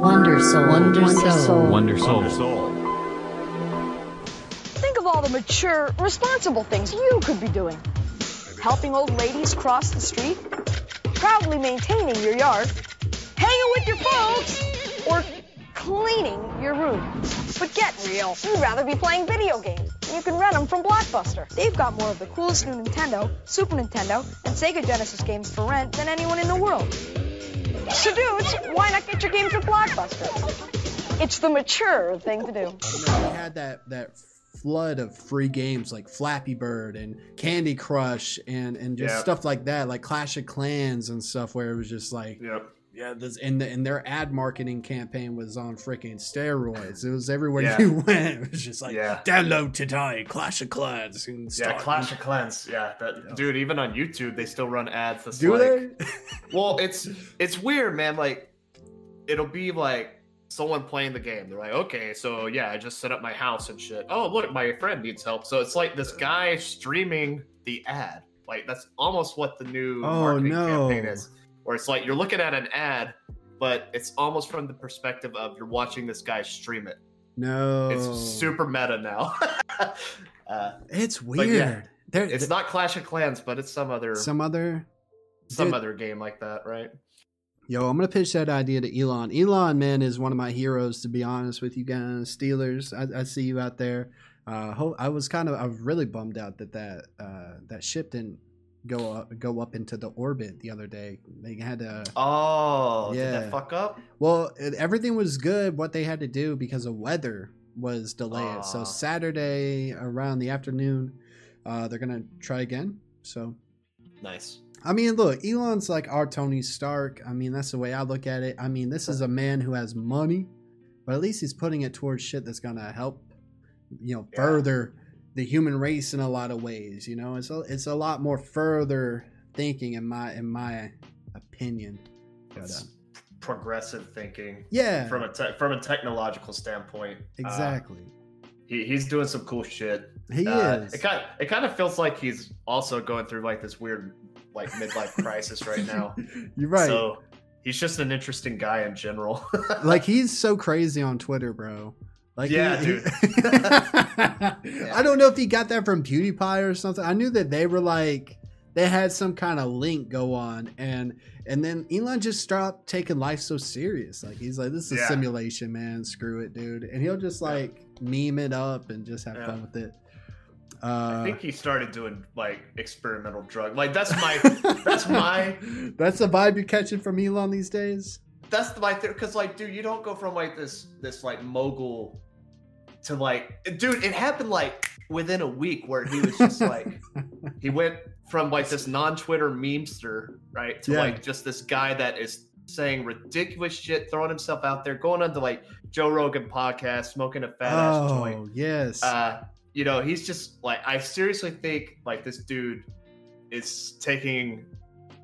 Wonder Soul. Wonder Soul. Wonder Soul. Think of all the mature, responsible things you could be doing. Helping old ladies cross the street, proudly maintaining your yard, hanging with your folks, or cleaning your room. But get real. You'd rather be playing video games. You can rent them from Blockbuster. They've got more of the coolest new Nintendo, Super Nintendo, and Sega Genesis games for rent than anyone in the world. So dudes, why not get your games at Blockbuster? It's the mature thing to do. You know, we had that that flood of free games like Flappy Bird and Candy Crush and and just Yeah. stuff like that, like Clash of Clans and stuff, where it was just like, Yep. Yeah, this and the, and their ad marketing campaign was on freaking steroids. It was everywhere Yeah. you went. It was just like, Yeah. download today, Clash of Clans, Yeah, Clash of Clans. Yeah, that dude. Even on YouTube, they still run ads. That's Do like, they? Well, it's it's weird, man. Like, it'll be like someone playing the game. They're like, okay, so yeah, I just set up my house and shit. Oh, look, my friend needs help. So it's like this guy streaming the ad. Like that's almost what the new Oh, marketing no. campaign is. Where it's like you're looking at an ad, but it's almost from the perspective of you're watching this guy stream it. No, It's super meta now. uh, It's weird. yeah, there, it's not Clash of Clans, but it's some other some other some Dude. other game like that, right? Yo, I'm gonna pitch that idea to Elon. Elon, man, is one of my heroes. To be honest with you guys, Steelers. I, I see you out there. Uh, I was kind of, I was really bummed out that that uh, that ship didn't go up, go up into the orbit the other day. They had to. Oh, did Yeah. that fuck up? Well, it, everything was good. What they had to do because of weather was delayed. So Saturday around the afternoon, uh, they're gonna try again. So Nice. I mean, look, Elon's like our Tony Stark. I mean, that's the way I look at it. I mean, this is a man who has money, but at least he's putting it towards shit that's gonna help, you know, Yeah. further the human race in a lot of ways. You know, it's a, it's a lot more further thinking in my in my opinion. But, uh, It's progressive thinking yeah, from a te- from a technological standpoint. Uh, exactly. he, he's doing some cool shit. he Uh, is. It kind it kind of feels like he's also going through like this weird like midlife crisis right now. You're right. So he's just an interesting guy in general. like he's so crazy on Twitter, bro. Like Yeah, he- dude. I don't know if he got that from PewDiePie or something. I knew that they were like they had some kind of link go on and and then Elon just stopped taking life so serious. Like he's like, This is a simulation, man. Screw it, dude. And he'll just like meme it up and just have Yeah. fun with it. I Uh think he started doing like experimental drug. Like that's my that's my That's the vibe you're catching from Elon these days. that's my thing because like dude you don't go from like this this like mogul to like dude it happened like within a week where he was just like he went from like this non-twitter memester right to Yeah. like just this guy that is saying ridiculous shit throwing himself out there going on to like joe rogan podcast smoking a fat ass joint Oh yes. uh you know he's just like i seriously think like this dude is taking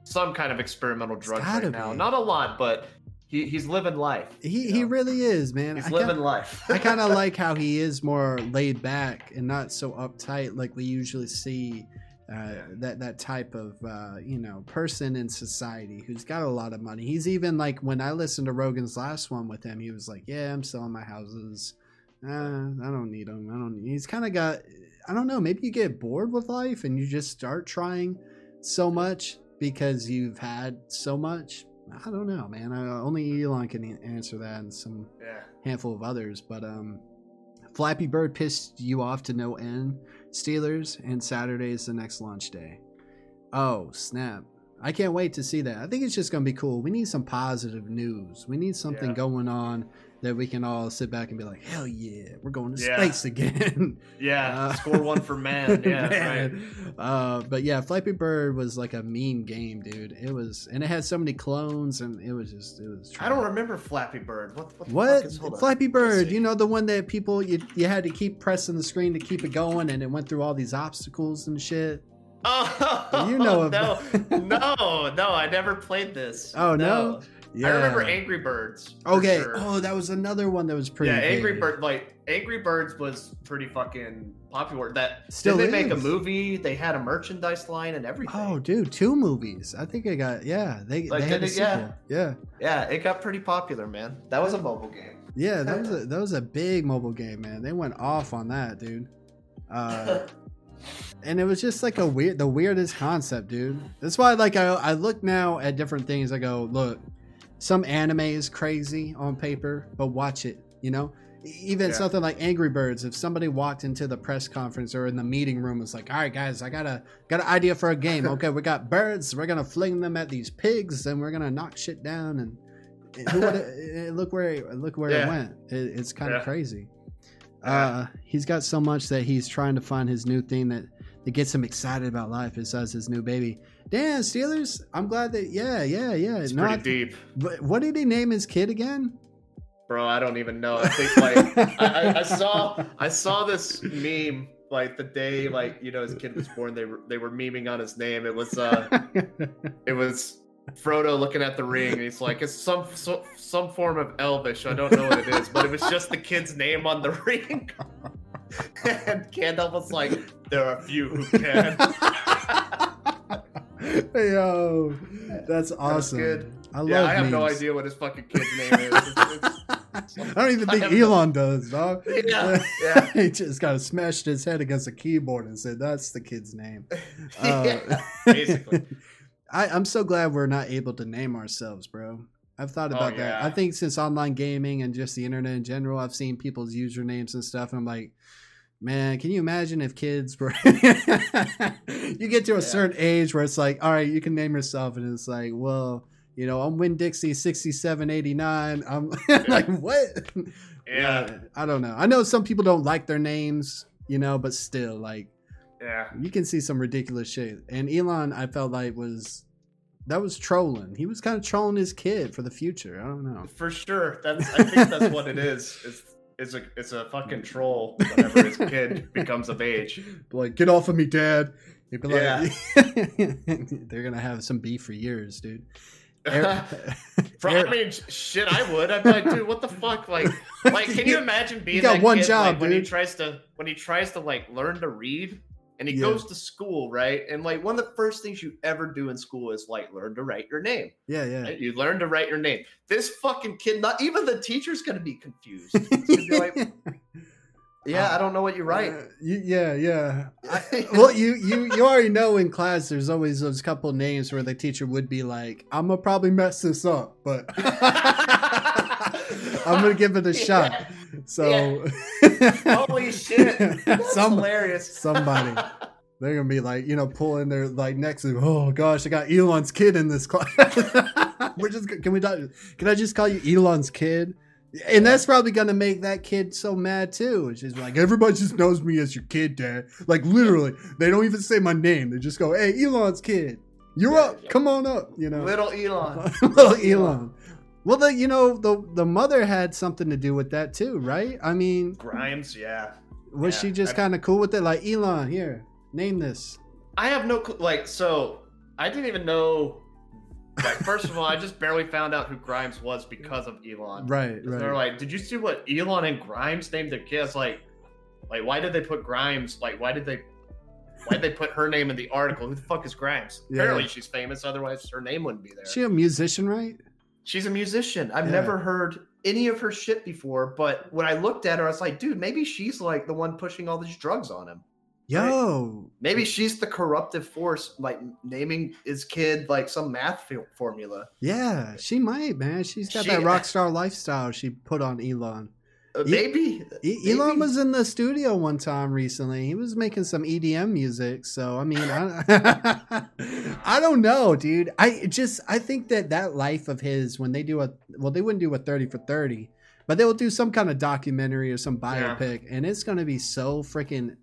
some kind of experimental drug right now not a lot but he, he's living life he he know? really is, man. he's I living kinda- life I kind of like how he is more laid back and not so uptight like we usually see uh, that that type of uh, you know person in society who's got a lot of money. He's even like when I listened to Rogan's last one with him, he was like, "Yeah, I'm selling my houses. Uh, I don't need them. I don't." Need. He's kind of got. I don't know. Maybe you get bored with life and you just start trying so much because you've had so much. I don't know, man. I, only Elon can answer that, and some yeah handful of others. But um, Flappy Bird pissed you off to no end. Steelers and Saturday is the next launch day. Oh snap! I can't wait to see that. I think it's just gonna be cool. We need some positive news. We need something Yeah. going on that we can all sit back and be like, "Hell yeah, we're going to Yeah. space again." yeah Uh, score one for man yeah right Uh, but yeah, Flappy Bird was like a meme game, dude. It was, and it had so many clones, and it was just, it was. i don't remember flappy bird what, what the What? fuck is, hold on. Flappy Bird, you know the one that people you you had to keep pressing the screen to keep it going, and it went through all these obstacles and shit. oh You know no about- no no i never played this Oh, no? Yeah. I remember Angry Birds. Okay. sure. Oh, that was another one that was pretty. yeah, Angry big. Bird like Angry Birds was pretty fucking popular. That Still did they make a movie? They had a merchandise line and everything. Oh, dude, two movies. I think I got. Yeah, they, Like, they had did a it? Yeah. Yeah. Yeah, it got pretty popular, man. That was a mobile game. Yeah, that was a, that was a big mobile game, man. They went off on that, dude. Uh, and it was just like a weird, the weirdest concept, dude. That's why, like, I I look now at different things. I go, look, some anime is crazy on paper, but watch it. You know, even Yeah. something like Angry Birds. If somebody walked into the press conference or in the meeting room, was like, all right, guys, I got a got an idea for a game. Okay, we got birds. We're gonna fling them at these pigs, and we're gonna knock shit down and. Eh, eh, eh, look where it, look where it went. It, it's kind of Yeah. crazy. Uh, he's got so much that he's trying to find his new thing that, that gets him excited about life. Besides his new baby, Dan Steelers. I'm glad that yeah, yeah, yeah. It's No, I- pretty deep, But what did he name his kid again? bro. I don't even know. I think like I, I, I saw I saw this meme like the day like you know his kid was born. They were they were memeing on his name. It was uh it was Frodo looking at the ring, and he's like, "It's some so, some form of Elvish. I don't know what it is, but it was just the kid's name on the ring." and Gandalf was like, "There are a few who can." Yo, that's awesome. good. I love. yeah, I have no idea what his fucking kid's name is. It's- I don't even think Elon does, dog. Yeah, yeah. he just kind of smashed his head against the keyboard and said, "That's the kid's name." Uh, Yeah, basically. I, I'm so glad we're not able to name ourselves, bro. I've thought Oh, about that. I think since online gaming and just the internet in general, I've seen people's usernames and stuff, and I'm like, man, can you imagine if kids were? you get to a Yeah. certain age where it's like, all right, you can name yourself, and it's like, well, you know, I'm Win Dixie 6789. I'm like, what? Yeah, I don't know. I know some people don't like their names, you know, but still, like, yeah. you can see some ridiculous shit. And Elon, I felt like was that was trolling. He was kind of trolling his kid for the future. I don't know. For sure. That's I think that's what it is. It's it's a it's a fucking mm. troll whenever his kid becomes of age. Like, get off of me, dad. He'd be like, Yeah. they're gonna have some beef for years, dude. For, I mean, shit, I would. I'd be like, dude, what the fuck? Like, like, can you imagine being got that one kid, job, like, when he tries to when he tries to like learn to read and he Yeah. goes to school, right? And like one of the first things you ever do in school is like learn to write your name. yeah, yeah. Right? You learn to write your name. This fucking kid, not even the teacher's gonna be confused. It's gonna be like, yeah, I don't know what you write. Uh, you- yeah, yeah. I, well, you you you already know in class there's always those couple names where the teacher would be like, "I'm gonna probably mess this up, but I'm gonna give it a shot." So, Holy shit! That's Some- hilarious. somebody they're gonna be like, you know, pulling their like next to, oh gosh, I got Elon's kid in this class. We're just can we not, can I just call you Elon's kid? And that's probably gonna make that kid so mad too. It's just like everybody just knows me as your kid, dad. Like literally, they don't even say my name. They just go, "Hey, Elon's kid, you're Yeah, up. yeah. Come on up." You know, Little Elon. little Elon. Well, the you know the the mother had something to do with that too, right? I mean, Grimes, yeah. was Yeah, she just kind of cool with it? Like Elon, here, name this. I have no clue. Like, so I didn't even know. Like, first of all, I just barely found out who Grimes was because of Elon. Right, right. They're like, "Did you see what Elon and Grimes named their kids?" Like, like why did they put Grimes? Like, why did they? Why did they put her name in the article? Who the fuck is Grimes? Yeah. Apparently, she's famous. Otherwise, her name wouldn't be there. She a musician, right? She's a musician. I've Yeah. never heard any of her shit before, but when I looked at her, I was like, dude, maybe she's like the one pushing all these drugs on him. Yo, Maybe she's the corruptive force, like naming his kid like some math fi- formula. yeah, she might, man. She's got She- that rock star lifestyle she put on Elon. Uh, maybe. E- Elon maybe- was in the studio one time recently. He was making some EDM music. So I mean, I, I don't know, dude. I just I think that that life of his when they do a well, they wouldn't do a thirty for thirty, but they will do some kind of documentary or some Yeah. biopic, and it's gonna be so freaking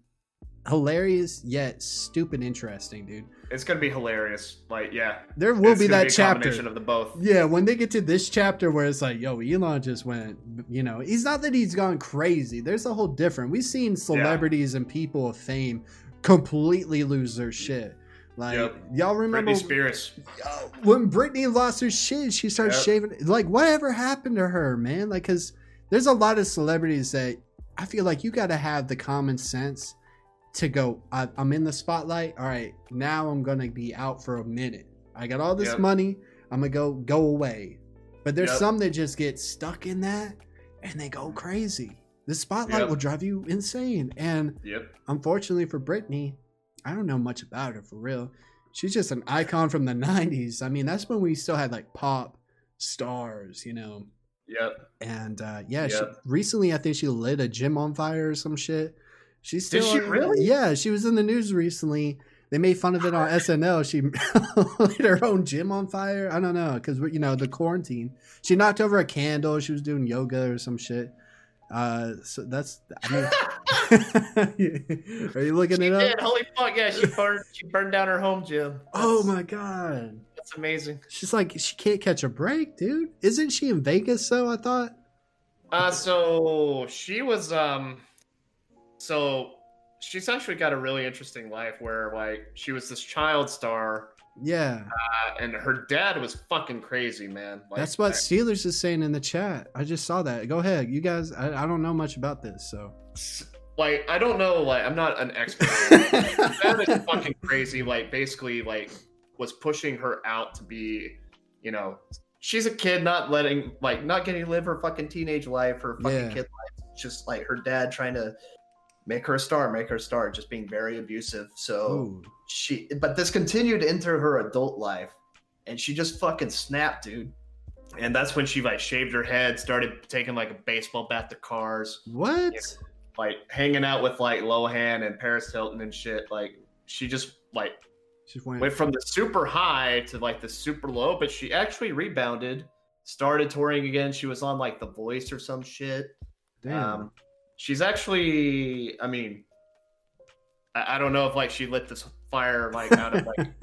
hilarious yet stupid interesting, dude. It's gonna be hilarious. Like, yeah, There will be that a chapter. combination of the both. Yeah, when they get to this chapter where it's like, yo, Elon just went, you know, he's not that he's gone crazy. There's a whole different. We've seen celebrities and people of fame completely lose their shit. Like Yep. y'all remember Britney Spears. uh, when Britney lost her shit, she started Yep. shaving. Like, whatever happened to her, man? Like, cause there's a lot of celebrities that I feel like you got to have the common sense to go. I, I'm in the spotlight. All right, now I'm gonna be out for a minute. I got all this Yep. money. I'm gonna go go away. But there's Yep. some that just get stuck in that and they go crazy. The spotlight Yep. will drive you insane. And Yep. unfortunately for Britney, I don't know much about her for real. She's just an icon from the 90s. I mean, that's when we still had like pop stars, you know. Yep. And uh, yeah, she, recently I think she lit a gym on fire or some shit. She's Did still she really? Yeah, she was in the news recently. They made fun of it on SNL. She lit her own gym on fire. I don't know because you know the quarantine. She knocked over a candle. She was doing yoga or some shit. Uh, so that's. I mean, are you looking She it up? did. Holy fuck! Yeah, she burned. she burned down her home gym. Oh my god. That's amazing. She's like she can't catch a break, dude. Isn't she in Vegas though? I thought. Uh, so she was um, so she's actually got a really interesting life where like she was this child star, Yeah, uh, and her dad was fucking crazy, man. Like, that's what Steelers is saying in the chat. I just saw that. Go ahead, you guys. I, I don't know much about this, so. like I don't know, like I'm not an expert. Dad is fucking crazy. Like basically, like was pushing her out to be, you know, she's a kid, not letting, like, not getting to live her fucking teenage life, her fucking Yeah. kid life. Just like her dad trying to make her a star, make her a star, just being very abusive. So Ooh. she, but this continued into her adult life, and she just fucking snapped, dude. And that's when she like shaved her head, started taking like a baseball bat to cars What? like hanging out with like Lohan and Paris Hilton and shit. Like she just like She went. went from the super high to like the super low, but she actually rebounded, started touring again. She was on like The Voice or some shit. Damn. Um, she's actually, I mean, I, I don't know if like she lit this fire like out of like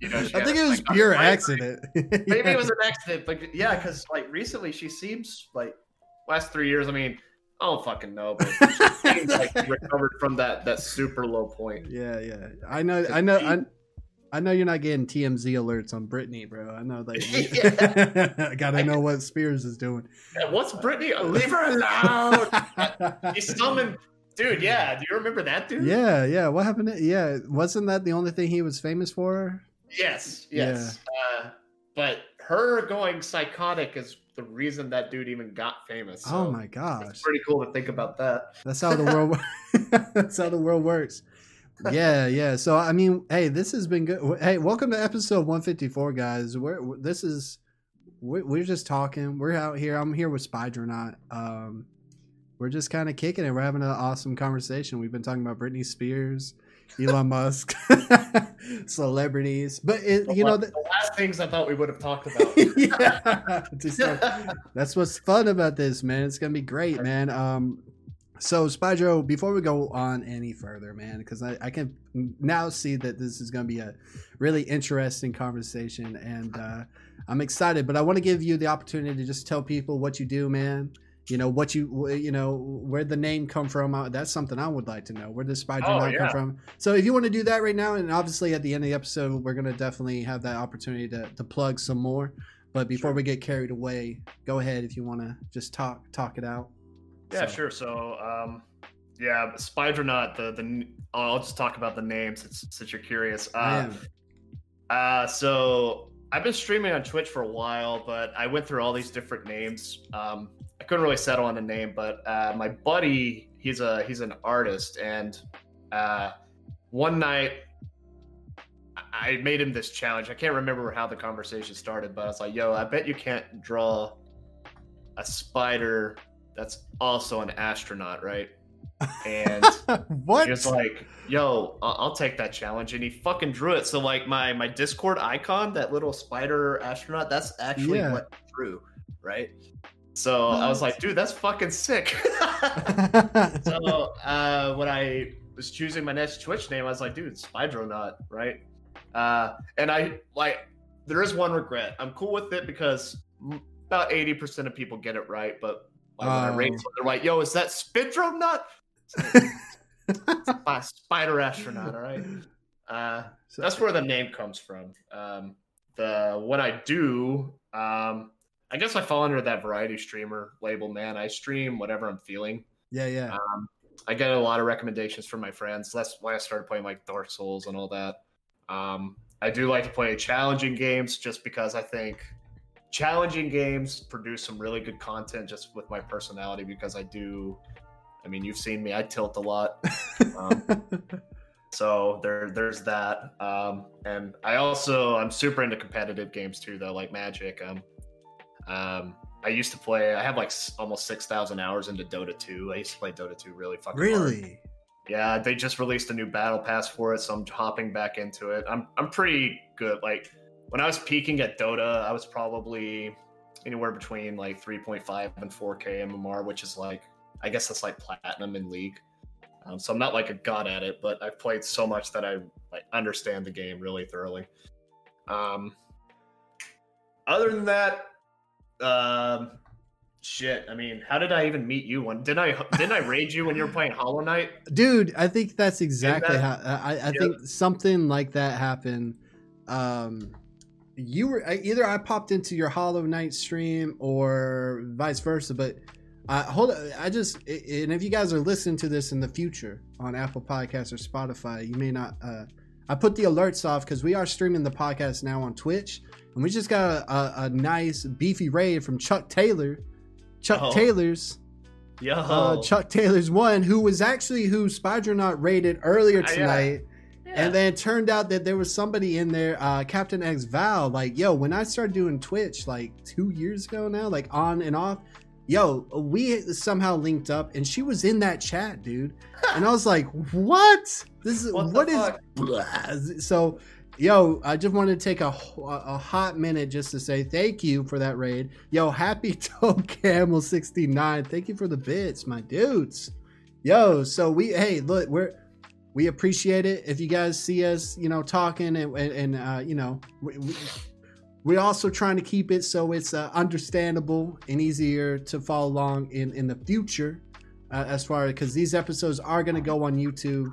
you know. I think it was psychotic pure accident. Maybe Yeah. it was an accident, but yeah, because like recently she seems like last three years. I mean, I don't fucking know, but she seems like recovered from that that super low point. Yeah, yeah. I know. I know. I, I know you're not getting TMZ alerts on Britney, bro. I know. Like, I gotta know what Spears is doing. Yeah, what's Britney? Leave her alone. He summoned, dude. Yeah, do you remember that dude? yeah, yeah. What happened? To, yeah, wasn't that the only thing he was famous for? Yes, yes. Uh, but her going psychotic is the reason that dude even got famous. oh so my It's gosh, pretty cool to think about that. that's how the world. that's how the world works. Yeah, yeah. So I mean, hey, this has been good. Hey, welcome to episode 154, guys. We're this is we're, we're just talking. We're out here. I'm here with Spider Um, we're just kind of kicking it. We're having an awesome conversation. We've been talking about Britney Spears, Elon Musk, celebrities, but it, you know, the, the, last things I thought we would have talked about. yeah, just, that's what's fun about this, man. It's gonna be great, man. Um, so Spydro, before we go on any further, man, because I, I can now see that this is gonna be a really interesting conversation, and uh, I'm excited. But I want to give you the opportunity to just tell people what you do, man. You know what you you know where the name come from. Uh, That's something I would like to know. Where does Spydro Oh, come from? So if you want to do that right now, and obviously at the end of the episode, we're gonna definitely have that opportunity to, to plug some more. But before Sure. we get carried away, go ahead if you want to just talk talk it out. Yeah, So- sure. So, um, yeah, Spidronaut. The the I'll just talk about the names since, since you're curious. Uh, uh, so I've been streaming on Twitch for a while, but I went through all these different names. Um, I couldn't really settle on a name, but uh, my buddy, he's a he's an artist, and uh, one night I made him this challenge. I can't remember how the conversation started, but I was like, "Yo, I bet you can't draw a spider that's also an astronaut, right?" And what? he was like, "Yo, I'll take that challenge," and he fucking drew it. So like my my Discord icon, that little spider astronaut, that's actually Yeah. what he drew, right? So I was like, "Dude, that's fucking sick." so uh, when I was choosing my next Twitch name, I was like, "Dude, Spidronaut, right?" Uh, and I like there is one regret. I'm cool with it because about eighty percent of people get it right, but like, when I rate, them, they're like, "Yo, is that Spidronut?" By spider astronaut, all right. Uh, So- that's where the name comes from. Um, the what I do, um, I guess I fall under that variety streamer label. Man, I stream whatever I'm feeling. yeah, yeah. Um, I get a lot of recommendations from my friends. That's why I started playing like Dark Souls and all that. Um, I do like to play challenging games just because I think challenging games produce some really good content just with my personality because I do. I mean, you've seen me; I tilt a lot. Um, so there, there's that. Um, and I also I'm super into competitive games too, though, like Magic. Um, um, I used to play. I have like almost six thousand hours into Dota 2. I used to play Dota 2 really fucking hard. really? Yeah, they just released a new battle pass for it, so I'm hopping back into it. I'm I'm pretty good. Like when I was peaking at Dota, I was probably anywhere between like 3.5 and 4K MMR, which is like I guess that's like platinum in League. Um, so I'm not like a god at it, but I've played so much that I like understand the game really thoroughly. Um, other than that, um, shit. I mean, how did I even meet you? When didn't I didn't I raid you when you were playing Hollow Knight? dude i think that's exactly that- how i, I Yeah. think something like that happened um you were either i popped into your hollow knight stream or vice versa but uh, hold on, I just and if you guys are listening to this in the future on Apple Podcasts or Spotify, you may not. Uh, I put the alerts off because we are streaming the podcast now on Twitch, and we just got a, a, a nice beefy raid from Chuck Taylor. Chuck Oh. Taylor's Yo, uh, Chuck Taylor's one, who was actually who Spidronaut raided earlier Uh, yeah. tonight. Yeah. And then it turned out that there was somebody in there, uh, Captain X Val. Like, yo, when I started doing Twitch like two years ago now, like on and off, yo, we somehow linked up and she was in that chat, dude. And I was like, what? This is What what is so yo i just wanted to take a, a hot minute just to say thank you for that raid yo happy toe camel 69 thank you for the bits my dudes yo so we hey look we're we appreciate it if you guys see us you know talking and and, uh you know we, we, we're also trying to keep it so it's uh, understandable and easier to follow along in in the future uh, as far as because these episodes are going to go on youtube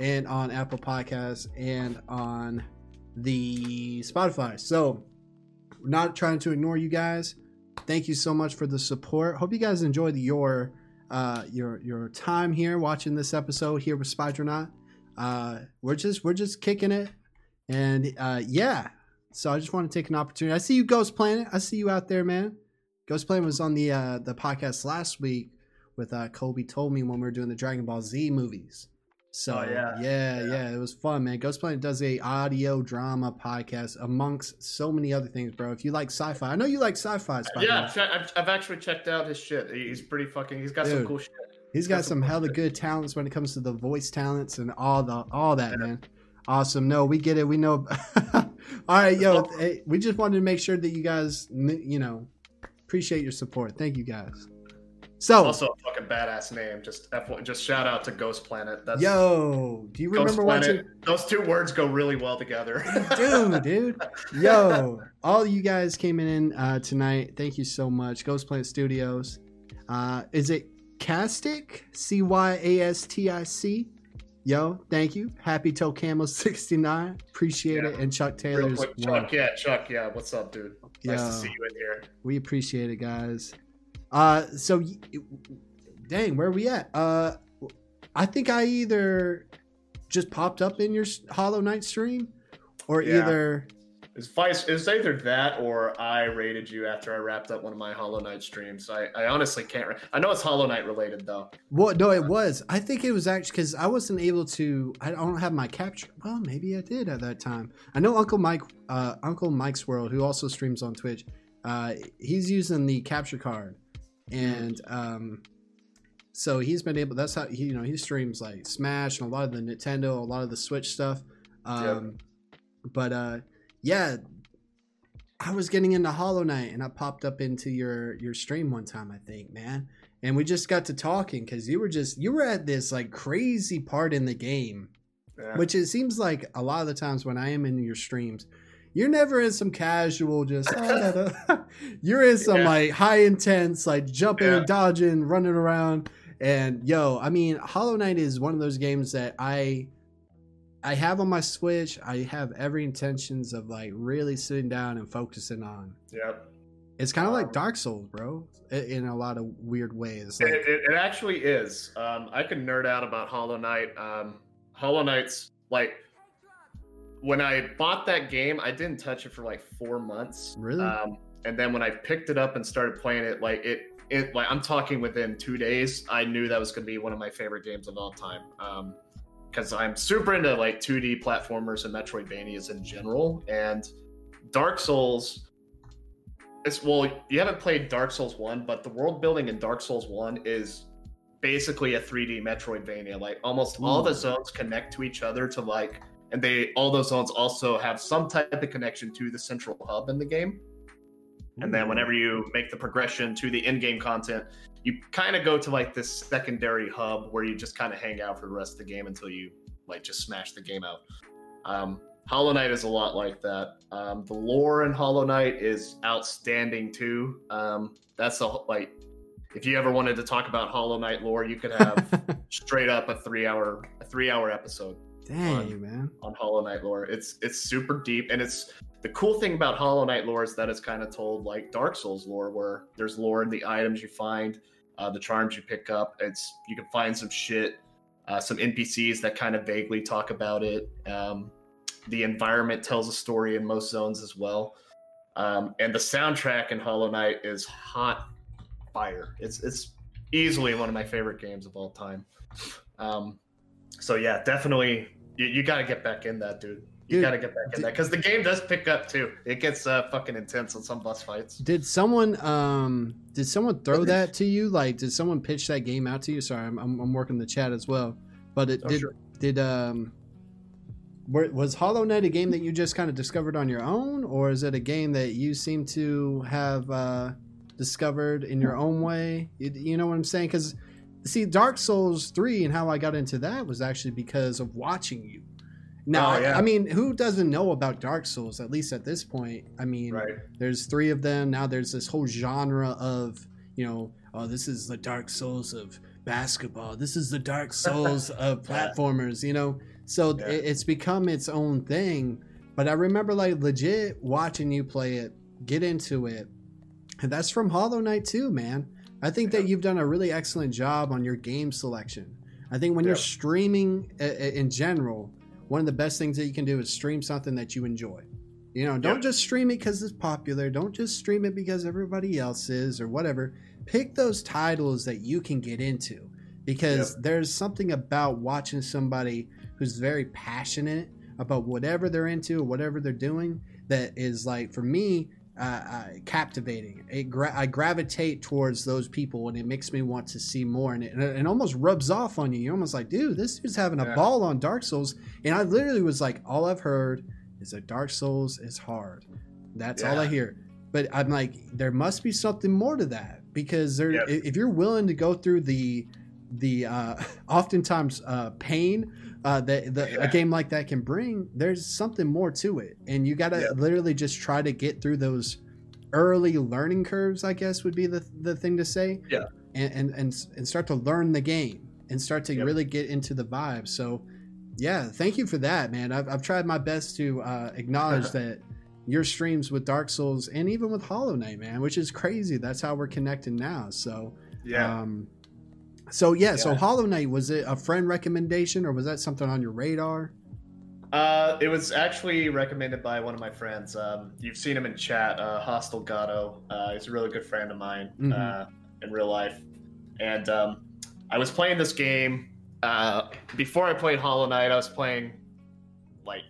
and on apple podcasts and on the spotify. So we're not trying to ignore you guys. Thank you so much for the support. Hope you guys enjoyed your uh your your time here watching this episode here with spidronaut uh we're just we're just kicking it and uh yeah so i just want to take an opportunity i see you ghost planet i see you out there man ghost planet was on the uh the podcast last week with uh kobe told me when we were doing the dragon ball z movies so Oh, yeah. yeah, Yeah. yeah, it was fun, man. Ghost Planet does a audio drama podcast amongst so many other things, bro. If you like sci-fi, I know you like sci-fi. Spider-Man. yeah, I've, I've, I've actually checked out his shit. He's pretty fucking. He's got some cool shit. He's got some hella good talents when it comes to the voice talents and all the all that, Yeah. man. Awesome. No, we get it. We know. all right, yo. Hey, we just wanted to make sure that you guys, you know, appreciate your support. Thank you guys. So, Also a fucking badass name. Just F1, just shout out to Ghost Planet. That's yo, do you Ghost remember Planet. watching? Those two words go really well together. dude, dude. Yo, all you guys came in uh, tonight. Thank you so much. Ghost Planet Studios. Uh, is it Castic? C Y A S T I C. Yo, thank you. Happy Toe Camo 69. Appreciate Yeah. it. And Chuck Taylor's quick. Chuck. Yeah, Chuck. Yeah, what's up, dude? Nice to see you in here. We appreciate it, guys. Uh, so, dang, where are we at? Uh, I think I either just popped up in your Hollow Knight stream, or Yeah. either It's vice. It's either that or I rated you after I wrapped up one of my Hollow Knight streams. I, I honestly can't. Re- I know it's Hollow Knight related though. Well, no, it was. I think it was actually because I wasn't able to. I don't have my capture. Well, maybe I did at that time. I know Uncle Mike, uh, Uncle Mike's World, who also streams on Twitch. Uh, he's using the capture card, and um, so he's been able. That's how he, you know, he streams like Smash and a lot of the Nintendo, a lot of the Switch stuff. Um, But uh, yeah, I was getting into Hollow Knight, and I popped up into your your stream one time, I think, man and we just got to talking because you were just you were at this like crazy part in the game Yeah. which it seems like a lot of the times when i am in your streams you're never in some casual just "Oh, da, da." you're in some Yeah. like high intense like jumping Yeah. dodging running around and yo i mean hollow knight is one of those games that i I have on my Switch. I have every intentions of like really sitting down and focusing on. Yep. It's kind of like Um, Dark Souls, bro, in a lot of weird ways. It, it, it actually is. Um, I can nerd out about Hollow Knight. Um, Hollow Knight's like when I bought that game, I didn't touch it for like four months. Really? Um, and then when I picked it up and started playing it, like it, it like I'm talking within two days, I knew that was going to be one of my favorite games of all time. Um, because I'm super into like 2D platformers and Metroidvanias in general, and Dark Souls. It's well, you haven't played Dark Souls one, but the world building in Dark Souls one is basically a 3D Metroidvania. Like almost all the hmm. zones connect to each other to like, and they all those zones also have some type of connection to the central hub in the game. And then whenever you make the progression to the in-game content, you kind of go to like this secondary hub where you just kind of hang out for the rest of the game until you like just smash the game out. Um, Hollow Knight is a lot like that. Um, the lore in Hollow Knight is outstanding too. Um, that's a like if you ever wanted to talk about Hollow Knight lore, you could have straight up a three-hour a three-hour episode Dang, man. on Hollow Knight lore. It's it's super deep, and it's the cool thing about Hollow Knight lore is that it's kind of told like Dark Souls lore, where there's lore in the items you find, uh, the charms you pick up. It's you can find some shit, uh, some NPCs that kind of vaguely talk about it. Um, the environment tells a story in most zones as well, um, and the soundtrack in Hollow Knight is hot fire. It's it's easily one of my favorite games of all time. Um, so yeah, definitely you, you got to get back in that, dude. You got to get back in that because the game does pick up too. It gets uh, fucking intense on some boss fights. Did someone um did someone throw that to you? Like, did someone pitch that game out to you? Sorry, I'm I'm, I'm working the chat as well. But it Oh, did sure. did um were, was Hollow Knight a game that you just kind of discovered on your own, or is it a game that you seem to have uh, discovered in your own way? You, you know what I'm saying? Because see, Dark Souls three and how I got into that was actually because of watching you. Now, Oh, yeah. I mean, who doesn't know about Dark Souls? At least at this point, I mean, Right. there's three of them now. There's this whole genre of you know, oh, this is the Dark Souls of basketball. This is the Dark Souls of platformers. You know, so Yeah. it, it's become its own thing. But I remember like legit watching you play it, get into it, and that's from Hollow Knight too, man. I think that you've done a really excellent job on your game selection. I think when you're streaming uh, uh, in general, one of the best things that you can do is stream something that you enjoy. You know, don't Yeah. just stream it because it's popular. Don't just stream it because everybody else is or whatever. Pick those titles that you can get into because there's something about watching somebody who's very passionate about whatever they're into or whatever they're doing that is like for me uh, uh, captivating. It gra- I gravitate towards those people and it makes me want to see more and it, and it almost rubs off on you. You're almost like, dude, this dude's having a Yeah. ball on Dark Souls. And I literally was like, all I've heard is that Dark Souls is hard. That's all I hear. But I'm like, there must be something more to that because there, Yep. if you're willing to go through the the uh, oftentimes uh, pain uh, that the, Yeah. a game like that can bring, there's something more to it, and you got to Yep. literally just try to get through those early learning curves. I guess would be the the thing to say. Yeah. and and and, and start to learn the game and start to Yep. really get into the vibe. So, yeah, thank you for that, man. I've I've tried my best to uh, acknowledge that. Your streams with Dark Souls and even with Hollow Knight, man, which is crazy. That's how we're connecting now. So, Yeah. um, so yeah, so Hollow Knight was it a friend recommendation or was that something on your radar? Uh, it was actually recommended by one of my friends. Um, you've seen him in chat, uh, Hostile Gatto. Uh, he's a really good friend of mine Mhm. uh, in real life. And um, I was playing this game. Uh, before I played Hollow Knight, I was playing like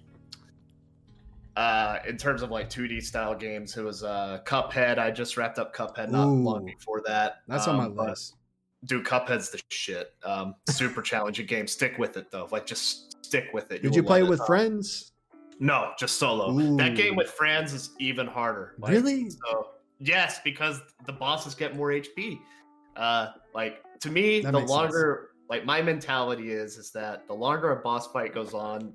uh, in terms of like 2D style games. It was uh, Cuphead. I just wrapped up Cuphead not Ooh. long before that. That's Um, on my but- list. Dude, Cuphead's the shit. Um, super challenging game. Stick with it though. Like just stick with it. Did will you play it. with Um, friends? no, just solo. Ooh. That game with friends is even harder. Like, Really? So yes, because the bosses get more HP. Uh, like to me, That the longer, like my mentality is, is that the longer a boss fight goes on,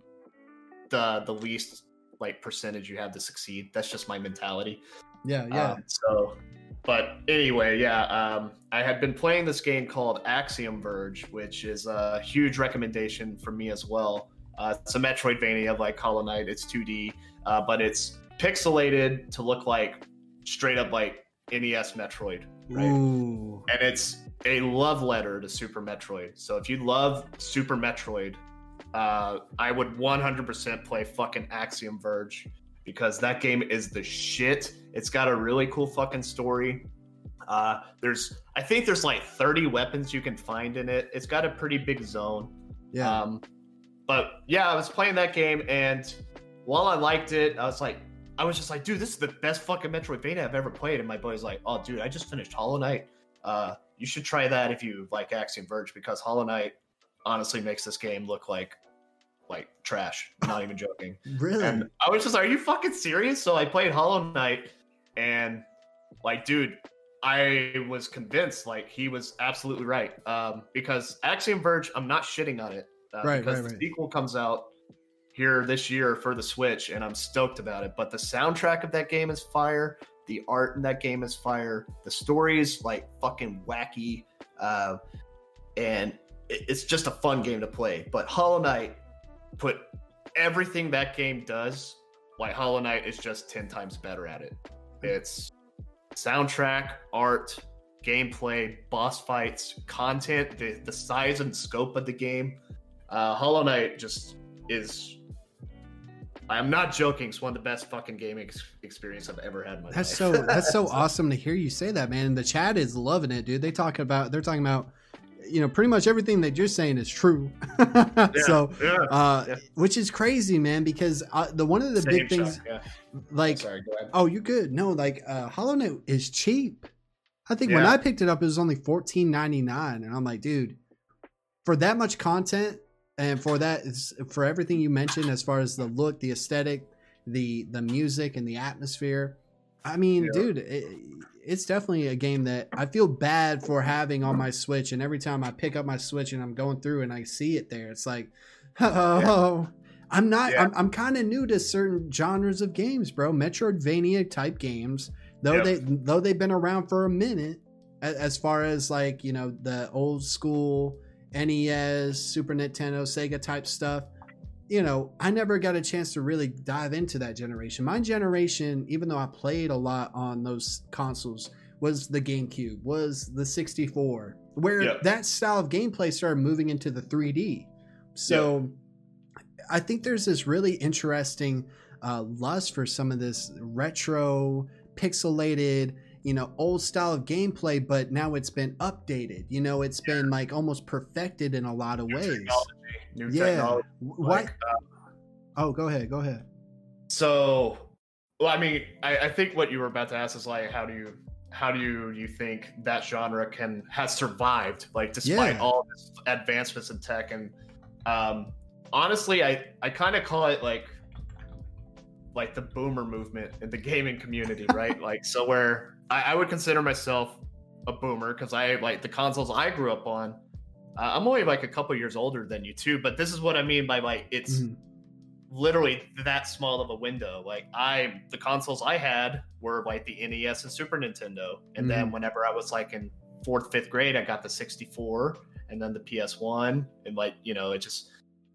the the least like percentage you have to succeed. That's just my mentality. Yeah, yeah. Um, so, but anyway, yeah, um, I had been playing this game called Axiom Verge, which is a huge recommendation for me as well. Uh, it's a Metroidvania like Hollow Knight. It's 2D, uh, but it's pixelated to look like straight up like NES Metroid, right? Ooh. and it's a love letter to Super Metroid. So if you love Super Metroid, uh, I would 100% play fucking Axiom Verge because that game is the shit. It's got a really cool fucking story. Uh, there's, I think there's like 30 weapons you can find in it. It's got a pretty big zone. Yeah. Um, but yeah, I was playing that game, and while I liked it, I was like, I was just like, dude, this is the best fucking Metroidvania I've ever played. And my boy's like, oh, dude, I just finished Hollow Knight. Uh, you should try that if you like Axiom Verge because Hollow Knight honestly makes this game look like like trash. Not even joking. really? And I was just like, are you fucking serious? So I played Hollow Knight, and like, dude, I was convinced like he was absolutely right. Um, because Axiom Verge, I'm not shitting on it. Uh, Right, because right, the right. sequel comes out here this year for the Switch, and I'm stoked about it. But the soundtrack of that game is fire. The art in that game is fire. The story is like fucking wacky, uh, and it- it's just a fun game to play. But Hollow Knight put everything that game does. Like Hollow Knight is just ten times better at it. It's soundtrack, art, gameplay, boss fights, content, the, the size and scope of the game. Uh, Hollow Knight just is. I'm not joking. It's one of the best fucking gaming ex- experience I've ever had in my That's life. so that's so awesome to hear you say that, man. And the chat is loving it, dude. They talk about they're talking about you know pretty much everything that you're saying is true. so yeah. uh Yeah. which is crazy, man, because uh, the one of the Same big things shot, yeah. like Sorry, go ahead. oh, you're good. No, like uh Hollow Knight is cheap. I think when I picked it up it was only 14.99 and I'm like, dude, for that much content and for that, for everything you mentioned as far as the look, the aesthetic, the the music and the atmosphere. I mean, Yeah. dude, it, it's definitely a game that I feel bad for having on my Switch. And every time I pick up my Switch and I'm going through and I see it there, it's like, oh, I'm not. Yeah. I'm, I'm kind of new to certain genres of games, bro. Metroidvania type games, though Yeah. they though they've been around for a minute. As far as like you know the old school NES, Super Nintendo, Sega type stuff, you know, I never got a chance to really dive into that generation. My generation, even though I played a lot on those consoles, was the GameCube, was the 64, where Yeah. that style of gameplay started moving into the 3D. So I think there's this really interesting uh, lust for some of this retro, pixelated, you know, old style of gameplay, but now it's been updated. You know, it's been like almost perfected in a lot of ways. technology, New Yeah. technology. Why? Like, uh, Oh, go ahead. Go ahead. So, well, I mean, I, I think what you were about to ask is like, how do you, how do you, you think that genre can has survived, like, despite Yeah. all this advancements in tech? And um, honestly, I, I kind of call it like, like the boomer movement in the gaming community, right? like, so where I, I would consider myself a boomer because I like the consoles I grew up on. Uh, I'm only like a couple years older than you too, but this is what I mean by like it's Mhm. literally that small of a window. Like I, the consoles I had were like the NES and Super Nintendo, and then whenever I was like in fourth, fifth grade, I got the 64, and then the PS1, and like you know, it just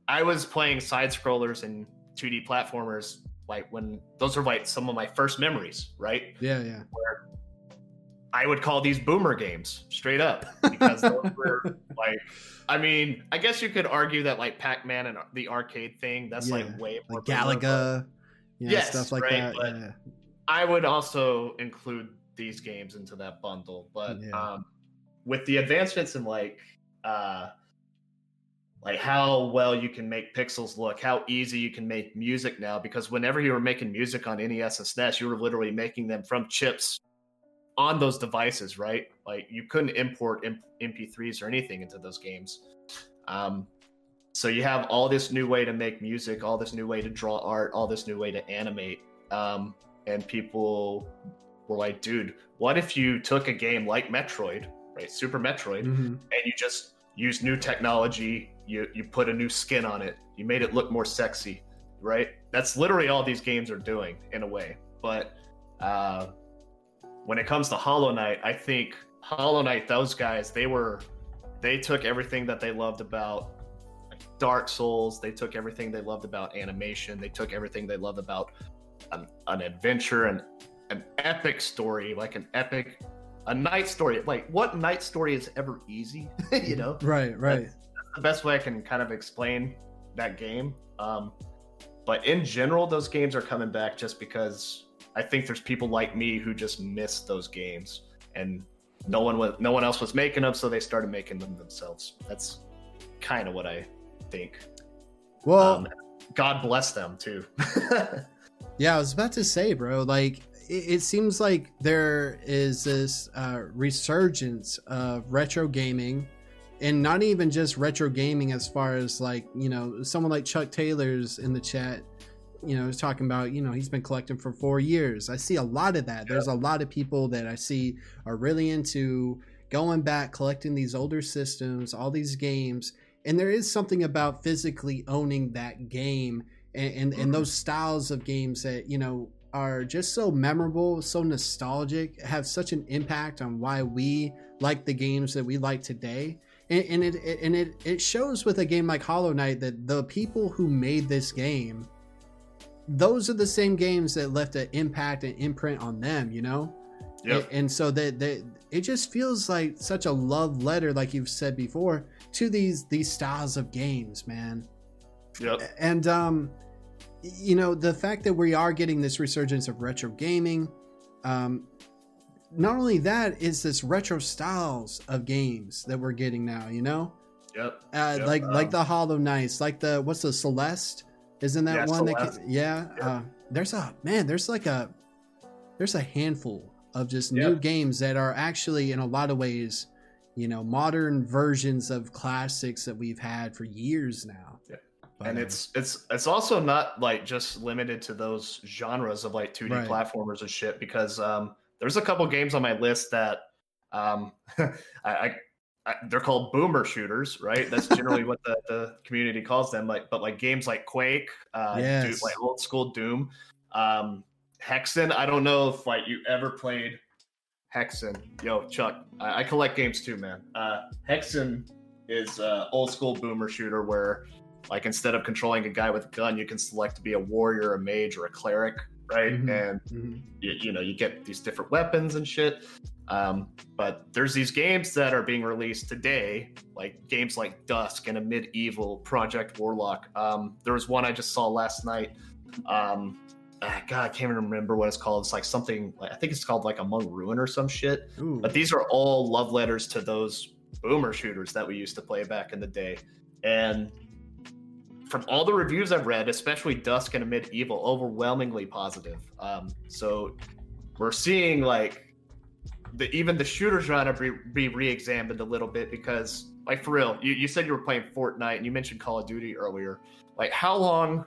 I was playing side scrollers and 2D platformers like when those are like some of my first memories, right? Yeah, yeah. Where I would call these boomer games straight up because those were like I mean, I guess you could argue that like Pac-Man and the arcade thing, that's Yeah, like way more Like Galaga, you know, Yes, stuff like right, that. but- yeah. I would also include these games into that bundle. But Yeah. um with the advancements in like uh like how well you can make pixels look, how easy you can make music now, because whenever you were making music on NES and SNES, you were literally making them from chips on those devices, right? Like you couldn't import MP3s or anything into those games. Um, so you have all this new way to make music, all this new way to draw art, all this new way to animate. Um, and people were like, dude, what if you took a game like Metroid, right? Super Metroid, Mhm. and you just use new technology you you put a new skin on it you made it look more sexy right that's literally all these games are doing in a way but uh when it comes to hollow knight i think hollow knight those guys they were they took everything that they loved about Dark Souls. They took everything they loved about animation. They took everything they loved about an, an adventure and an epic story, like an epic, a knight story. Like what knight story is ever easy? you know, Right, right. That's the best way I can kind of explain that game. Um, but in general, those games are coming back just because I think there's people like me who just miss those games, and no one was, no one else was making them, so they started making them themselves. That's kind of what I think. Well, Um, God bless them too. Yeah, I was about to say, bro. Like, it, it seems like there is this uh, resurgence of retro gaming, and not even just retro gaming, as far as like you know, someone like Chuck Taylor's in the chat. You know, is talking about you know he's been collecting for four years. I see a lot of that. There's a lot of people that I see are really into going back, collecting these older systems, all these games, and there is something about physically owning that game and, and, and those mm-hmm. styles of games that you know are just so memorable so nostalgic have such an impact on why we like the games that we like today and, and it, it and it it shows with a game like hollow knight that the people who made this game those are the same games that left an impact and imprint on them you know Yep. and, so that that it just feels like such a love letter like you've said before to these these styles of games man Yep. and um you know the fact that we are getting this resurgence of retro gaming um not only that is this retro styles of games that we're getting now you know Yep. uh Yep, like like um, the hollow knights like the what's the celeste isn't that Yeah, one that Celeste. ca- yeah uh there's a man there's like a there's a handful of just Yep. new games that are actually in a lot of ways you know modern versions of classics that we've had for years now Yep. But, and uh, it's it's it's also not like just limited to those genres of like 2D Right. platformers and shit because um there's a couple games on my list that um I they're called boomer shooters right? That's generally what the, the community calls them like but like games like Quake uh Doom- like old school Doom um Hexen. I don't know if like you ever played Hexen. Yo Chuck I, I collect games too man. Uh Hexen is uh old school boomer shooter where like instead of controlling a guy with a gun, you can select to be a warrior, a mage, or a cleric, right? Mhm. And mhm. you, you know you get these different weapons and shit. Um, but there's these games that are being released today, like games like Dusk and Amid Evil Project Warlock. Um, there was one I just saw last night. Um, ah, God, I can't even remember what it's called. It's like something. I think it's called like Among Ruin or some shit. Ooh. But these are all love letters to those boomer shooters that we used to play back in the day. And from all the reviews I've read, especially Dusk and Amid Evil, overwhelmingly positive. Um, so we're seeing like the even the shooter genre be, be re-examined a little bit because, like, for real, you, you said you were playing Fortnite and you mentioned Call of Duty earlier. Like, how long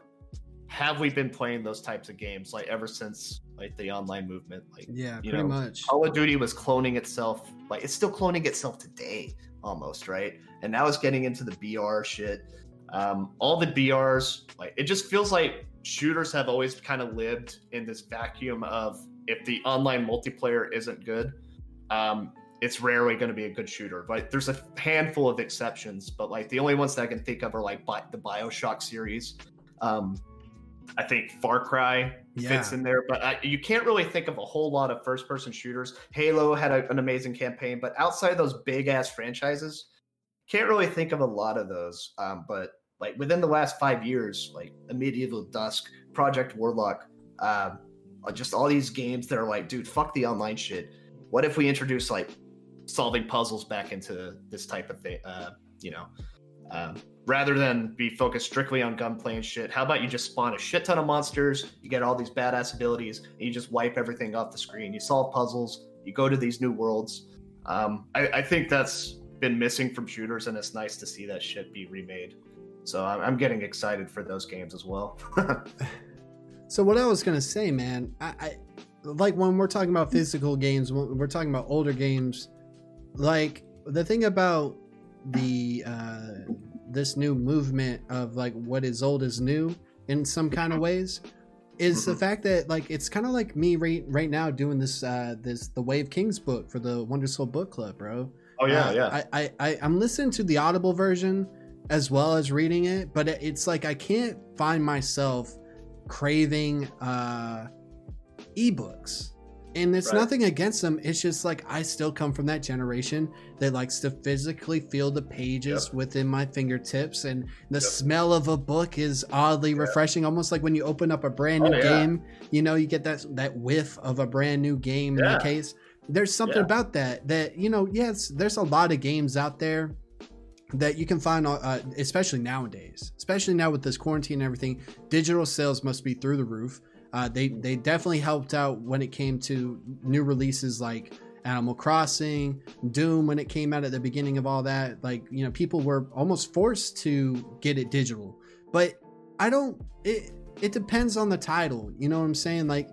have we been playing those types of games? Like, ever since like the online movement? Like, yeah you pretty know, much Call of Duty was cloning itself, like it's still cloning itself today, almost, right? And now it's getting into the BR shit. Um, all the BRs, like it just feels like shooters have always kind of lived in this vacuum of if the online multiplayer isn't good, um, it's rarely going to be a good shooter. But there's a handful of exceptions, but like the only ones that I can think of are like Bi- the Bioshock series. Um, I think Far Cry fits in there, but I, you can't really think of a whole lot of first-person shooters. Halo had a, an amazing campaign, but outside of those big-ass franchises, can't really think of a lot of those. Um, but like within the last five years, like Amid Evil Dusk, Project Warlock, um, just all these games that are like, dude, fuck the online shit. What if we introduce like solving puzzles back into this type of thing? Uh, you know, um, rather than be focused strictly on gunplay and shit. How about you just spawn a shit ton of monsters? You get all these badass abilities, and you just wipe everything off the screen. You solve puzzles. You go to these new worlds. Um, I, I think that's been missing from shooters, and it's nice to see that shit be remade. So I'm, I'm getting excited for those games as well. So what I was gonna say, man, I, I like when we're talking about physical games, when we're talking about older games, like the thing about the uh, this new movement of like what is old is new in some kind of ways is the Mhm. fact that like it's kind of like me right right now doing this uh this the Way of Kings book for the Wonder Soul book club, bro. oh yeah, Uh, yeah. I, I, I I'm listening to the Audible version, as well as reading it, but it's like I can't find myself craving uh ebooks. And it's Right. nothing against them. It's just like I still come from that generation that likes to physically feel the pages Yep. within my fingertips, and the Yep. smell of a book is oddly refreshing, almost like when you open up a brand new Oh, yeah. game. You know, you get that that whiff of a brand new game in Yeah. the case. There's something Yeah. about that that you know. Yes, there's a lot of games out there that you can find, uh, especially nowadays, especially now with this quarantine and everything. Digital sales must be through the roof. Uh, they they definitely helped out when it came to new releases like Animal Crossing, Doom when it came out at the beginning of all that. Like you know, people were almost forced to get it digital. But I don't. It it depends on the title. You know what I'm saying? Like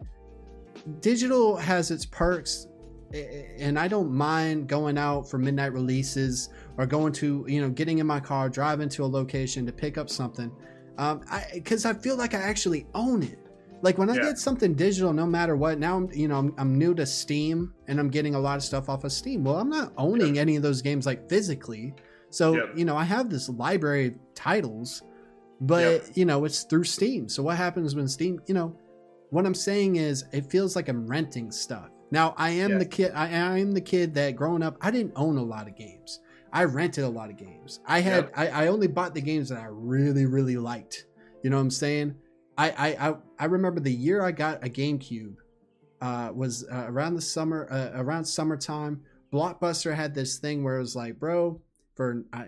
digital has its perks and I don't mind going out for midnight releases or going to you know getting in my car, driving to a location to pick up something, um, I because I feel like I actually own it. Like when I Yeah. get something digital, no matter what. Now I'm you know I'm, I'm new to Steam and I'm getting a lot of stuff off of Steam. Well, I'm not owning any of those games like physically, so you know I have this library of titles, but you know it's through Steam. So what happens when Steam? You know, what I'm saying is it feels like I'm renting stuff. Now I am Yeah. the kid. I, I am the kid that growing up I didn't own a lot of games. I rented a lot of games. I had Yep. I, I only bought the games that I really really liked. You know what I'm saying? I I I, I remember the year I got a GameCube uh, was uh, around the summer uh, around summertime. Blockbuster had this thing where it was like, bro, for I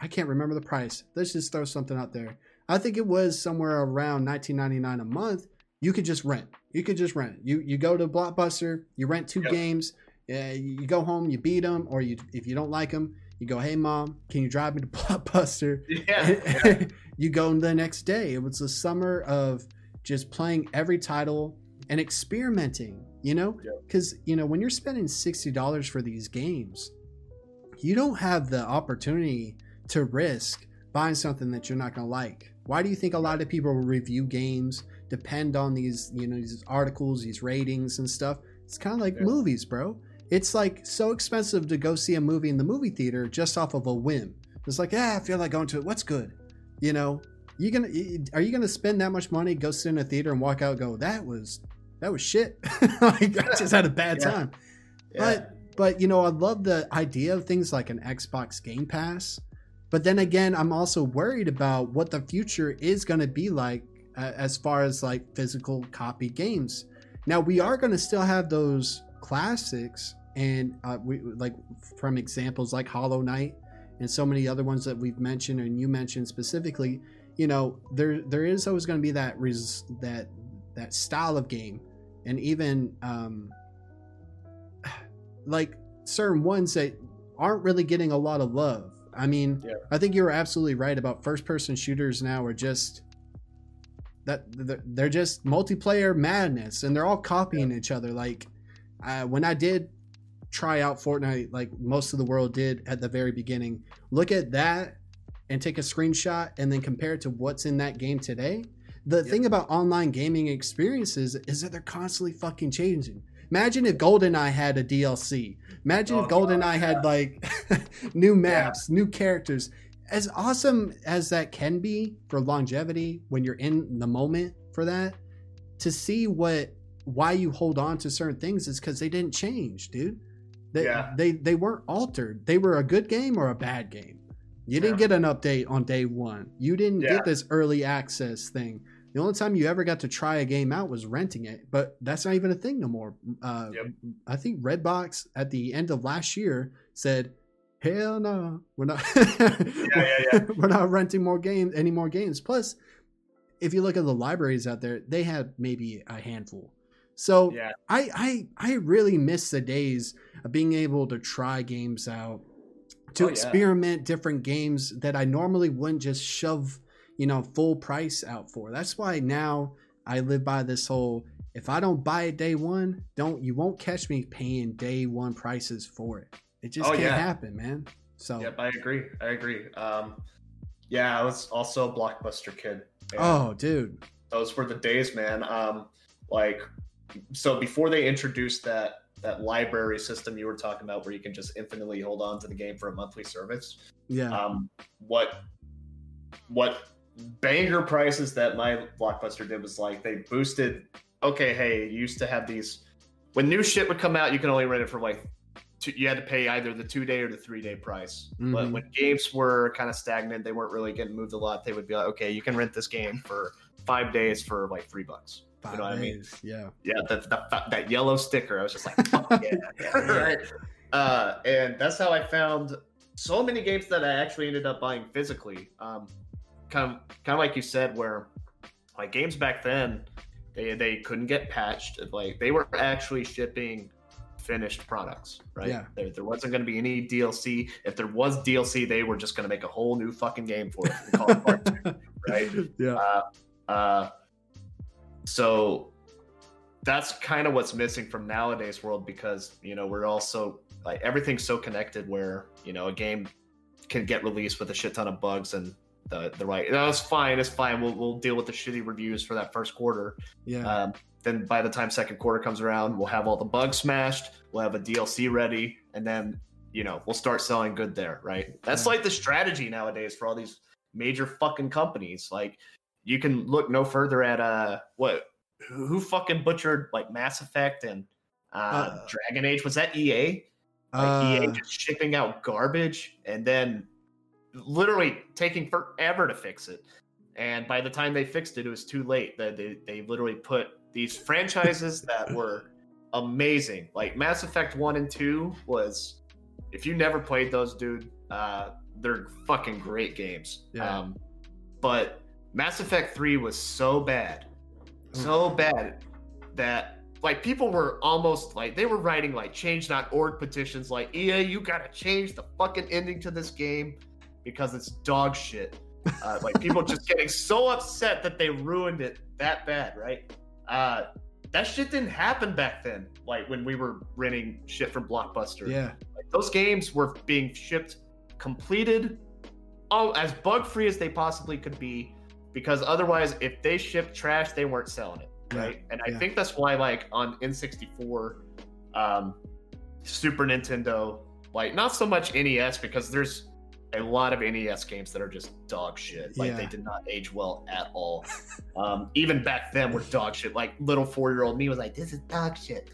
I can't remember the price. Let's just throw something out there. I think it was somewhere around 19.99 a month. You could just rent. You could just rent. You you go to Blockbuster, you rent two Yep. games. Uh, you go home, you beat them, or you if you don't like them, you go, hey mom, can you drive me to Blockbuster? Yeah. you go the next day. It was the summer of just playing every title and experimenting, you know? Yeah. Because, you know, when you're spending $60 for these games, you don't have the opportunity to risk buying something that you're not going to like. Why do you think a lot of people review games, depend on these, you know, these articles, these ratings and stuff? It's kind of like Yeah. movies, bro. It's like so expensive to go see a movie in the movie theater just off of a whim. It's like, yeah, I feel like going to it. What's good? You know, you gonna are you gonna spend that much money, go sit in a theater and walk out, and go, that was that was shit. like I just had a bad Yeah. time. yeah. But but you know, I love the idea of things like an Xbox Game Pass. But then again, I'm also worried about what the future is going to be like as far as like physical copy games. Now we are going to still have those classics, and uh, we like from examples like Hollow Knight and so many other ones that we've mentioned and you mentioned specifically. You know, there there is always going to be that res- that that style of game, and even um, like certain ones that aren't really getting a lot of love. I mean, Yeah. I think you're absolutely right about first person shooters now are just that they're- just multiplayer madness and they're all copying each other. Like uh, when I did try out Fortnite, like most of the world did at the very beginning, look at that and take a screenshot and then compare it to what's in that game today. The Yeah. thing about online gaming experiences is that they're constantly fucking changing. Imagine if GoldenEye had a DLC. Imagine Oh, if GoldenEye God, had like new maps, new characters. As awesome as that can be for longevity when you're in the moment for that, to see what why you hold on to certain things is because they didn't change, dude. They, Yeah. they they weren't altered. They were a good game or a bad game. You didn't Yeah. get an update on day one. You didn't Yeah. get this early access thing. The only time you ever got to try a game out was renting it, but that's not even a thing no more. Uh, Yep. I think Redbox at the end of last year said, "Hell no, we're not. yeah, yeah. yeah. we're not renting more games, any more games." Plus, if you look at the libraries out there, they have maybe a handful. So Yeah. I, I I really miss the days of being able to try games out, to Oh, yeah. experiment different games that I normally wouldn't just shove, you know, full price out for. That's why now I live by this whole if I don't buy it day one, don't you won't catch me paying day one prices for it. It just Oh, can't yeah. happen, man. So Yep, I agree. I agree. Um, yeah, I was also a blockbuster kid. oh dude. those were the days, man. Um, like, so before they introduced that that library system you were talking about, where you can just infinitely hold on to the game for a monthly service, Yeah. um, what what banger prices that my blockbuster did was like they boosted. Okay, hey, you used to have these when new shit would come out, you can only rent it for like you had to pay either the two day or the three day price. But Mhm. when games were kind of stagnant, they weren't really getting moved a lot. They would be like, okay, you can rent this game for five days for like three bucks. Five you know what I mean? days, Yeah. Yeah, that, that, that yellow sticker. I was just like, fuck yeah. right? Uh, and that's how I found so many games that I actually ended up buying physically. Um, kind of, kind of like you said, where like games back then, they they couldn't get patched. Like they were actually shipping finished products, right? Yeah. There, there wasn't going to be any DLC. If there was DLC, they were just going to make a whole new fucking game for it. it part two, right? Yeah. Uh, uh, so that's kind of what's missing from nowadays world because you know we're also like everything's so connected where you know a game can get released with a shit ton of bugs and the the right it's fine it's fine we'll, we'll deal with the shitty reviews for that first quarter Yeah. um, then by the time second quarter comes around we'll have all the bugs smashed we'll have a dlc ready and then you know we'll start selling good there right? That's like the strategy nowadays for all these major fucking companies. Like you can look no further at uh what who, fucking butchered like mass effect and uh, Uh, dragon age? Was that ea like ea Uh, just shipping out garbage and then literally taking forever to fix it. And by the time they fixed it it was too late. They, they, they literally put these franchises that were amazing. Like mass effect 1 and 2 was if you never played those dude uh, they're fucking great games. Yeah. um, but mass effect 3 was so bad so bad that like people were almost like they were writing like change.org petitions like ea you gotta change the fucking ending to this game because it's dog shit. Uh, like people just getting so upset that they ruined it that bad right uh that shit didn't happen back then like when we were renting shit from blockbuster yeah. like, those games were being shipped completed oh, as bug free as they possibly could be because otherwise if they shipped trash they weren't selling it Yeah, right and i yeah. think that's why like on n64 um super nintendo like not so much nes because there's a lot of nes games that are just dog shit. Like they did not age well at all. Um even back then were dog shit. Like little four-year-old me was like this is dog shit.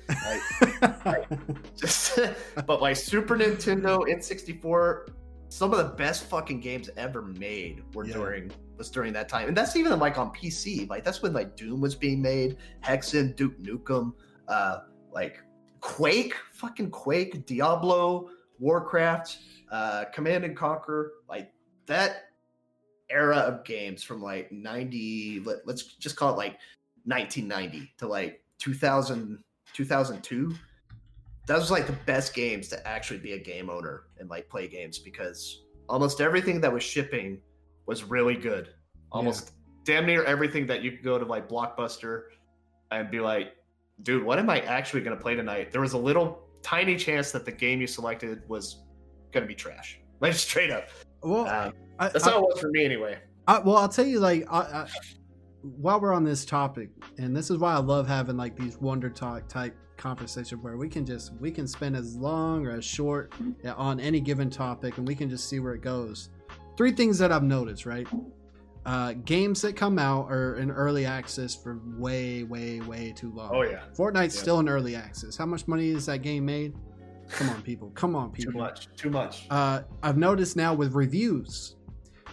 Like, just but like Super Nintendo, N64, some of the best fucking games ever made were Yeah. during was during that time, and that's even like on PC. Like that's when like Doom was being made, Hexen, Duke Nukem, uh, like Quake, fucking Quake, Diablo, Warcraft, uh, Command and Conquer, like that era of games from like 90 let, let's just call it like 1990 to like 2000 2002 that was like the best games to actually be a game owner and like play games because almost everything that was shipping was really good. Almost damn near everything that you could go to like Blockbuster and be like, dude, what am I actually going to play tonight? There was a little tiny chance that the game you selected was going to be trash. Like straight up. well, Um, I, that's I- how it was for me anyway. I, well, I'll tell you, like, I, I, while we're on this topic, and this is why I love having like these wonder talk type conversations where we can just we can spend as long or as short on any given topic, and we can just see where it goes. Three things that I've noticed, right? Uh, games that come out are in early access for way, way, way too long. Oh yeah, Fortnite's Yeah. still in early access. How much money is that game made? Come on, people. Come on, people. too much, too much. uh, I've noticed now with reviews.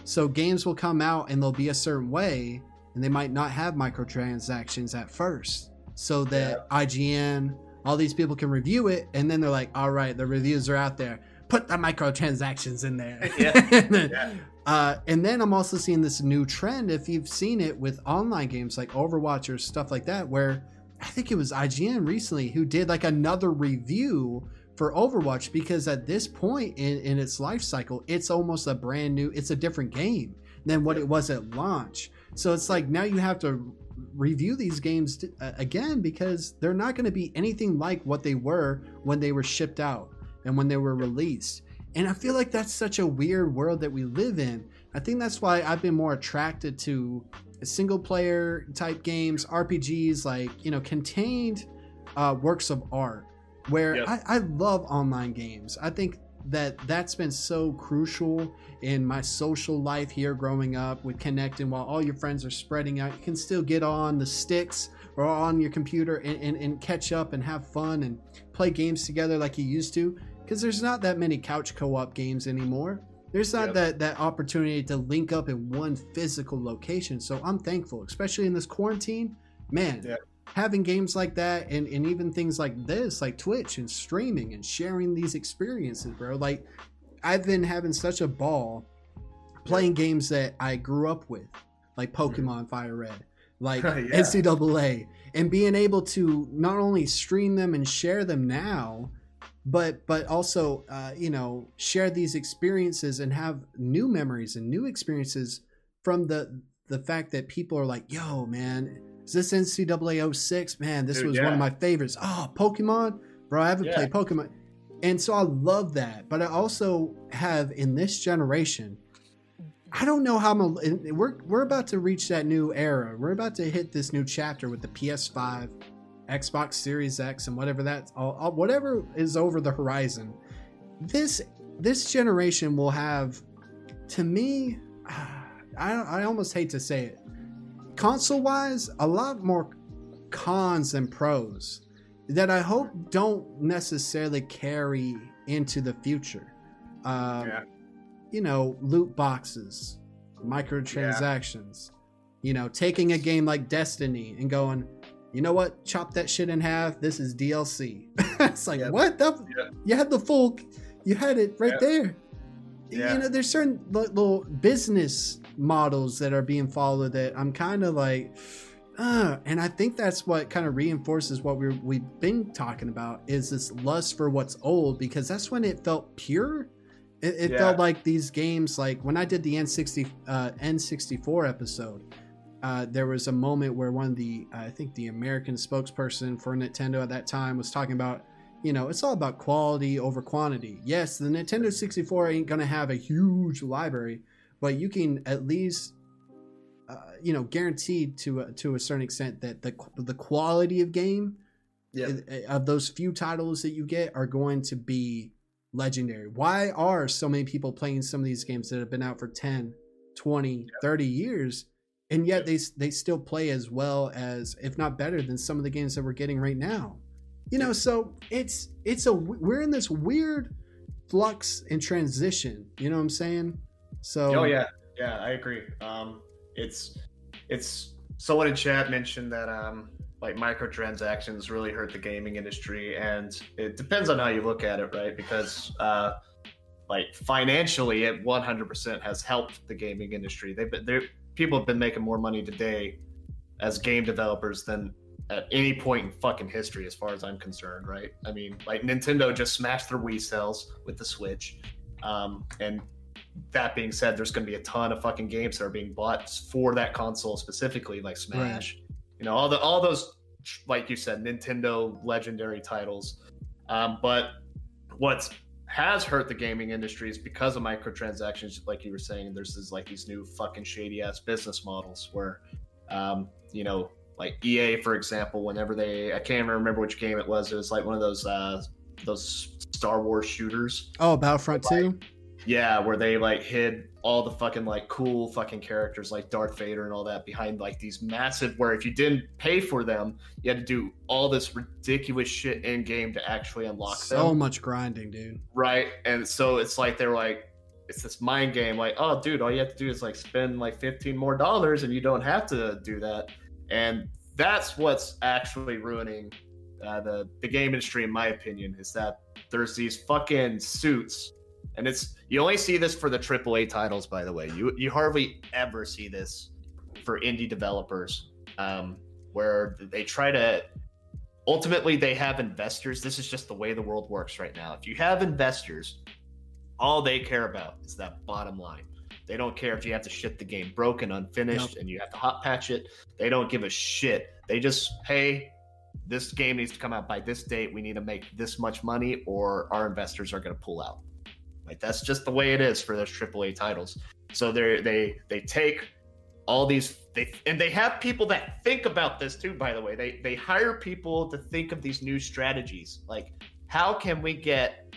So games will come out and they'll be a certain way, and they might not have microtransactions at first. So that IGN, all these people can review it, and then they're like, "All right, the reviews are out there. Put the microtransactions in there." Yeah. and, then, Yeah. uh, and then I'm also seeing this new trend. If you've seen it with online games like Overwatch or stuff like that, where I think it was IGN recently who did like another review for Overwatch because at this point in, in its life cycle, it's almost a brand new, it's a different game than what it was at launch. So it's like now you have to review these games t- uh, again because they're not going to be anything like what they were when they were shipped out and when they were released. And I feel like that's such a weird world that we live in. I think that's why I've been more attracted to single player type games, RPGs, like, you know, contained uh, works of art. Where Yep. I, I love online games. I think that that's been so crucial in my social life here growing up with connecting while all your friends are spreading out. You can still get on the sticks or on your computer and, and, and catch up and have fun and play games together like you used to. Because there's not that many couch co-op games anymore. There's not Yep. that that opportunity to link up in one physical location. So I'm thankful, especially in this quarantine. Man, Yeah. Having games like that and, and even things like this, like Twitch and streaming and sharing these experiences, bro. Like I've been having such a ball playing games that I grew up with, like Pokemon Fire Red, like Yeah. NCAA, and being able to not only stream them and share them now, but but also uh, you know share these experiences and have new memories and new experiences from the the fact that people are like, yo, man, is this NCAA 06? Man, this Dude, was one of my favorites. Oh, Pokemon, bro, I haven't Yeah. played Pokemon, and so I love that. But I also have in this generation. I don't know how I'm. A, we're we're about to reach that new era. We're about to hit this new chapter with the PS5, Xbox Series X, and whatever that's all, all- whatever is over the horizon. This this generation will have, to me, I I almost hate to say it, console wise, a lot more cons than pros that I hope don't necessarily carry into the future. Um, Yeah. You know, loot boxes, microtransactions. You know, taking a game like Destiny and going, you know what? Chop that shit in half. This is DLC. it's like Yep. what? The, Yeah. You had the full. You had it right there. Yeah. You know, there's certain little business models that are being followed that I'm kind of like, uh, and I think that's what kind of reinforces what we we've been talking about is this lust for what's old because that's when it felt pure. It, it Yeah. felt like these games, like when I did the N60 uh, N64 episode, uh, there was a moment where one of the I think the American spokesperson for Nintendo at that time was talking about you know, it's all about quality over quantity. Yes, the Nintendo 64 ain't gonna have a huge library, but you can at least, uh, you know, guaranteed to a, to a certain extent that the the quality of game Yeah. uh, of those few titles that you get are going to be legendary. Why are so many people playing some of these games that have been out for 10, 20, 30 years and yet they they still play as well as if not better than some of the games that we're getting right now. You know, so it's it's a we're in this weird flux and transition, you know what I'm saying? So Oh yeah, yeah, I agree. Um, it's it's someone in chat mentioned that um, like microtransactions really hurt the gaming industry, and it depends on how you look at it, right? Because uh, like financially, it 100% has helped the gaming industry. They've been. People have been making more money today as game developers than at any point in fucking history, as far as I'm concerned, right? I mean, like Nintendo just smashed their Wii sales with the Switch, um, and that being said, there's going to be a ton of fucking games that are being bought for that console specifically, like Smash. You know, all the all those, like you said, Nintendo legendary titles. Um, but what's has hurt the gaming industry is because of microtransactions, like you were saying. There's this, like these new fucking shady ass business models where, um, you know, like EA, for example, whenever they, I can't even remember which game it was. It was like one of those uh, those Star Wars shooters. Oh, Battlefront 2? Yeah, where they like hid all the fucking like cool fucking characters like Darth Vader and all that behind like these massive where if you didn't pay for them, you had to do all this ridiculous shit in game to actually unlock So them. So much grinding, dude. Right. And so it's like they're like it's this mind game, like, oh dude, all you have to do is like spend like 15 more dollars and you don't have to do that. And that's what's actually ruining uh, the the game industry, in my opinion, is that there's these fucking suits, and it's you only see this for the AAA titles, by the way. You you hardly ever see this for indie developers, um, where they try to. Ultimately, they have investors. This is just the way the world works right now. If you have investors, all they care about is that bottom line. They don't care if you have to ship the game broken, unfinished, and you have to hot patch it. They don't give a shit. They just, hey, this game needs to come out by this date. We need to make this much money, or our investors are going to pull out. Like that's just the way it is for those AAA titles. So they they they take all these they and they have people that think about this too. By the way, they they hire people to think of these new strategies. Like, how can we get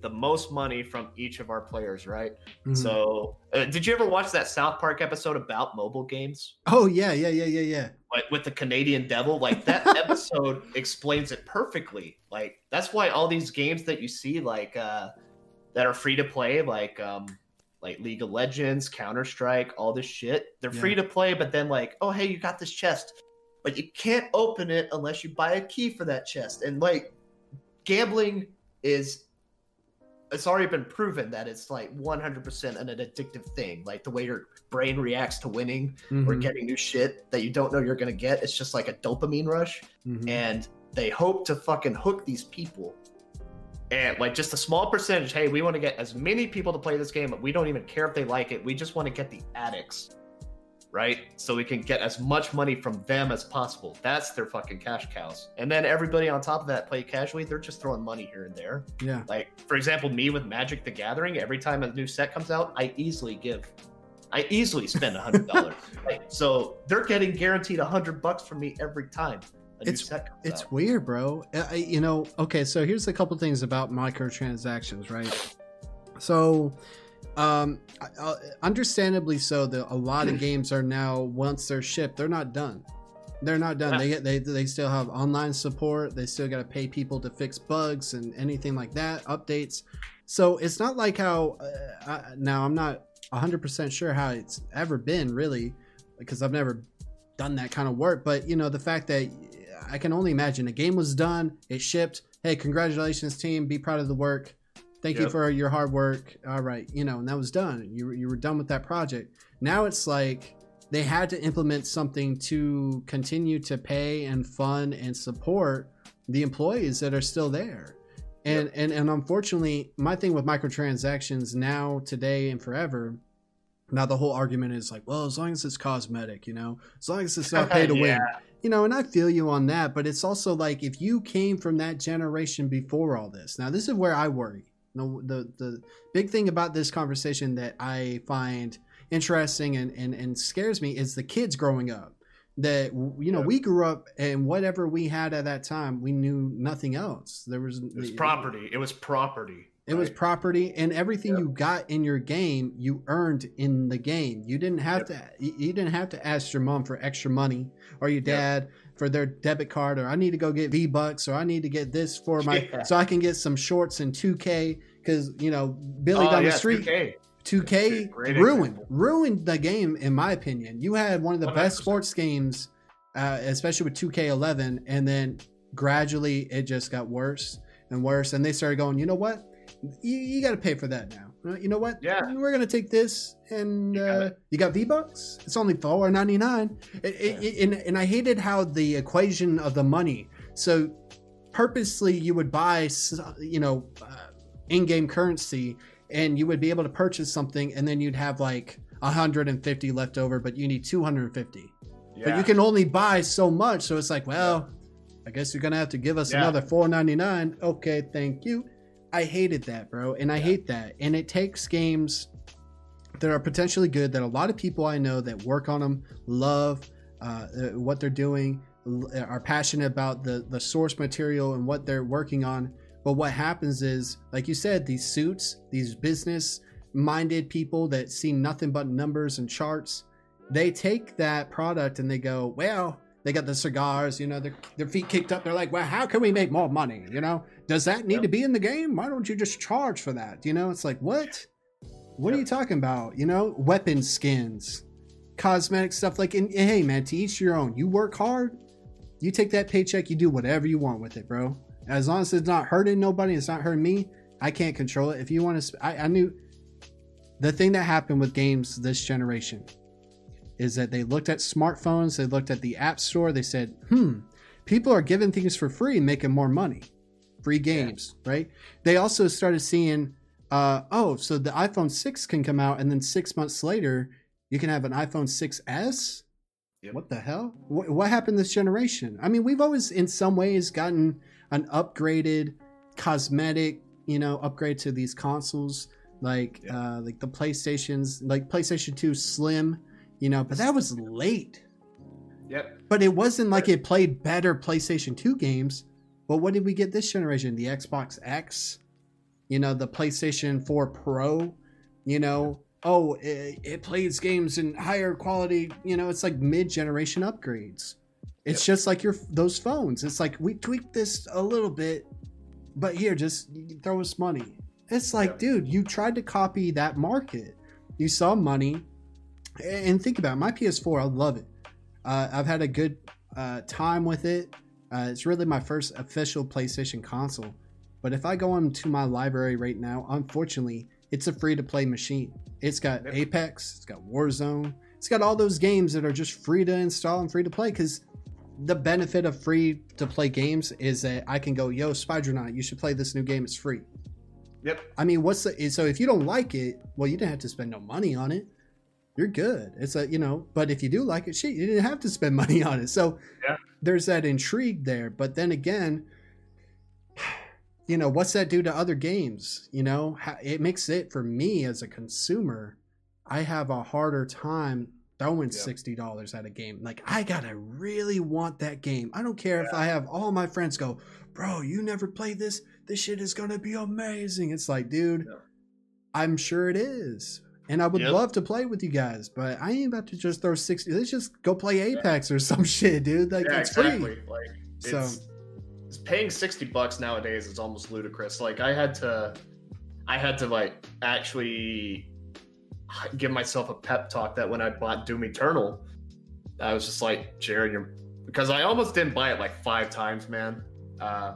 the most money from each of our players, right? Mhm. So, uh, did you ever watch that South Park episode about mobile games? oh yeah, yeah, yeah, yeah, yeah. Like with the Canadian Devil, like that episode explains it perfectly. Like that's why all these games that you see, like uh, that are free to play, like um, like League of Legends, Counter Strike, all this shit, they're Yeah. free to play. But then like, oh hey, you got this chest, but you can't open it unless you buy a key for that chest. And like, gambling is it's already been proven that it's like 100% an addictive thing like the way your brain reacts to winning or Mhm, getting new shit that you don't know you're gonna get it's just like a dopamine rush mhm. and they hope to fucking hook these people and like just a small percentage hey we want to get as many people to play this game but we don't even care if they like it. We just want to get the addicts right? So we can get as much money from them as possible. That's their fucking cash cows. And then everybody on top of that play casually they're just throwing money here and there. Yeah. like for example me with magic the gathering every time a new set comes out i easily give. I easily spend a hundred dollars. Like so they're getting guaranteed a hundred bucks from me every time It's- It's out. weird, bro. I, you know, okay, so here's a couple things about microtransactions, right? So, um, uh, understandably so, that a lot of games are now once they're shipped, they're not done. They're not done. Yeah. They get they they still have online support. They still got to pay people to fix bugs and anything like that, updates. So it's not like how uh, I, now I'm not 100% sure how it's ever been really because I've never done that kind of work. But you know, the fact that I can only imagine a game was done, it shipped. Hey, congratulations, team! Be proud of the work. Thank you for your hard work. All right, you know, and that was done. You were- you were done with that project. Now it's like they had to implement something to continue to pay and fund and support the employees that are still there. And and and unfortunately, my thing with microtransactions now, today, and forever. Now the whole argument is like, well, as long as it's cosmetic, you know, as long as it's not pay to win, Yeah. You know, and I feel you on that, but it's also like if you came from that generation before all this. Now, this is where I worry. No, the the big thing about this conversation that I find interesting and and, and scares me is the kids growing up. That you know, Yeah. we grew up and whatever we had at that time, we knew nothing else. There was It was property. It was property. it was property and everything Yep. you got in your game, you earned in the game. You didn't have Yep. to you didn't have to ask your mom for extra money or your Yep. dad for their debit card or I need to go get V bucks or I need to get this for my Yeah. so I can get some shorts in 2K cuz you know Billy Oh, down yeah, the street 2K. 2K ruined example. ruined the game in my opinion. You had one of the best 100%. sports games, uh, especially with 2K11, and then gradually it just got worse and worse, and they started going, you know what, you, you got to pay for that now. You know what? Yeah. we're gonna take this, and You got uh, you got V bucks. It's only four ninety nine. And and I hated how the equation of the money. So purposely, you would buy, you know, uh, in-game currency and you would be able to purchase something and then you'd have like 150 left over but you need 250 Yeah. but you can only buy so much so it's like well i guess you're gonna have to give us Yeah. another 499 okay thank you i hated that bro and i Yeah. hate that and it takes games that are potentially good that a lot of people i know that work on them love uh, uh, what they're doing are passionate about the the source material and what they're working on but what happens is, like you said, these suits, these business minded people that see nothing but numbers and charts, they take that product and they go, well, they got the cigars, you know, their, their feet kicked up. They're like, well, how can we make more money? You know, does that need Yep. to be in the game? Why don't you just charge for that? You know, it's like, what? What are you talking about? You know, weapon skins, cosmetic stuff. Like, and, hey, man, to each your own. You work hard, you take that paycheck, you do whatever you want with it, bro. As long as it's not hurting nobody, it's not hurting me. I can't control it. If you want to, sp- I, I knew the thing that happened with games this generation is that they looked at smartphones, they looked at the app store, they said, hmm, people are giving things for free and making more money. Free games, right? They also started seeing, uh, oh, so the iPhone 6 can come out, and then six months later, you can have an iPhone 6S. Yep. What the hell? What, what happened this generation? I mean, we've always, in some ways, gotten an upgraded, cosmetic, you know, upgrade to these consoles, like Yeah. uh, like the PlayStations, like PlayStation 2 Slim, you know, but that was late. Yep. But it wasn't like it played better PlayStation 2 games. But what did we get this generation? The Xbox X, you know, the PlayStation 4 Pro, you know, oh, it, it plays games in higher quality, you know, it's like mid-generation upgrades. It's just like your those phones. It's like we tweaked this a little bit, but here, just throw us money. It's like, Yep. dude, you tried to copy that market. You saw money, and think about it, my PS4. I love it. Uh, I've had a good uh, time with it. Uh, it's really my first official PlayStation console. But if I go into my library right now, unfortunately, it's a free to play machine. It's got Yep. Apex, it's got Warzone, it's got all those games that are just free to install and free to play. Because the benefit of free to play games is that I can go, yo, Spidronaut, you should play this new game. It's free. Yep. I mean, what's the so if you don't like it, well, you didn't have to spend no money on it. You're good. It's a you know, but if you do like it, shit, you didn't have to spend money on it. So Yeah. there's that intrigue there. But then again, you know, what's that do to other games? You know, it makes it for me as a consumer, I have a harder time throwing Yeah. sixty dollars at a game. Like I gotta really want that game. I don't care if I have all my friends go, bro, you never played this. This shit is gonna be amazing. It's like, dude, Yeah. I'm sure it is. And I would Yep. love to play with you guys, but I ain't about to just throw 60. Let's just go play Apex or some shit, dude. Like, yeah, it's exactly. free. Like So- it's, it's paying sixty bucks nowadays is almost ludicrous. Like I had to, I had to like actually give myself a pep talk that when I bought Doom Eternal, I was just like, Jared, you're because I almost didn't buy it like five times, man. Uh,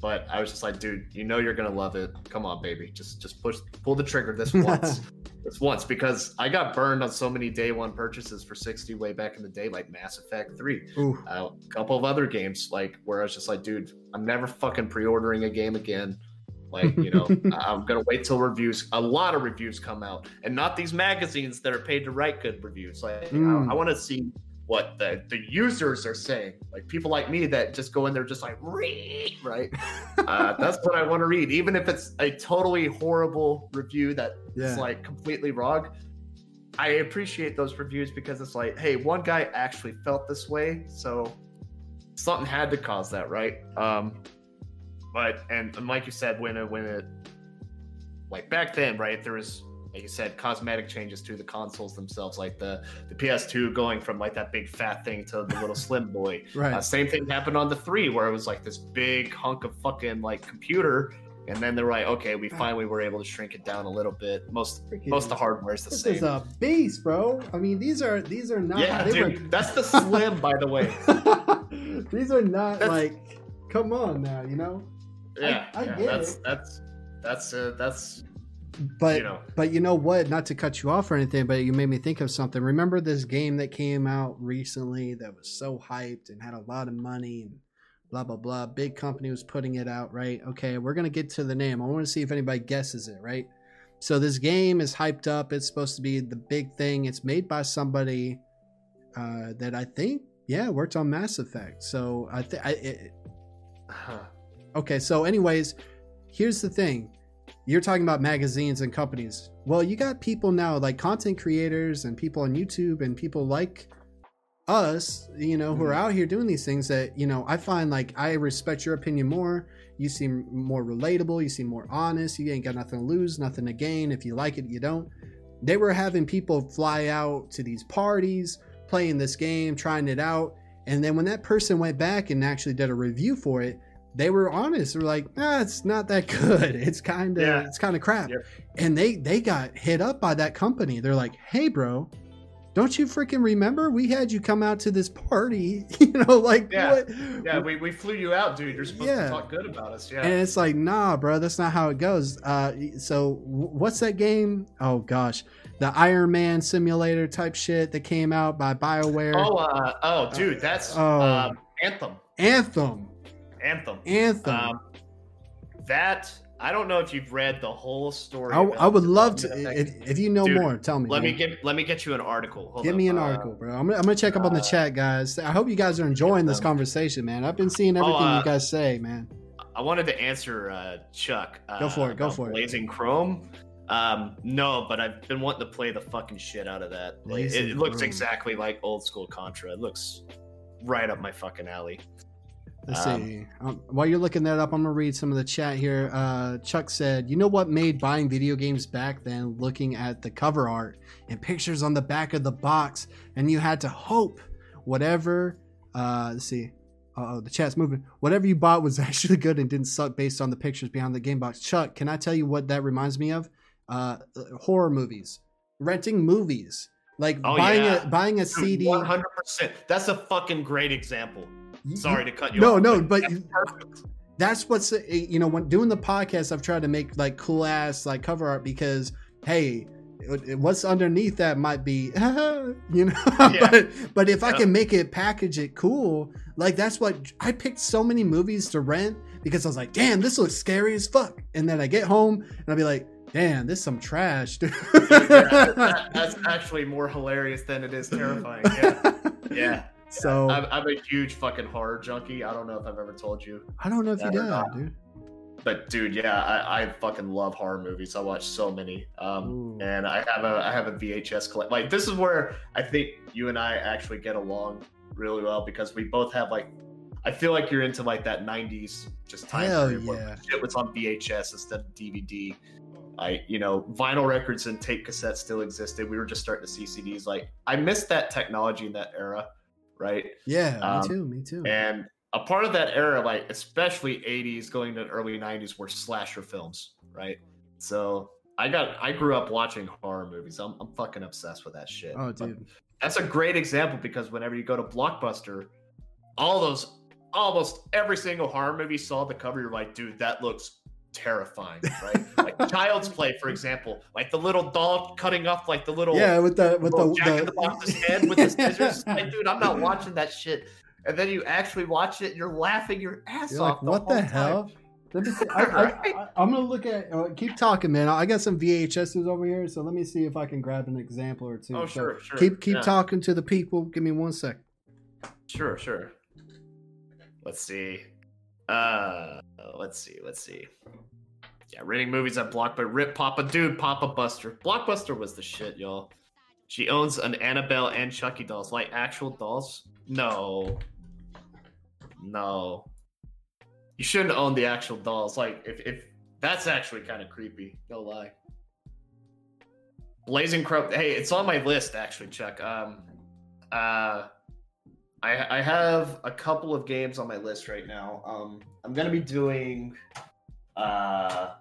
but I was just like, dude, you know you're gonna love it. Come on, baby, just just push, pull the trigger this once. This once because I got burned on so many day one purchases for 60 way back in the day, like Mass Effect 3 uh, a couple of other games like where I was just like, dude, I'm never fucking pre-ordering a game again. Like, you know, I'm gonna wait till reviews, a lot of reviews come out, and not these magazines that are paid to write good reviews. Like, Mm. I, want to see what the the users are saying. Like people like me that just go in there just like read, right? uh, that's what I want to read, even if it's a totally horrible review that is Yeah. like completely wrong. I appreciate those reviews because it's like, hey, one guy actually felt this way, so something had to cause that, right? Um, but and, and like you said, when it when it like back then, right, there was like you said, cosmetic changes to the consoles themselves, like the the PS2 going from like that big fat thing to the little slim boy. Right. Uh, same thing happened on the three, where it was like this big hunk of fucking like computer, and then they're like, okay, we finally were able to shrink it down a little bit. Most Freaking- most of the hardware is the This same. This is a beast, bro. I mean, these are these are not. yeah, dude, that's the slim, by the way. these are not That's- like. Come on now, you know. Yeah, I yeah, get that's it. that's that's uh, that's But you know But you know what? Not to cut you off or anything, but you made me think of something. Remember this game that came out recently that was so hyped and had a lot of money and blah blah blah. Big company was putting it out, right? Okay, we're gonna get to the name. I want to see if anybody guesses it, right? So this game is hyped up. It's supposed to be the big thing. It's made by somebody uh, that I think, yeah, worked on Mass Effect. So I think I. It, huh. Okay, so anyways, here's the thing. You're talking about magazines and companies. Well, you got people now like content creators and people on YouTube and people like us, you know, who are mm-hmm. out here doing these things that, you know, I find like I respect your opinion more. You seem more relatable, you seem more honest, you ain't got nothing to lose, nothing to gain. If you like it, you don't. They were having people fly out to these parties, playing this game, trying it out, and then when that person went back and actually did a review for it, they were honest. They're like, "Ah, it's not that good. It's kind of, Yeah. it's kind of crap." Yep. And they they got hit up by that company. They're like, "Hey, bro, don't you freaking remember we had you come out to this party? you know, like Yeah. what? yeah, we, we flew you out, dude. You're supposed Yeah. to talk good about us. Yeah, And it's like, nah, bro, that's not how it goes. Uh, so w- what's that game? Oh gosh, the Iron Man simulator type shit that came out by Bioware. oh, uh, oh, dude, that's Oh. um, Anthem. Anthem, Anthem. Anthem. Um, that I don't know if you've read the whole story. I, I would love to. If, if you know Dude, more, tell me. Let me get let me get you an article. Hold Give up. me an Uh, article, bro. I'm, gonna- I'm gonna check up on the uh, chat, guys. I hope you guys are enjoying this um, conversation, man. I've been seeing everything uh, you guys say, man. I wanted to answer uh, Chuck. Uh, Go for it, go for it. Blazing Chrome. Um, no, but I've been wanting to play the fucking shit out of that. Like, it, it looks exactly like old school Contra. It looks right up my fucking alley. Let's Um, see. Um, while you're looking that up, I'm gonna read some of the chat here. Uh, Chuck said, "You know what made buying video games back then? Looking at the cover art and pictures on the back of the box, and you had to hope whatever. Uh, let's see. Oh, the chat's moving. Whatever you bought was actually good and didn't suck based on the pictures behind the game box. Chuck, can I tell you what that reminds me of? Uh, horror movies, renting movies, like Oh, buying yeah. a buying a CD. One hundred percent. That's a fucking great example. Sorry to cut you No, off. no, but that's that's what's uh, you know when doing the podcast i've tried to make like cool ass like cover art because hey what's underneath that might be you know Yeah. but but if i can make it package it cool like that's what i picked so many movies to rent because i was like damn this looks scary as fuck and then i get home and i'll be like damn this is some trash dude. That- that- that's actually more hilarious than it is terrifying. Yeah, yeah. So I'm, I'm a huge fucking horror junkie. I don't know if I've ever told you, i don't know if you did not. dude but dude, yeah, I, I fucking love horror movies. I watch so many, um, and I have a I have a VHS collect. Like this is where I think you and I actually get along really well because we both have like. I feel like you're into like that '90s just time Hell period where yeah. shit was on VHS instead of DVD. I, you know, vinyl records and tape cassettes still existed. We were just starting to see CDs. Like, I missed that technology in that era, right? yeah Um, me too me too And a part of that era, like especially 80s going to early 90s, were slasher films, right? So I got, I grew up watching horror movies. I'm, I'm fucking obsessed with that shit. oh But dude that's a great example because whenever you go to Blockbuster, all those, almost every single horror movie saw the cover. You're like, dude, that looks terrifying, right? like Child's Play, for example, like the little doll cutting off like the little yeah with the with the, Jack in the the Box's head with the scissors. like, dude, I'm not watching that shit. And then you actually watch it, and you're laughing your ass You're off. like, what the whole time. hell? Let me see. I, I'm gonna look at. Uh, keep talking, man. I got some VHSs over here, so let me see if I can grab an example or two. Oh, So sure, sure. Keep keep yeah. talking to the people. Give me one sec. Sure, sure. Let's see. Uh, let's see, let's see. Yeah, renting movies at Blockbuster. Rip Papa, dude, Papa Buster. Blockbuster was the shit, y'all. She owns an Annabelle and Chucky dolls, like actual dolls. No, no. You shouldn't own the actual dolls. Like, if if that's actually kind of creepy. No lie. Blazing Chrome. Hey, it's on my list actually, Chuck. Um, uh, I I have a couple of games on my list right now. Um, I'm gonna be doing uh,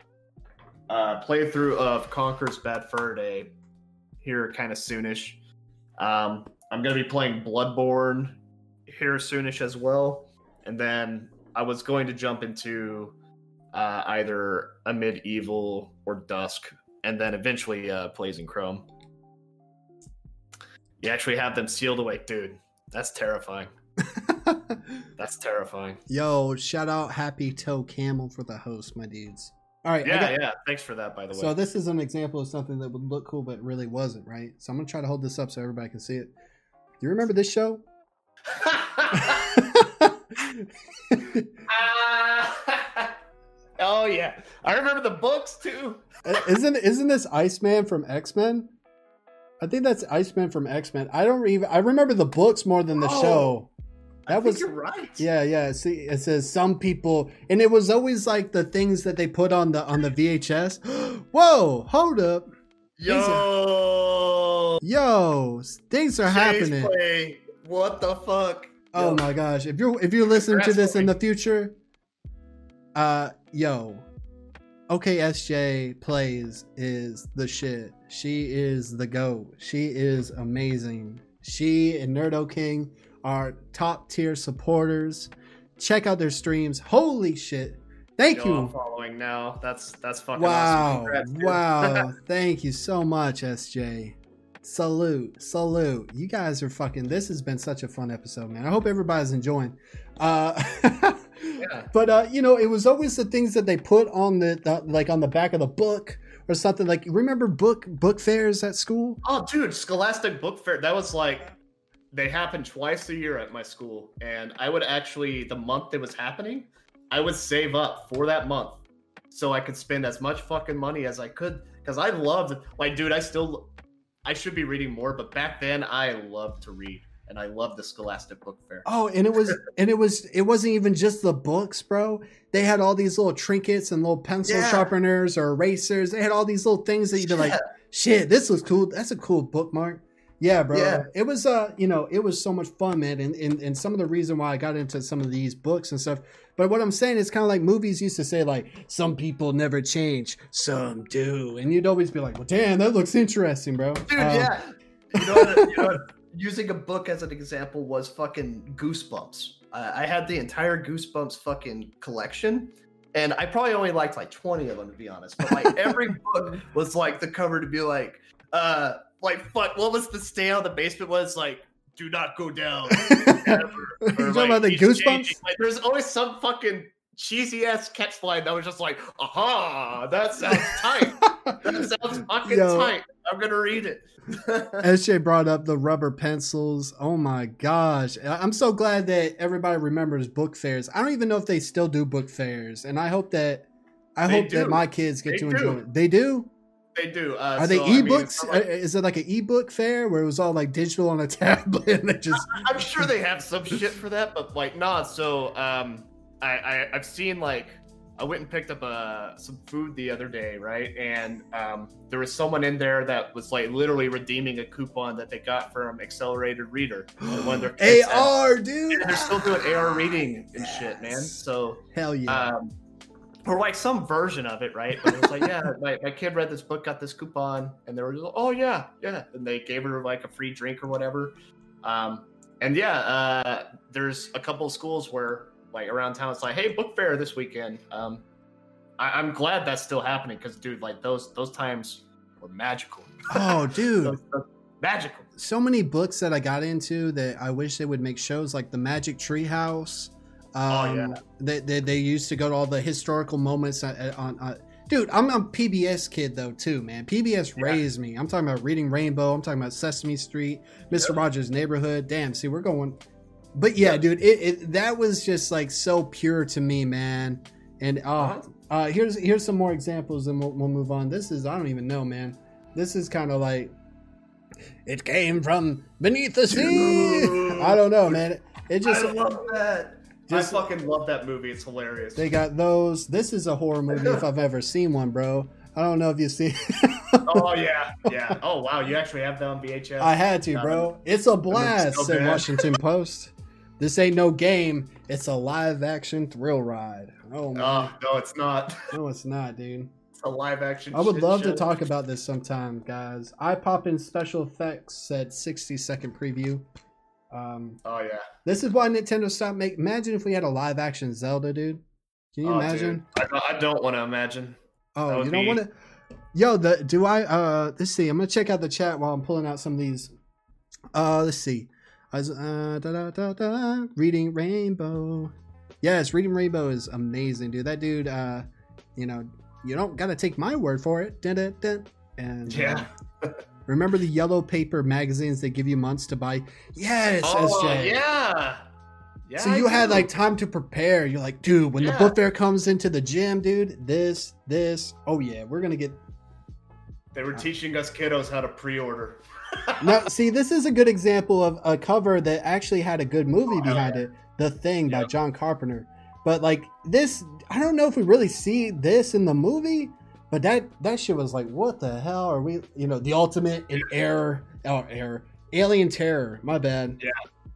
uh playthrough of Conker's Bad Fur Day here kind of soonish. Um, I'm gonna be playing Bloodborne here soonish as well, and then I was going to jump into uh, either Amid Evil or dusk, and then eventually uh, Blazing Chrome. You actually have them sealed away, dude. That's terrifying. That's terrifying. Yo, shout out Happy Toe Camel for the host, my dudes. All right, Yeah, got- yeah. Thanks for that, by the way. So this is an example of something that would look cool, but really wasn't, right? So I'm gonna try to hold this up so everybody can see it. Do you remember this show? Ah. oh yeah, I remember the books too. isn't isn't this Iceman from X Men? I think that's Iceman from X Men. I don't even. I remember the books more than the Oh, show. I That think was you're right. yeah, yeah. See, it says some people, and it was always like the things that they put on the on the VHS. Whoa, hold up, Yo, yo, things are Chase happening. Play. What the fuck? Oh Yo. my gosh! If you're if you're listening to this in the future, uh, yo, OKSJ plays is the shit. She is the goat. She is amazing. She and Nerdo King are top tier supporters. Check out their streams. Holy shit! Thank Yo, I'm you. following now. That's that's fucking Wow! awesome. Congrats. Wow! Thank you so much, SJ. Salute, salute. You guys are fucking. This has been such a fun episode, man. I hope everybody's enjoying. Uh, Yeah. but uh, you know, it was always the things that they put on the, the like on the back of the book or something. Like, remember book book fairs at school? Oh, dude, Scholastic Book Fair. That was like they happened twice a year at my school, and I would actually the month it was happening, I would save up for that month so I could spend as much fucking money as I could because I loved like, dude, I still I should be reading more, but back then I loved to read, and I love the Scholastic Book Fair. Oh, and it was and it was it wasn't even just the books, bro. They had all these little trinkets and little pencil Yeah. sharpeners or erasers. They had all these little things that you'd be like, shit, this looks cool. That's a cool bookmark. Yeah, bro. Yeah. It was uh, you know, it was so much fun, man. And, and and some of the reason why I got into some of these books and stuff. But what I'm saying is kind of like movies used to say, like, some people never change, some do. And you'd always be like, Well, damn, that looks interesting, bro. Dude, Um, yeah. You know, what, you know what? Using a book as an example was fucking Goosebumps. Uh, I had the entire Goosebumps fucking collection, and I probably only liked like 20 of them to be honest. But like every book was like the cover to be like, uh, like fuck, what was the stay on the basement was like, do not go down. ever," You or, talking like, about the Goosebumps? Like, there's always some fucking cheesy ass catch line that was just like, aha, that sounds tight. That sounds fucking Yo. tight. I'm gonna read it. SJ brought up the rubber pencils. Oh my gosh. I'm so glad that everybody remembers book fairs. I don't even know if they still do book fairs. And I hope that I They hope that my kids get They to do. enjoy it. They do? They do. Uh, Are they so, I mean, ebooks? like- Uh, Is it like an ebook fair where it was all like digital on a tablet and it just I'm sure they have some shit for that, but like, nah. So, um, I, I I've seen like I went and picked up uh some food the other day, right? And um, there was someone in there that was like literally redeeming a coupon that they got from Accelerated Reader. And one of their AR, dude. Yeah, they're still doing AR reading and shit, man. So, Hell yeah. um, or like some version of it, right? But it was like, yeah, my, my kid read this book, got this coupon, and they were just, oh yeah, yeah, and they gave her like a free drink or whatever. Um, and yeah, uh, there's a couple of schools where like around town, it's like, hey, book fair this weekend. Um, I, I'm glad that's still happening because, dude, like those those times were magical. oh, dude. Those- those- magical. so many books that I got into that I wish they would make shows like the Magic Tree House. Um, Oh, yeah. they, they they used to go to all the historical moments on. on, on dude, I'm a PBS kid though too, man. PBS Yeah. raised me. I'm talking about Reading Rainbow. I'm talking about Sesame Street, Mister Yep. Rogers' Neighborhood. Damn, see, we're going. But yeah, dude, it, it that was just like so pure to me, man. And uh, Uh-huh. uh here's here's some more examples, and we'll, we'll move on. This is I don't even know, man. This is kind of like it came from beneath the sea. I don't know, man. It just I love that. just- I fucking love that movie. It's hilarious. they got those. This is a horror movie if I've ever seen one, bro. I don't know if you've seen. oh yeah, yeah. Oh wow, you actually have that on VHS. I had to, bro. It's a blast. said. Washington Post. This ain't no game. It's a live action thrill ride. Oh man. Oh no, it's not. No, it's not, dude. It's a live action. I would love to talk about this sometime, guys. I pop in special effects said 60 second preview. Um, Oh yeah. this is why Nintendo stopped making. Imagine if we had a live action Zelda, dude. Can you Oh, imagine? dude. I, don't- I don't want to imagine. Oh, you don't be- want to. Yo, the do I? Uh, let's see. I'm gonna check out the chat while I'm pulling out some of these. Uh, let's see. Was, uh, da, da, da, da, reading Rainbow. Yes, reading Rainbow is amazing, dude. That dude. Uh, you know, you don't gotta take my word for it. Dun, dun, dun. And uh, Yeah. remember the yellow paper magazines they give you months to buy? Yes, Oh SJ. yeah. Yeah. So I you had do. like time to prepare. You're like, dude, when the Yeah. book fair comes into the gym, dude, this, this. Oh yeah, we're gonna get They were teaching us kiddos how to pre-order. Now, see, this is a good example of a cover that actually had a good movie Oh, behind it, The Thing by Yep. John Carpenter. But like this, I don't know if we really see this in the movie. But that that shit was like, what the hell are we? You know, the ultimate in error, or error, alien terror. My bad. Yeah.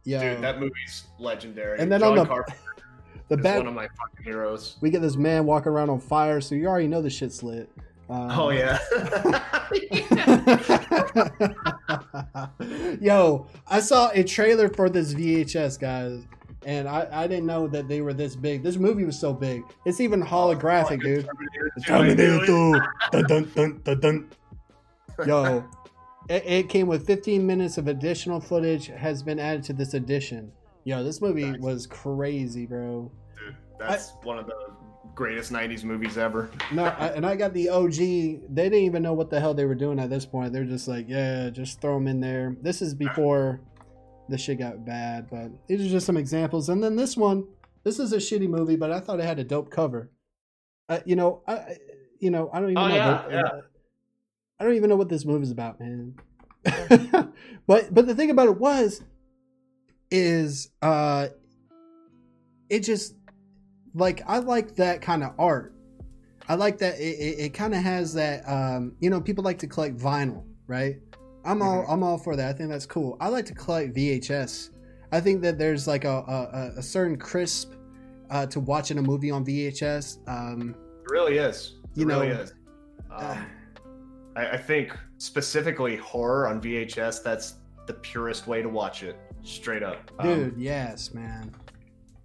yeah. Dude, that movie's legendary. And then John on the- Carpenter the bad. one of my fucking heroes. we get this man walking around on fire, so you already know the shit's lit. Um, Oh yeah. Yo, I saw a trailer for this VHS, guys, and I, I didn't know that they were this big. This movie was so big. It's even holographic, dude. Terminator 2, I knew it. Dun, dun, dun, dun, dun. Yo, it, it came with 15 minutes of additional footage has been added to this edition. Yo, this movie Nice. was crazy, bro. Dude, that's one of the greatest '90s movies ever. No, I, and I got the OG. They didn't even know what the hell they were doing at this point. They're just like, yeah, just throw them in there. This is before the shit got bad, but these are just some examples. And then this one, this is a shitty movie, but I thought it had a dope cover. Uh, you know, I, I- you know, I don't even Oh, know. yeah, what- yeah. I don't even know what this movie's about, man. but but the thing about it was, is uh it just like I like that kind of art. I like that it, it, it kind of has that um you know people like to collect vinyl, right? I'm all I'm all for that. I think that's cool. I like to collect VHS. I think that there's like a a, a certain crisp uh, to watching a movie on VHS. Um, It really is. It You know, really is. Um, I, I think specifically horror on VHS. That's the purest way to watch it, straight up. Um, dude, yes, man.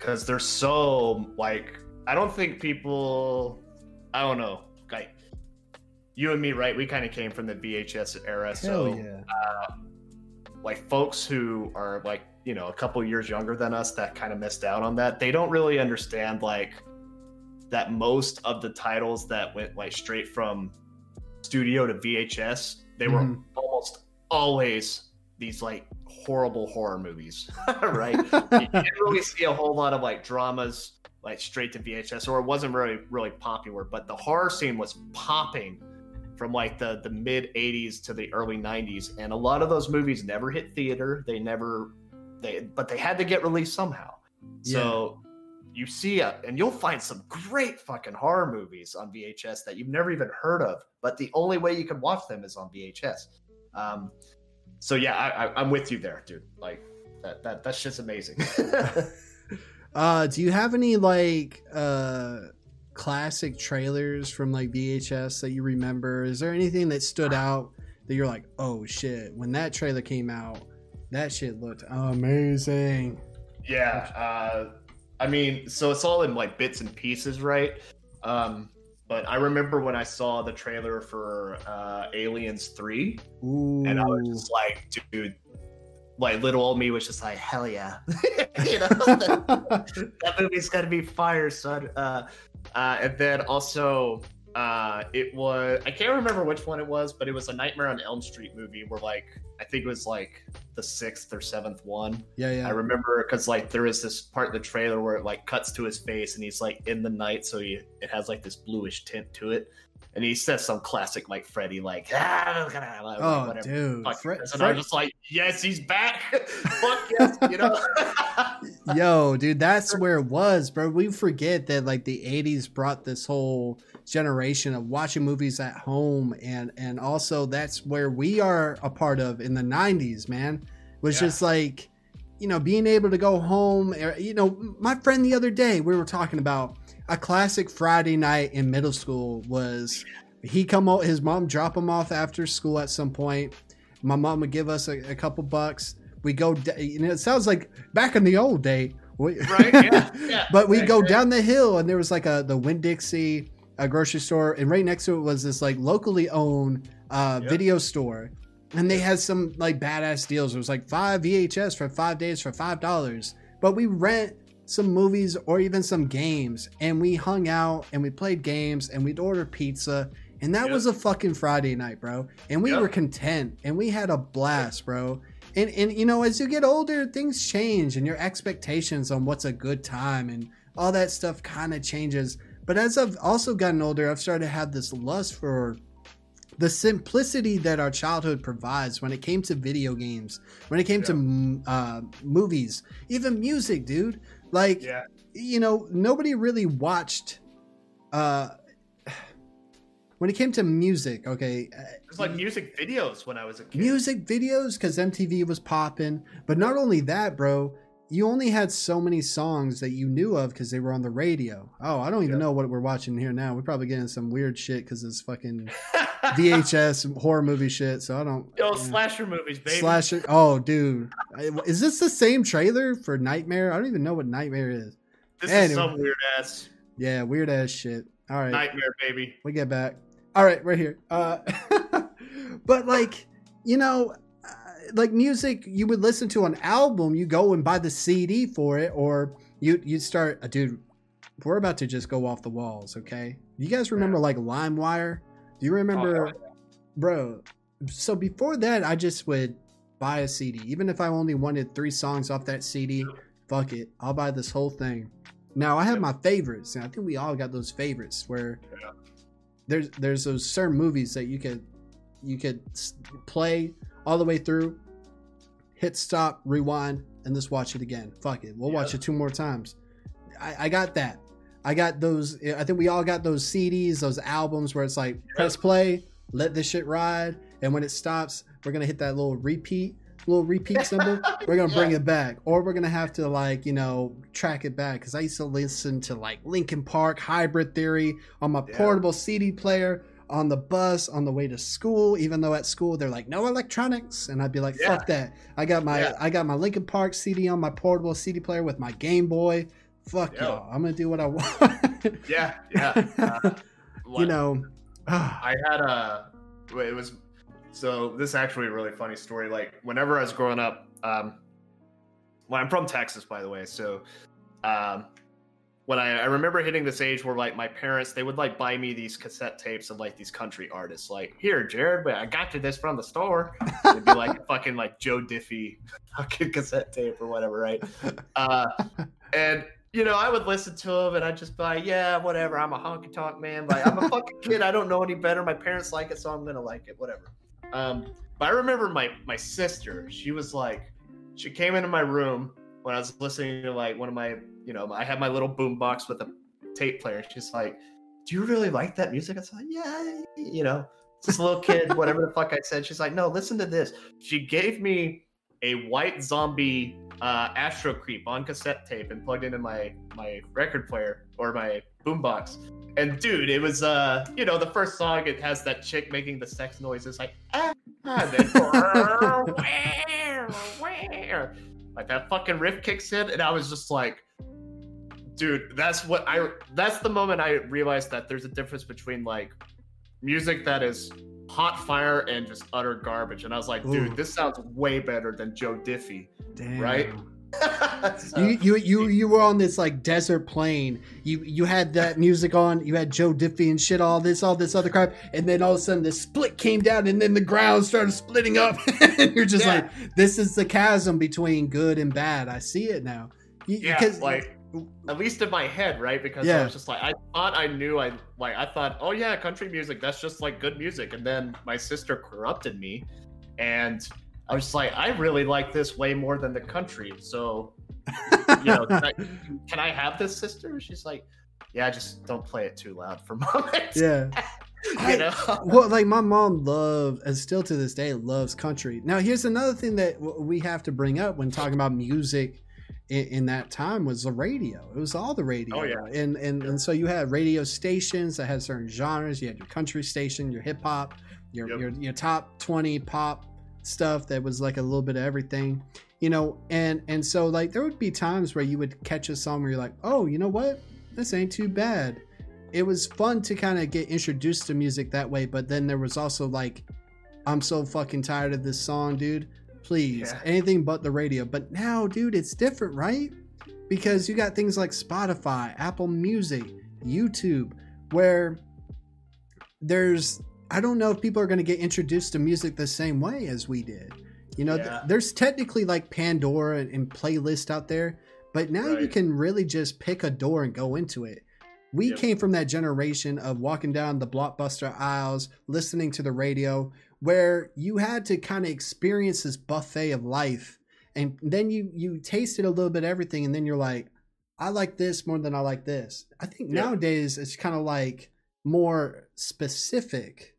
Because they're so like I don't think people I don't know like you and me right we kind of came from the VHS era Hell so yeah. like folks who are like you know a couple years younger than us that kind of missed out on that they don't really understand like that most of the titles that went like straight from studio to VHS they were Mhm. almost always these like horrible horror movies right you didn't really see a whole lot of like dramas like straight to VHS, or it wasn't really really popular. But the horror scene was popping from like the the mid '80s to the early '90s, and a lot of those movies never hit theater. They never they, but they had to get released somehow. So you see, uh, and you'll find some great fucking horror movies on VHS that you've never even heard of. But the only way you can watch them is on VHS. Um, so yeah, I, I, I'm with you there, dude. Like that that that shit's amazing. Uh, do you have any like uh classic trailers from like VHS that you remember? Is there anything that stood out that you're like, oh shit, when that trailer came out, that shit looked amazing. Yeah, uh, I mean, so it's all in like bits and pieces, right? Um, but I remember when I saw the trailer for uh, Aliens Three, Ooh. and I was just like, dude, like little old me was just like, hell yeah, you know, that, that movie's gonna be fire, son. Uh, uh, and then also, uh, it was I can't remember which one it was, but it was a Nightmare on Elm Street movie where like I think it was like the sixth or seventh one. yeah, yeah. I remember because like there is this part in the trailer where it like cuts to his face and he's like in the night, so he, it has like this bluish tint to it, and he says some classic like Freddy like ah like, oh, whatever. dude. Fuck Fre- and I'm just like, yes, he's back. Fuck yes, you know. Yo, dude, that's where it was, bro. We forget that like the '80s brought this whole generation of watching movies at home, and and also that's where we are a part of in the '90s, man. Was Yeah. just like, you know, being able to go home. er, You know, my friend the other day we were talking about a classic Friday night in middle school was he come out, his mom drop him off after school at some point. My mom would give us a, a couple bucks. We go, d- you it sounds like back in the old day. We, right? Yeah. yeah. but we Right, go right. down the hill and there was like a the Winn Dixie a grocery store and right next to it was this like locally owned uh Yep. video store and they had some like badass deals it was like five vhs for five days for five dollars but we rent some movies or even some games and we hung out and we played games and we'd order pizza and that Yep. was a fucking friday night bro. And we Yep. were content and we had a blast bro. And and you know as you get older things change and your expectations on what's a good time and all that stuff kind of changes. But as i've also gotten older i've started to have this lust for the simplicity that our childhood provides when it came to video games when it came to uh, movies. Even music dude like Yeah. you know nobody really watched uh when it came to music okay uh, It was like music videos when I was a kid. music videos because MTV was popping. But not only that, bro, you only had so many songs that you knew of because they were on the radio. Oh, I don't even Yeah. know what we're watching here now. We're probably getting some weird shit because it's fucking VHS horror movie shit. So I don't. Yeah. slasher movies, baby. Slasher. Oh, dude, is this the same trailer for Nightmare? I don't even know what Nightmare is. This Anyway. is some weird ass Yeah, weird ass shit. All right. nightmare, baby. we get back. All right, right here. Uh, but like, you know, like music, you would listen to an album, you go and buy the CD for it, or you you start. Uh, dude, we're about to just go off the walls. Okay, you guys remember like LimeWire? Do you remember, Oh, bro? So before that, I just would buy a CD, even if I only wanted three songs off that CD. Fuck it, I'll buy this whole thing. Now I have my favorites, and I think we all got those favorites where Yeah. there's there's those certain movies that you could you could play all the way through, hit stop, rewind, and let's watch it again. Fuck it, we'll watch it two more times. I, I got that. I got those. I think we all got those CDs, those albums where it's like press play, let this shit ride, and when it stops, we're gonna hit that little repeat, little repeat symbol. We're gonna bring Yeah. it back, or we're gonna have to like you know track it back. Because I used to listen to like Linkin Park, Hybrid Theory on my portable CD player on the bus on the way to school. Even though at school they're like no electronics, and I'd be like fuck that. I got my Yeah. I got my Linkin Park CD on my portable CD player with my Game Boy. Fuck Yeah. y'all. I'm gonna do what I want. Yeah, yeah. Uh, you know. I had a. It was so. This is actually a really funny story. Like whenever I was growing up, um, well, I'm from Texas, by the way. So, um, when I, I remember hitting this age where like my parents they would like buy me these cassette tapes of like these country artists like here jared but i got you this from the store. It'd be like fucking like joe diffie fucking cassette tape or whatever right? Uh and you know i would listen to them and i'd just be like yeah whatever i'm a honky tonk man like i'm a fucking kid i don't know any better my parents like it so i'm gonna like it whatever. Um but i remember my my sister she was like she came into my room when I was listening to like one of my, you know, I had my little boom box with a tape player. She's like, "Do you really like that music?" I was like, "Yeah," you know, this little kid, whatever the fuck I said. She's like, "No, listen to this." She gave me a white zombie uh, Astro Creep on cassette tape and plugged into my my record player or my boombox. And dude, it was uh, you know, the first song it has that chick making the sex noises like ah, and then like that fucking riff kicks in, and I was just like, dude, that's what I. That's the moment I realized that there's a difference between like music that is hot fire and just utter garbage. And I was like, dude, Ooh. this sounds way better than Joe Diffie. Damn. Right? So- You, you you you were on this like desert plain. You you had that music on. You had Joe Diffie and shit. All this, all this other crap, and then all of a sudden the split came down, and then the ground started splitting up, and you're just Yeah. like, this is the chasm between good and bad. I see it now. You- yeah, like at least in my head, right? Because I was just like, I thought I knew. I like, I thought, oh yeah, country music. That's just like good music. And then my sister corrupted me, and I was just like, I really like this way more than the country. So, you know, can I, can I have this, sister? She's like, yeah, just don't play it too loud for mom. yeah. you know. well, like my mom loved, and still to this day loves country. Now, here's another thing that we have to bring up when talking about music in, in that time was the radio. It was all the radio. Oh, yeah. and and and so you had radio stations that had certain genres. You had your country station, your hip hop, your Yep. your your top twenty pop stuff that was like a little bit of everything. You know, and and so like there would be times where you would catch a song where you're like, oh, you know what, this ain't too bad it was fun to kind of get introduced to music that way but then there was also like i'm so fucking tired of this song dude please Yeah. anything but the radio. But now dude it's different right? Because you got things like spotify apple music youtube where there's i don't know if people are going to get introduced to music the same way as we did. You know th- there's technically like pandora and, and playlist out there but now you can really just pick a door and go into it. We Yep. came from that generation of walking down the blockbuster aisles listening to the radio where you had to kind of experience this buffet of life and then you you tasted a little bit of everything and then you're like i like this more than i like this i think Yeah. nowadays it's kind of like more specific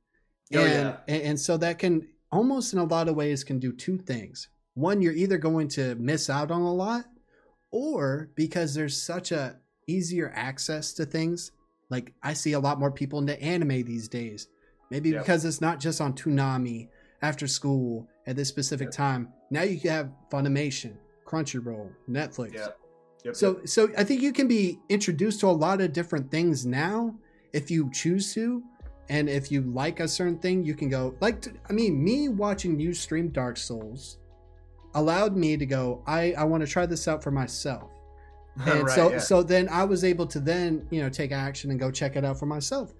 Oh, and, yeah. and and so that can almost in a lot of ways can do two things one you're either going to miss out on a lot or because there's such a easier access to things like i see a lot more people into anime these days maybe Yep. because it's not just on Toonami after school at this specific Yep. time now you can have funimation crunchyroll netflix Yeah. Yep, so yep. so I think you can be introduced to a lot of different things now if you choose to. And if you like a certain thing, you can go like I mean, me watching you stream Dark Souls allowed me to go, I, I want to try this out for myself. And Right, so yeah. so then I was able to then, you know, take action and go check it out for myself.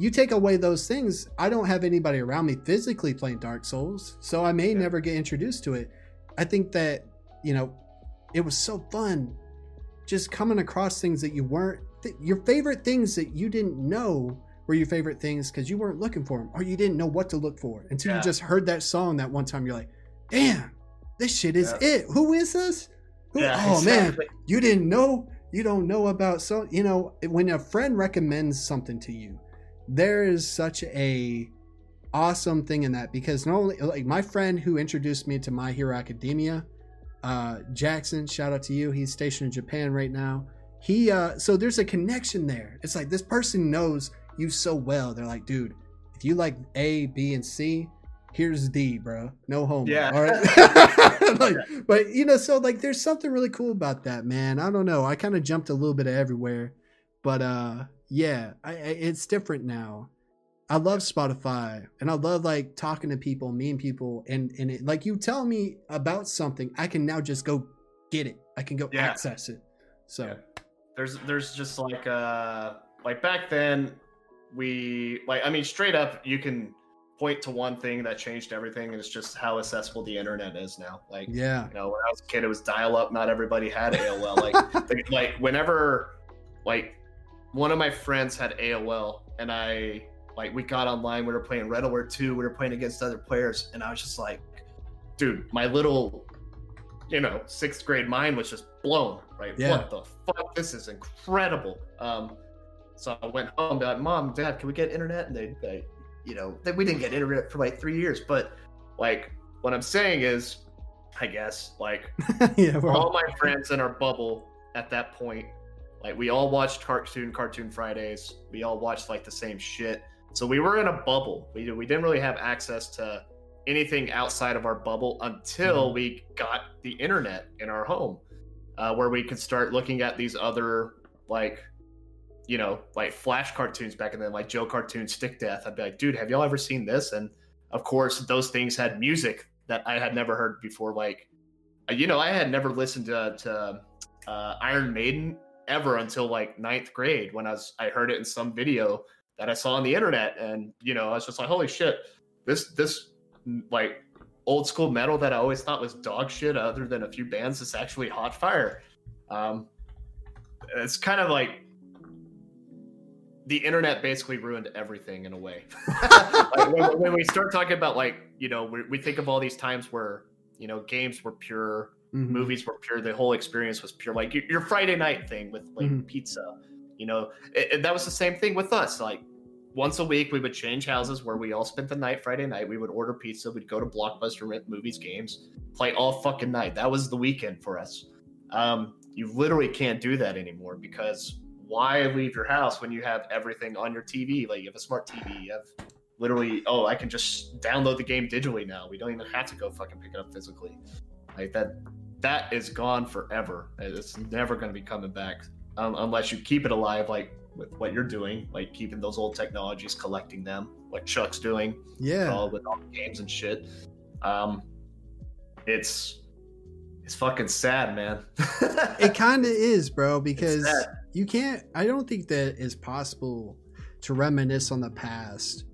You take away those things, I don't have anybody around me physically playing Dark Souls, so I may Yeah. never get introduced to it. I think that, you know, it was so fun just coming across things that you weren't th- your favorite things that you didn't know were your favorite things because you weren't looking for them or you didn't know what to look for until you just heard that song that one time you're like damn this shit is Yeah. it who is this Who- Yeah, oh man, you didn't know you don't know about so you know when a friend recommends something to you there is such a awesome thing in that because not only like my friend who introduced me to my hero academia uh jackson shout out to you. He's stationed in japan right now. He uh so there's a connection there. It's like this person knows you so well. They're like dude if you like a b and c here's d bro. No homo. Yeah. all right? Like, but you know so like there's something really cool about that man. I don't know. I kind of jumped a little bit of everywhere. But uh yeah I, I, it's different now. I love spotify and i love like talking to people meeting people and and it, like you tell me about something i can now just go get it. I can go Yeah. access it. So Yeah. there's there's just like uh like back then we like i mean straight up you can point to one thing that changed everything and it's just how accessible the internet is now. Like yeah. you know when i was a kid it was dial up not everybody had aol like like, like whenever like one of my friends had aol and i like we got online we were playing red alert 2 we were playing against other players and i was just like dude my little you know sixth grade mind was just blown right? Yeah. what the fuck? This is incredible. Um so i went home be like mom dad can we get internet? And they, they you know they, we didn't get internet for like three years but like what i'm saying is i guess like yeah all, my friends in our bubble at that point like we all watched cartoon cartoon fridays. We all watched like the same shit. So we were in a bubble. We, we didn't really have access to anything outside of our bubble until Mhm. we got the internet in our home uh, where we could start looking at these other like you know like flash cartoons back in then like joe cartoon stick death. I'd be like dude have y'all ever seen this? And of course those things had music that i had never heard before. Like uh, you know i had never listened to, to uh, iron maiden ever until like ninth grade when i was i heard it in some video that i saw on the internet. And you know i was just like holy shit this this like old school metal that i always thought was dog shit other than a few bands is actually hot fire. Um it's kind of like the internet basically ruined everything in a way. Like when, when we start talking about like you know we, we think of all these times where you know games were pure Mhm. movies were pure the whole experience was pure like your, your friday night thing with like Mhm. pizza you know? It, it- that was the same thing with us like once a week we would change houses where we all spent the night friday night. We would order pizza we'd go to blockbuster rent movies games play all fucking night. That was the weekend for us. Um, you literally can't do that anymore because why leave your house when you have everything on your tv like you have a smart tv you have literally oh i can just download the game digitally now. We don't even have to go fucking pick it up physically. Like that that is gone forever. It's never going to be coming back um, unless you keep it alive like with what you're doing like keeping those old technologies collecting them like chuck's doing. Yeah. All with all the games and shit. Um it's it's fucking sad man. It kind of is bro because you can't i don't think that it's possible to reminisce on the past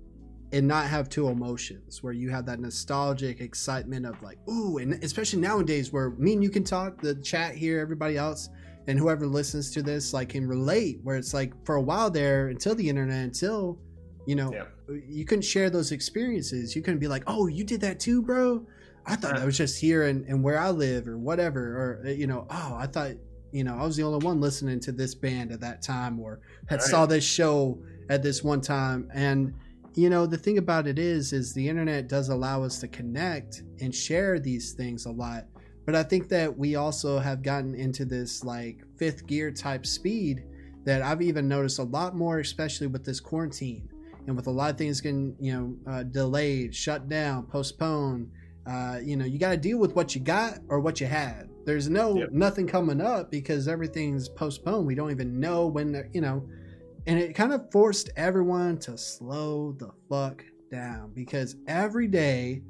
and not have two emotions where you have that nostalgic excitement of like ooh and especially nowadays where me and you can talk the chat here everybody else and whoever listens to this like can relate where it's like for a while there until the internet until you know Yeah. you couldn't share those experiences you couldn't be like oh you did that too bro i thought Yeah. that was just here and, and where i live or whatever or uh, you know oh i thought you know i was the only one listening to this band at that time or had Right. saw this show at this one time and you know the thing about it is is the internet does allow us to connect and share these things a lot. But i think that we also have gotten into this like fifth gear type speed that i've even noticed a lot more especially with this quarantine and with a lot of things getting you know uh, delayed shut down postponed. Uh, you know you got to deal with what you got or what you had. There's no Yep. nothing coming up because everything's postponed. We don't even know when you know and it kind of forced everyone to slow the fuck down because every day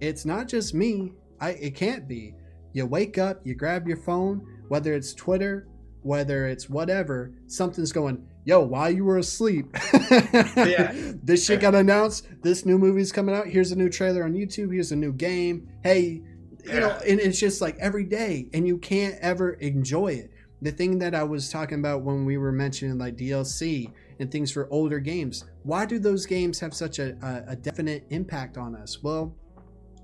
it's not just me. I it can't be. You wake up you grab your phone whether it's twitter whether it's whatever something's going yo while you were asleep Yeah. this shit got announced. This new movie's coming out. Here's a new trailer on youtube. Here's a new game. Hey you know and it's just like every day and you can't ever enjoy it the thing that i was talking about when we were mentioning like dlc and things for older games why do those games have such a, a, a definite impact on us well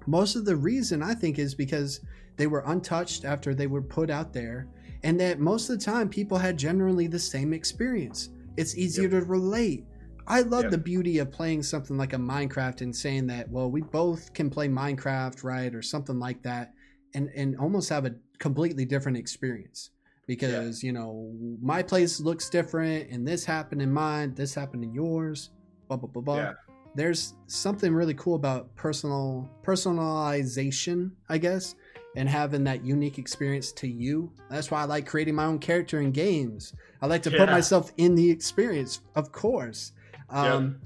most of the reason I think is because they were untouched after they were put out there, and that most of the time people had generally the same experience. It's easier to relate. I love Yep. the beauty of playing something like a Minecraft and saying that, well, we both can play Minecraft, right, or something like that, and and almost have a completely different experience because you know my place looks different, and this happened in mine, this happened in yours, blah blah blah blah. Yeah. There's something really cool about personal personalization, I guess, and having that unique experience to you. That's why I like creating my own character in games. I like to put myself in the experience, of course. Um,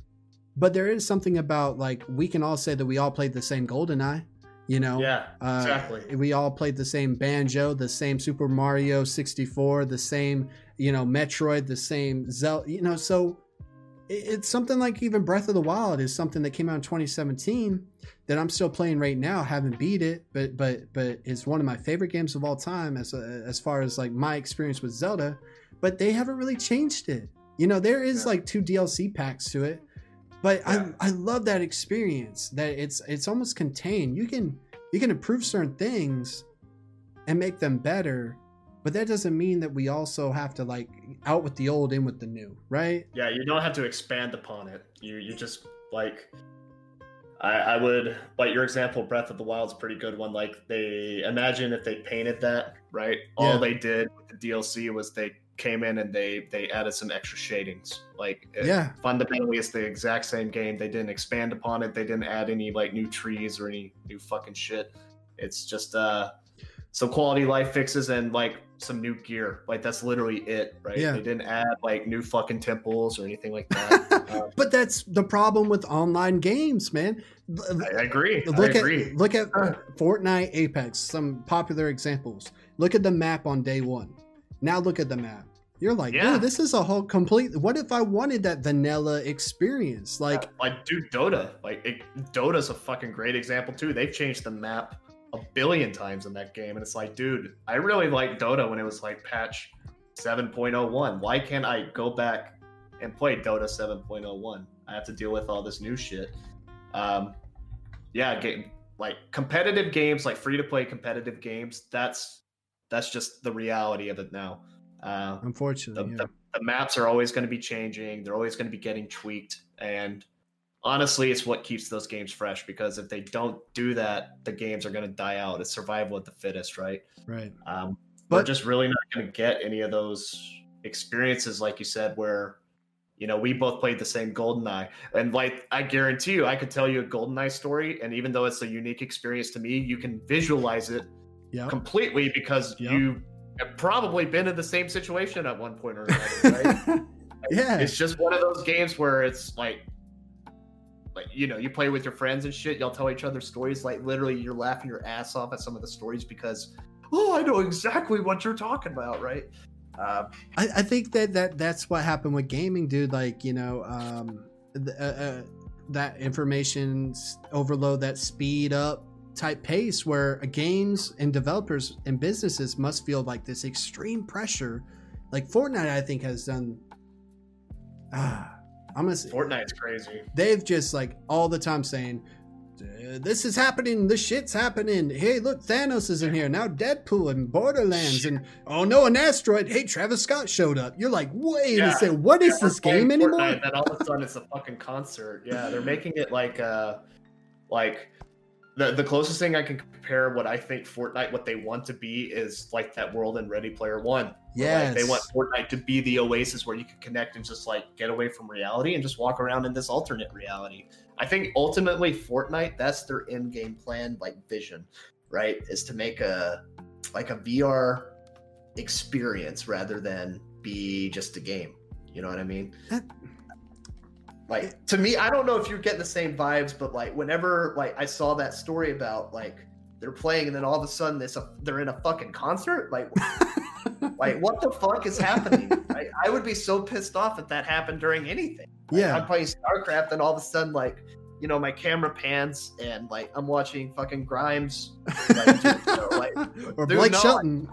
But there is something about like we can all say that we all played the same GoldenEye, you know. Yeah, Uh, exactly. We all played the same Banjo, the same Super Mario 64, the same, you know, Metroid, the same Zelda, you know, so it's something like even Breath of the Wild is something that came out in 2017 that I'm still playing right now, haven't beat it, but but but it's one of my favorite games of all time as as far as like my experience with Zelda, but they haven't really changed it. You know, there is Yeah. like two DLC packs to it, but Yeah. I I love that experience that it's it's almost contained. You can you can improve certain things and make them better, but that doesn't mean that we also have to like out with the old, in with the new, right? Yeah, you don't have to expand upon it. You you just like I, I would like your example, Breath of the Wild's a pretty good one. Like they imagine if they painted that, right? Yeah. All they did with the DLC was they came in and they they added some extra shadings. Like it- Yeah. fundamentally it's the exact same game. They didn't expand upon it. They didn't add any like new trees or any new fucking shit. It's just uh some quality life fixes and like some new gear. Like that's literally it, right? Yeah. They didn't add like new fucking temples or anything like that. Uh, but that's the problem with online games, man. I agree. Look I agree. at look at Uh. Fortnite, Apex, some popular examples. Look at the map on day one. Now look at the map. You're like, Yeah. dude, this is a whole complete. What if I wanted that vanilla experience? Like, like dude dota like it, dota's a fucking great example too they've changed the map a billion times in that game and it's like dude i really liked dota when it was like patch 7.01 why can't i go back and play dota 7.01 i have to deal with all this new shit um yeah game like competitive games like free to play competitive games that's that's just the reality of it now. Uh the, unfortunately, yeah. the, the maps are always going to be changing. They're always going to be getting tweaked. And honestly it's what keeps those games fresh because if they don't do that the games are going to die out. It's survival of the fittest right? Right. um, we're But- just really not going to get any of those experiences like you said where you know we both played the same goldeneye. And like i guarantee you i could tell you a goldeneye story and even though it's a unique experience to me you can visualize it Yeah. completely because Yep. you have probably been in the same situation at one point or another, right? yeah. It's just one of those games where it's like, like you know, you play with your friends and shit. Y'all tell each other stories. Like literally, you're laughing your ass off at some of the stories because, oh, I know exactly what you're talking about, right? Uh, I, I think that, that that's what happened with gaming, dude. Like, you know, um, the, uh, uh, that information overload, that speed up type pace where games and developers and businesses must feel like this extreme pressure. Like Fortnite, I think has done. Ah, I'm gonna say, Fortnite's crazy. they've just like all the time saying "Uh, this is happening this shit's happening hey look thanos is in here now deadpool and borderlands and oh no an asteroid hey travis scott showed up you're like wait Yeah. a second what is Yeah, this we're playing game anymore Fortnite, then all of a sudden it's a fucking concert. Yeah, they're making it like uh like the the closest thing I can compare what I think Fortnite what they want to be is like that world in Ready Player One. Yeah, like, they want Fortnite to be the oasis where you can connect and just like get away from reality and just walk around in this alternate reality. I think ultimately Fortnite that's their end game plan like vision, right? Is to make a like a VR experience rather than be just a game. You know what I mean? That- like to me, I don't know if you're getting the same vibes, but like whenever like I saw that story about like they're playing and then all of a sudden this they're in a fucking concert, like like what the fuck is happening? I, I would be so pissed off if that happened during anything. Like, Yeah. I'm playing StarCraft and all of a sudden like you know my camera pans and like I'm watching fucking Grimes. Like, just, you know, like or blake no, I- shelton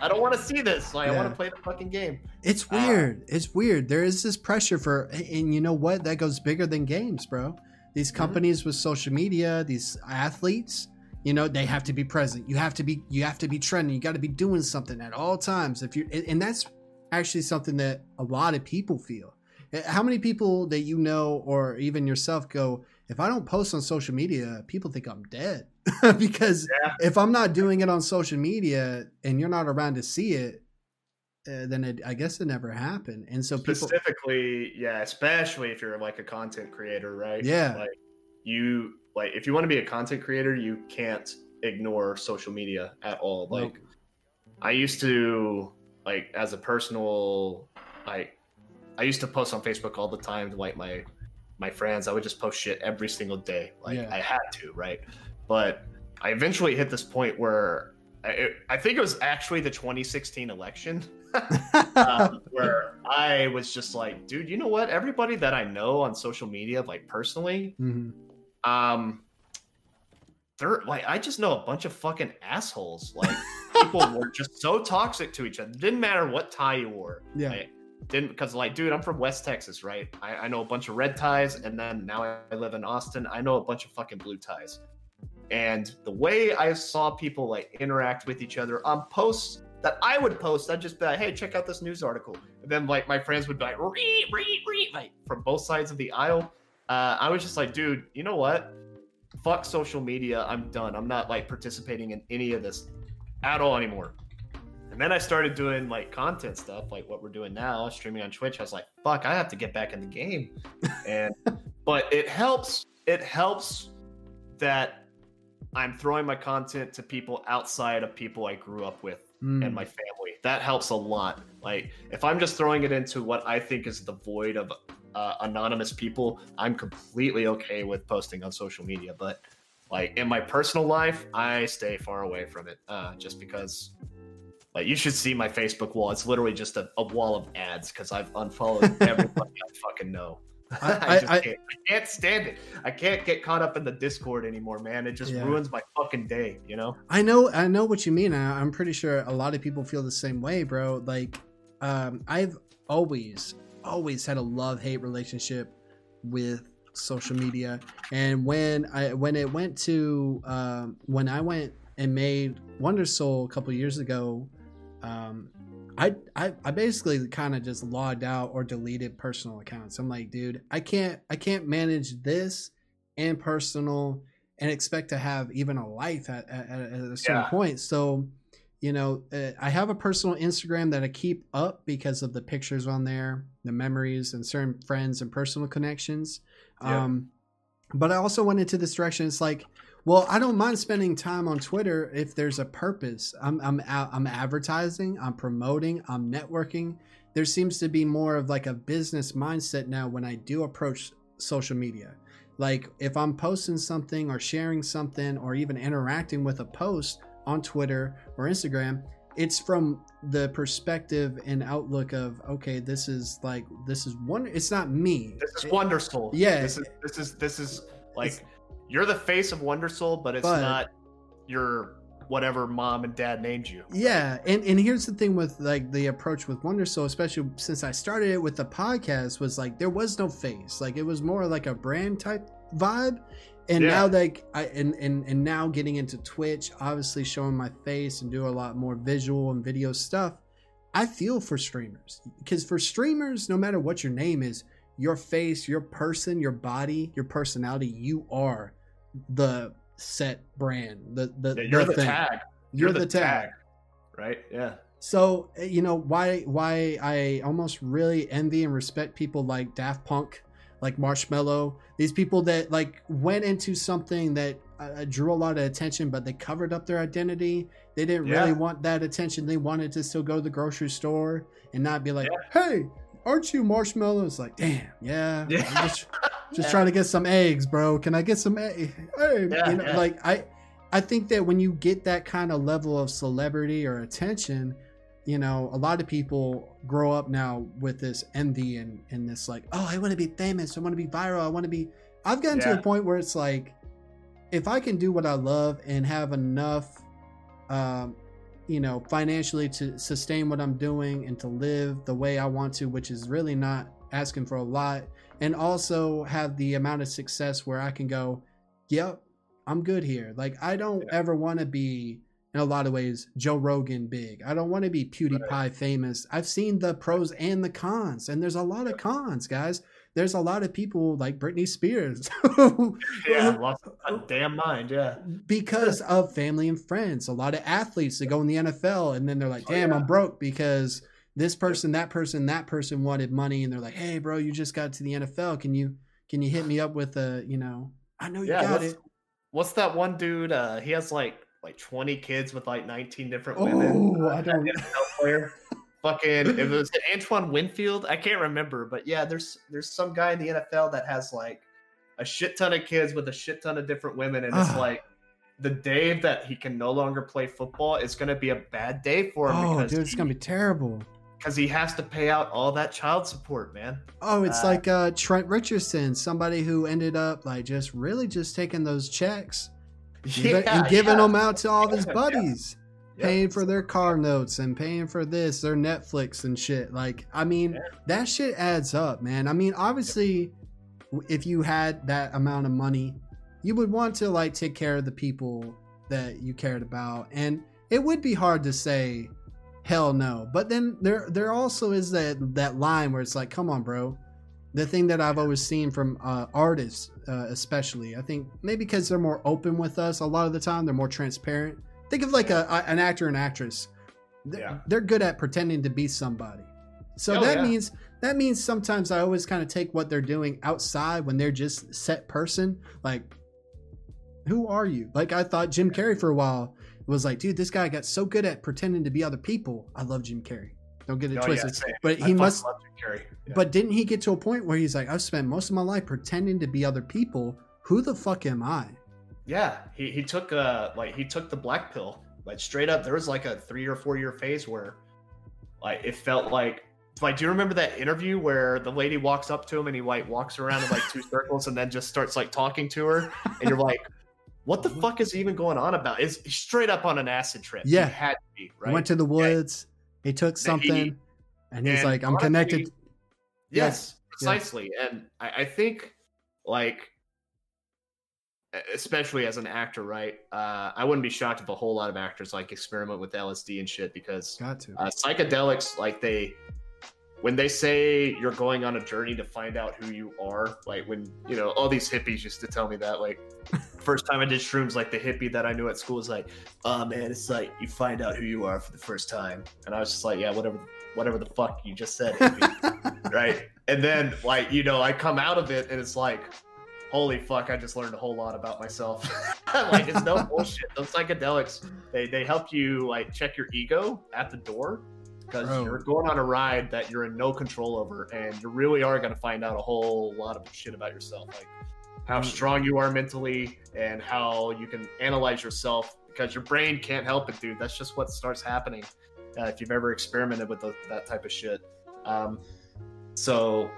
I don't want to see this. Like I want to play the fucking game. it's Uh, weird it's weird there is this pressure for and you know what that goes bigger than games bro these companies with social media, these athletes, you know, they have to be present. You have to be you have to be trending. You got to be doing something at all times. If you and that's actually something that a lot of people feel. Eh, How many people that you know or even yourself go, if I don't post on social media, people think I'm dead. because Yeah. if I'm not doing it on social media and you're not around to see it, uh, then it, I guess it never happened. And so people, Specifically, yeah, especially if you're like a content creator, right? Yeah. Like you like if you want to be a content creator, you can't ignore social media at all. Nope. Like I used to like as a personal like I used to post on Facebook all the time to like my my friends. I would just post shit every single day. Like Yeah. I had to, right? But I eventually hit this point where I, I think it was actually the 2016 election um, where I was just like, dude, you know what? Everybody that I know on social media, like personally, Mhm. um, they're like, I just know a bunch of fucking assholes. Like, people were just so toxic to each other. Didn't matter what tie you wore. yeah, Like, didn't because like, dude, I'm from West Texas, right? I, I know a bunch of red ties, and then now I live in Austin. I know a bunch of fucking blue ties. And the way I saw people like interact with each other on posts that I would post, I'd just be like, "Hey, check out this news article," and then like my friends would be like, "Read, read, read," like from both sides of the aisle. Uh, I was just like, "Dude, you know what? Fuck social media. I'm done. I'm not like participating in any of this at all anymore." And then I started doing like content stuff, like what we're doing now, streaming on Twitch. I was like, "Fuck, I have to get back in the game," and but it helps. It helps that I'm throwing my content to people outside of people I grew up with Mm. and my family. That helps a lot. Like if I'm just throwing it into what I think is the void of uh, anonymous people, I'm completely okay with posting on social media. But like in my personal life, I stay far away from it, uh, just because. Like you should see my Facebook wall. It's literally just a, a wall of ads because I've unfollowed everybody I fucking know. I- I, I- can't, I can't stand it. I can't get caught up in the Discord anymore, man. It just Yeah. ruins my fucking day, you know? I know, I know what you mean. I, I'm pretty sure a lot of people feel the same way, bro. Like, um, I've always, always had a love hate relationship with social media, and when I when it went to um, when I went and made Wonder Soul a couple years ago, um, I, I I basically kind of just logged out or deleted personal accounts. I'm like, dude, I can't I can't manage this and personal and expect to have even a life at, at, at a certain Yeah. point. So, you know, uh, I have a personal Instagram that I keep up because of the pictures on there, the memories, and certain friends and personal connections. Yeah. Um, but I also went into this direction. It's like, well, I don't mind spending time on Twitter if there's a purpose. I'm I'm I'm advertising, I'm promoting, I'm networking. There seems to be more of like a business mindset now when I do approach social media. Like if I'm posting something or sharing something or even interacting with a post on Twitter or Instagram, it's from the perspective and outlook of okay, this is like this is one. It's not me. This is wonderful Wonder Yeah. This is this is this is like you're the face of Wonder Soul, but it's But- not your whatever mom and dad named you. Yeah, and and here's the thing with like the approach with Wonder Soul, especially since I started it with the podcast, was like there was no face, like it was more like a brand type vibe. And Yeah. now like I and, and and now getting into Twitch, obviously showing my face and do a lot more visual and video stuff. I feel for streamers because for streamers, no matter what your name is, your face, your person, your body, your personality, you are the set brand. The the, Yeah, you're the, thing. tag. You're, the, tag. Right? Yeah. So uh, you know why why I almost really envy and respect people like Daft Punk, like Marshmello. These people that like went into something that uh, drew a lot of attention, but they covered up their identity. They didn't Yeah. really want that attention. They wanted to still go to the grocery store and not be like, "Hey, aren't you Marshmello?" It's like, damn, yeah, Yeah. I'm just just Yeah. trying to get some eggs, bro. Can I get some eggs? Hey, Yeah, you know, yeah. like I, I think that when you get that kind of level of celebrity or attention, you know, a lot of people grow up now with this envy and and this like, oh, I want to be famous, I want to be viral, I want to be. I've gotten to a point where it's like, if I can do what I love and have enough, um, you know, financially to sustain what I'm doing and to live the way I want to, which is really not asking for a lot and also have the amount of success where I can go, yep, I'm good here. Like I don't Yeah. ever want to be in a lot of ways Joe Rogan big. I don't want to be PewDiePie famous. I've seen the pros and the cons, and there's a lot of cons, guys. There's a lot of people like Britney Spears Yeah, lost a damn mind. Yeah. because of family and friends. A lot of athletes that go in the NFL and then they're like, Oh, damn, yeah. I'm broke because this person, that person, that person wanted money. And they're like, hey, bro, you just got to the NFL. Can you can you hit me up with a, you know, I know you Yeah. got What's, it. what's that one dude? Uh, he has like like 20 kids with like 19 different women. Oh, Uh, I don't. NFL player. Fucking, it was Antoine Winfield. I can't remember, but yeah, there's there's some guy in the NFL that has like a shit ton of kids with a shit ton of different women, and it's like the day that he can no longer play football is going to be a bad day for him Oh, because dude, it's gonna be terrible. because he has to pay out all that child support, man. Oh, it's Uh, like uh, Trent Richardson, somebody who ended up like just really just taking those checks and- and giving them out to all of his buddies. Yeah. Paying for their car notes and paying for this, their Netflix and shit. Like, I mean, Yeah. that shit adds up, man. I mean, obviously, w- if you had that amount of money, you would want to like take care of the people that you cared about, and it would be hard to say hell no. But then there, there also is that that line where it's like, come on, bro. The thing that I've always seen from uh, artists, uh, especially, I think maybe because they're more open with us a lot of the time, they're more transparent. Think of like a, a an actor and actress. They're, Yeah. they're good at pretending to be somebody. So Oh, that yeah. means that means sometimes I always kind of take what they're doing outside when they're just set person. Like, who are you? Like I thought Jim Carrey for a while was like, dude, this guy got so good at pretending to be other people. I love Jim Carrey. Don't get it Oh, twisted. same. but he must. love Jim Carrey. Yeah. But didn't he get to a point where he's like, I've spent most of my life pretending to be other people. Who the fuck am I? Yeah, he, he took uh like he took the black pill. Like straight up, there was like a three or four year phase where like it felt like like do you remember that interview where the lady walks up to him and he like walks around in like two circles and then just starts like talking to her and you're like what the fuck is he even going on about? Is he's straight up on an acid trip. He Yeah. had to be, He right? went to the woods. He took he- something, and he's and like, I'm connected. Yes, Yeah. precisely. And I, I think, like, especially as an actor, right? Uh, I wouldn't be shocked if a whole lot of actors like experiment with LSD and shit because Got to. uh, psychedelics, like they, when they say you're going on a journey to find out who you are, like when you know all these hippies used to tell me that, like. First time I did shrooms, like the hippie that I knew at school was like, "Oh man, it's like you find out who you are for the first time," and I was just like, "Yeah, whatever, whatever the fuck you just said." hippie." right? And then like you know, I come out of it and it's like, holy fuck, I just learned a whole lot about myself. like it's no bullshit. Those psychedelics, they they help you like check your ego at the door because you're going on a ride that you're in no control over, and you really are going to find out a whole lot of shit about yourself, like how Mm. strong you are mentally and how you can analyze yourself because your brain can't help it, dude. That's just what starts happening uh, if you've ever experimented with the, that type of shit. Um, so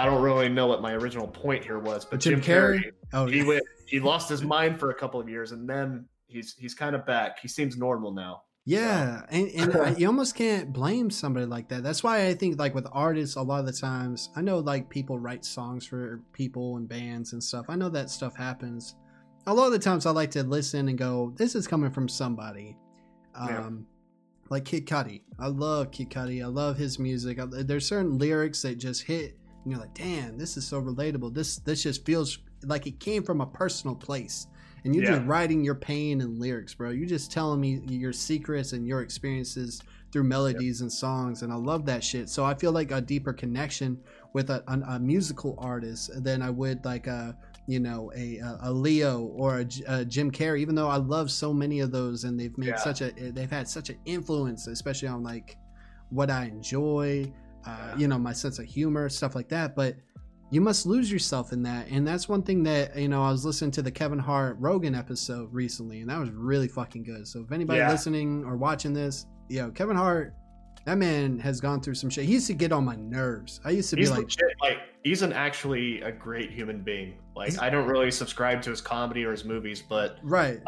I don't really know what my original point here was, but Jim Jim, Carrey? Carrey, Oh, he yeah. went, he lost his mind for a couple of years, and then he's he's kind of back. He seems normal now. Yeah, and, and I- you almost can't blame somebody like that. That's why I think like with artists, a lot of the times I know like people write songs for people and bands and stuff. I know that stuff happens. A lot of the times I like to listen and go, "This is coming from somebody." Yeah. Um, like Kid Cudi. I love Kid Cudi. I love his music. I, there's certain lyrics that just hit, and you're like, "Damn, this is so relatable. This this just feels like it came from a personal place." And you're just writing your pain in lyrics, bro. You're just telling me your secrets and your experiences through melodies and songs, and I love that shit. So I feel like a deeper connection with a, a, a musical artist than I would like a you know a a, a Leo or a Jim Carrey. Even though I love so many of those, and they've made Yeah. such a they've had such an influence, especially on like what I enjoy, uh, you know, my sense of humor, stuff like that. But you must lose yourself in that, and that's one thing that you know. I was listening to the Kevin Hart Rogan episode recently, and that was really fucking good. So if anybody Yeah. listening or watching this, yo, Kevin Hart. That man has gone through some shit. He used to get on my nerves. I used to He's be like, legit, like he's an actually a great human being. Like I don't really subscribe to his comedy or his movies, but right.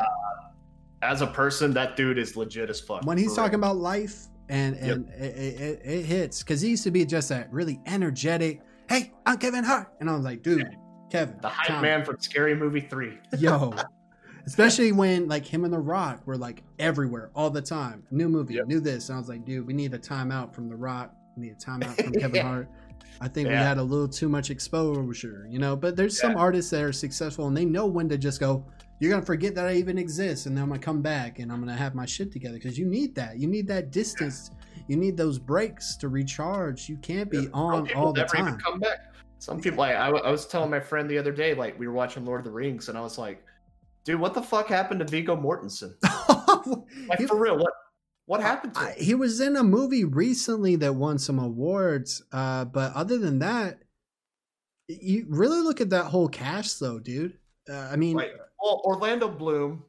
as a person, that dude is legit as fuck. when he's talking real. about life and Yep. and it, it, it hits. Because he used to be just that really energetic. Hey, I'm Kevin Hart, and I was like, dude, Kevin, The hype man from Scary Movie Three. yo. Especially when like him and the rock were like everywhere all the time. New movie Yep. new this. And i was like dude we need a timeout from the rock. We need a timeout from kevin Yeah. hart. I think we had a little too much exposure you know? But there's some artists that are successful and they know when to just go you're gonna forget that i even exist and then i'm gonna come back and i'm gonna have my shit together because you need that you need that distance you need those breaks to recharge you can't be Some on all the never even time come back. Some people, like, I, I was telling my friend the other day, like we were watching Lord of the Rings, and I was like, "Dude, what the fuck happened to Viggo Mortensen? Like He- for real, what what happened to I, he was in a movie recently that won some awards, uh, but other than that, you really look at that whole cast, though, dude. Uh, I mean, Like, well, Orlando Bloom,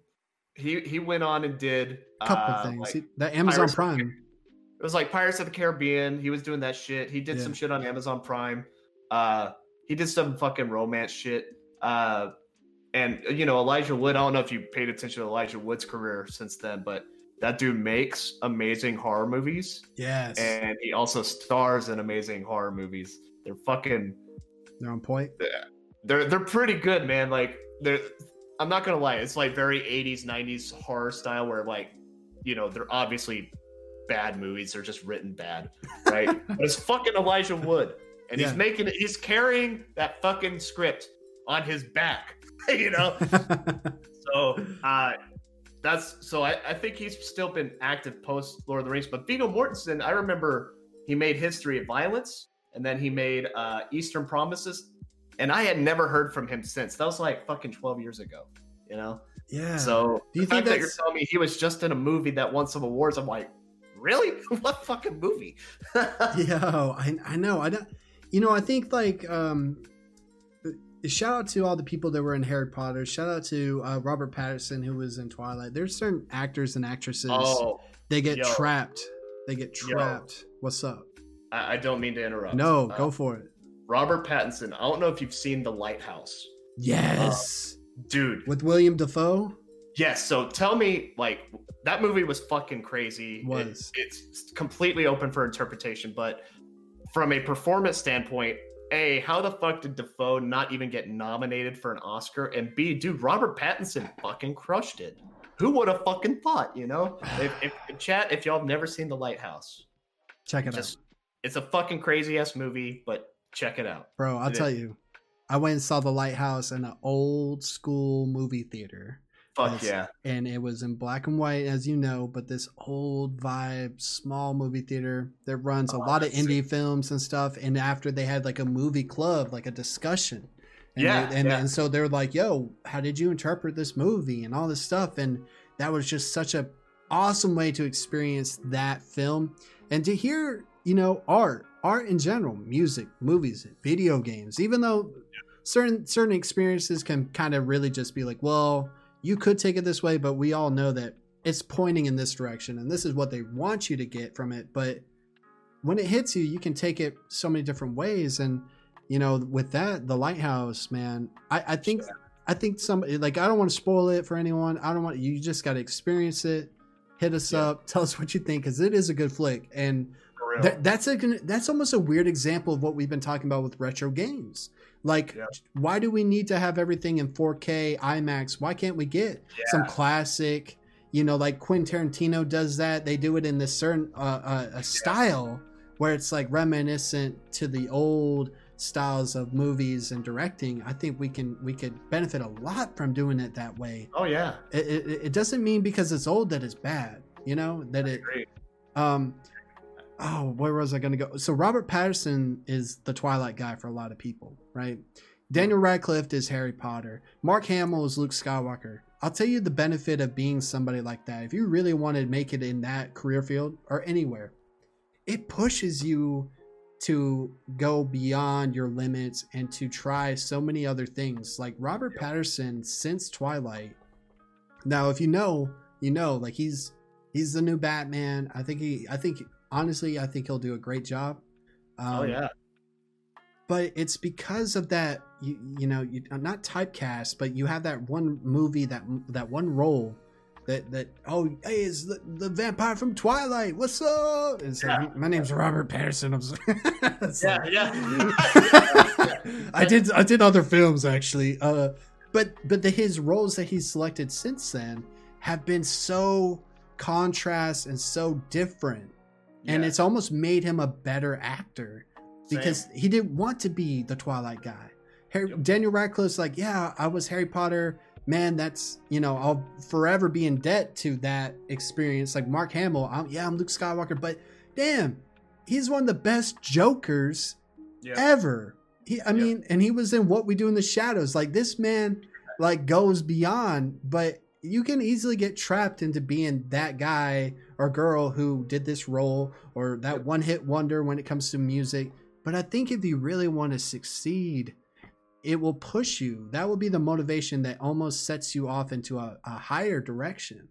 he he went on and did a couple uh, things. like, He- that Amazon Pirates Prime. It was like Pirates of the Caribbean. He was doing that shit. He did Yeah. some shit on Amazon Prime. Uh, he did some fucking romance shit. Uh, and you know Elijah Wood. I don't know if you paid attention to Elijah Wood's career since then, but that dude makes amazing horror movies, Yes, and he also stars in amazing horror movies. They're fucking. they're on point. They're they're pretty good, man. Like they're. I'm not gonna lie. It's like very 80s, 90s horror style where like, you know, they're obviously bad movies. They're just written bad, right? but it's fucking Elijah Wood, and Yeah. he's making it. He's carrying that fucking script on his back, you know. so uh, that's so. I, I think he's still been active post Lord of the Rings. But Viggo Mortensen, I remember he made History of Violence, and then he made uh, Eastern Promises, and I had never heard from him since. That was like fucking twelve years ago, you know. yeah. So Do you the think fact that you're telling me he was just in a movie that won some awards, I'm like, really? what fucking movie? Yo, I I know. I don't. You know, I think like um, shout out to all the people that were in Harry Potter. Shout out to uh, Robert Patterson who was in Twilight. There's certain actors and actresses oh, they get yo. trapped. They get Yo. trapped. What's up? I, I don't mean to interrupt. No, Uh, go for it. Robert Pattinson. I don't know if you've seen The Lighthouse, Yes, uh, dude. with William Dafoe. Yes. So tell me, like, that movie was fucking crazy. It- Was. it's completely open for interpretation, but from a performance standpoint, A, how the fuck did Dafoe not even get nominated for an Oscar? And B, dude, Robert Pattinson fucking crushed it. Who would have fucking thought, you know? If, if chat, if y'all have never seen The Lighthouse, Check it just it's a fucking crazy ass movie, but check it out. bro. I'll it tell is. you. I went and saw The Lighthouse in an old school movie theater. Fuck yeah. and it was in black and white as you know but this old vibe small movie theater that runs a Oh, lot of indie films and stuff and after they had like a movie club like a discussion and Yeah, they- and, yeah. and so they were like yo how did you interpret this movie and all this stuff and that was just such a awesome way to experience that film and to hear you know art art in general music movies video games even though certain certain experiences can kind of really just be like well you could take it this way but we all know that it's pointing in this direction and this is what they want you to get from it but when it hits you you can take it so many different ways and you know with that the lighthouse man i, I think i think some like i don't want to spoil it for anyone i don't want you just got to experience it hit us Yeah. up tell us what you think because it is a good flick and real. that, that's a that's almost a weird example of what we've been talking about with retro games. Like, Yeah. why do we need to have everything in 4K IMAX? Why can't we get some classic? You know, like Quentin Tarantino does that. They do it in this certain uh, uh, a style where it's like reminiscent to the old styles of movies and directing. I think we can we could benefit a lot from doing it that way. oh yeah. It, it, it doesn't mean because it's old that it's bad. You know that it Great. um oh where was i going to go? So robert patterson is the twilight guy for a lot of people right? Daniel radcliffe is harry potter. Mark hamill is luke skywalker. I'll tell you the benefit of being somebody like that. If you really want to make it in that career field or anywhere it pushes you to go beyond your limits and to try so many other things. Like robert patterson since twilight now if you know you know like he's he's the new batman. I think he i think honestly i think he'll do a great job um, oh yeah. but it's because of that you, you know you not typecast but you have that one movie that that one role that that oh hey it's the, the vampire from Twilight. What's up? And so, Yeah. my name's Robert Patterson. I'm so, It's Yeah, like- yeah. I did I did other films actually. Uh, but but the his roles that he's selected since then have been so contrast and so different, and it's almost made him a better actor Same. because he didn't want to be the Twilight guy. Harry, Daniel Radcliffe's like, yeah, I was Harry Potter. Man, that's you know, I'll forever be in debt to that experience. Like Mark Hamill, I'm, yeah, I'm Luke Skywalker, but damn, he's one of the best Jokers yeah. ever. He, I Yeah. mean, and he was in What We Do in the Shadows. Like this man, like goes beyond. But you can easily get trapped into being that guy or girl who did this role or that one hit wonder when it comes to music. But I think if you really want to succeed, it will push you. That will be the motivation that almost sets you off into a, a higher direction.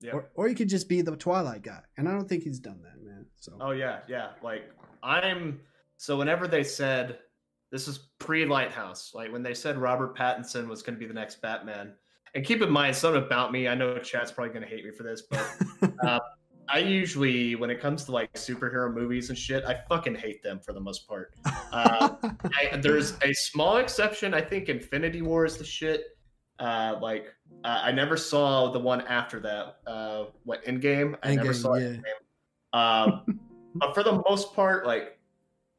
Yeah. Or, or you could just be the Twilight guy. And I don't think he's done that, man. So Oh yeah, yeah. Like I'm so whenever they said this is pre Lighthouse, like when they said Robert Pattinson was going to be the next Batman, and keep in mind something about me. I know chat's probably going to hate me for this, but uh, I usually, when it comes to like superhero movies and shit, I fucking hate them for the most part. Uh, I, there's a small exception. I think Infinity War is the shit. Uh, like uh, I never saw the one after that. Uh, what Endgame? I never saw yeah. Endgame. Um, but for the most part, like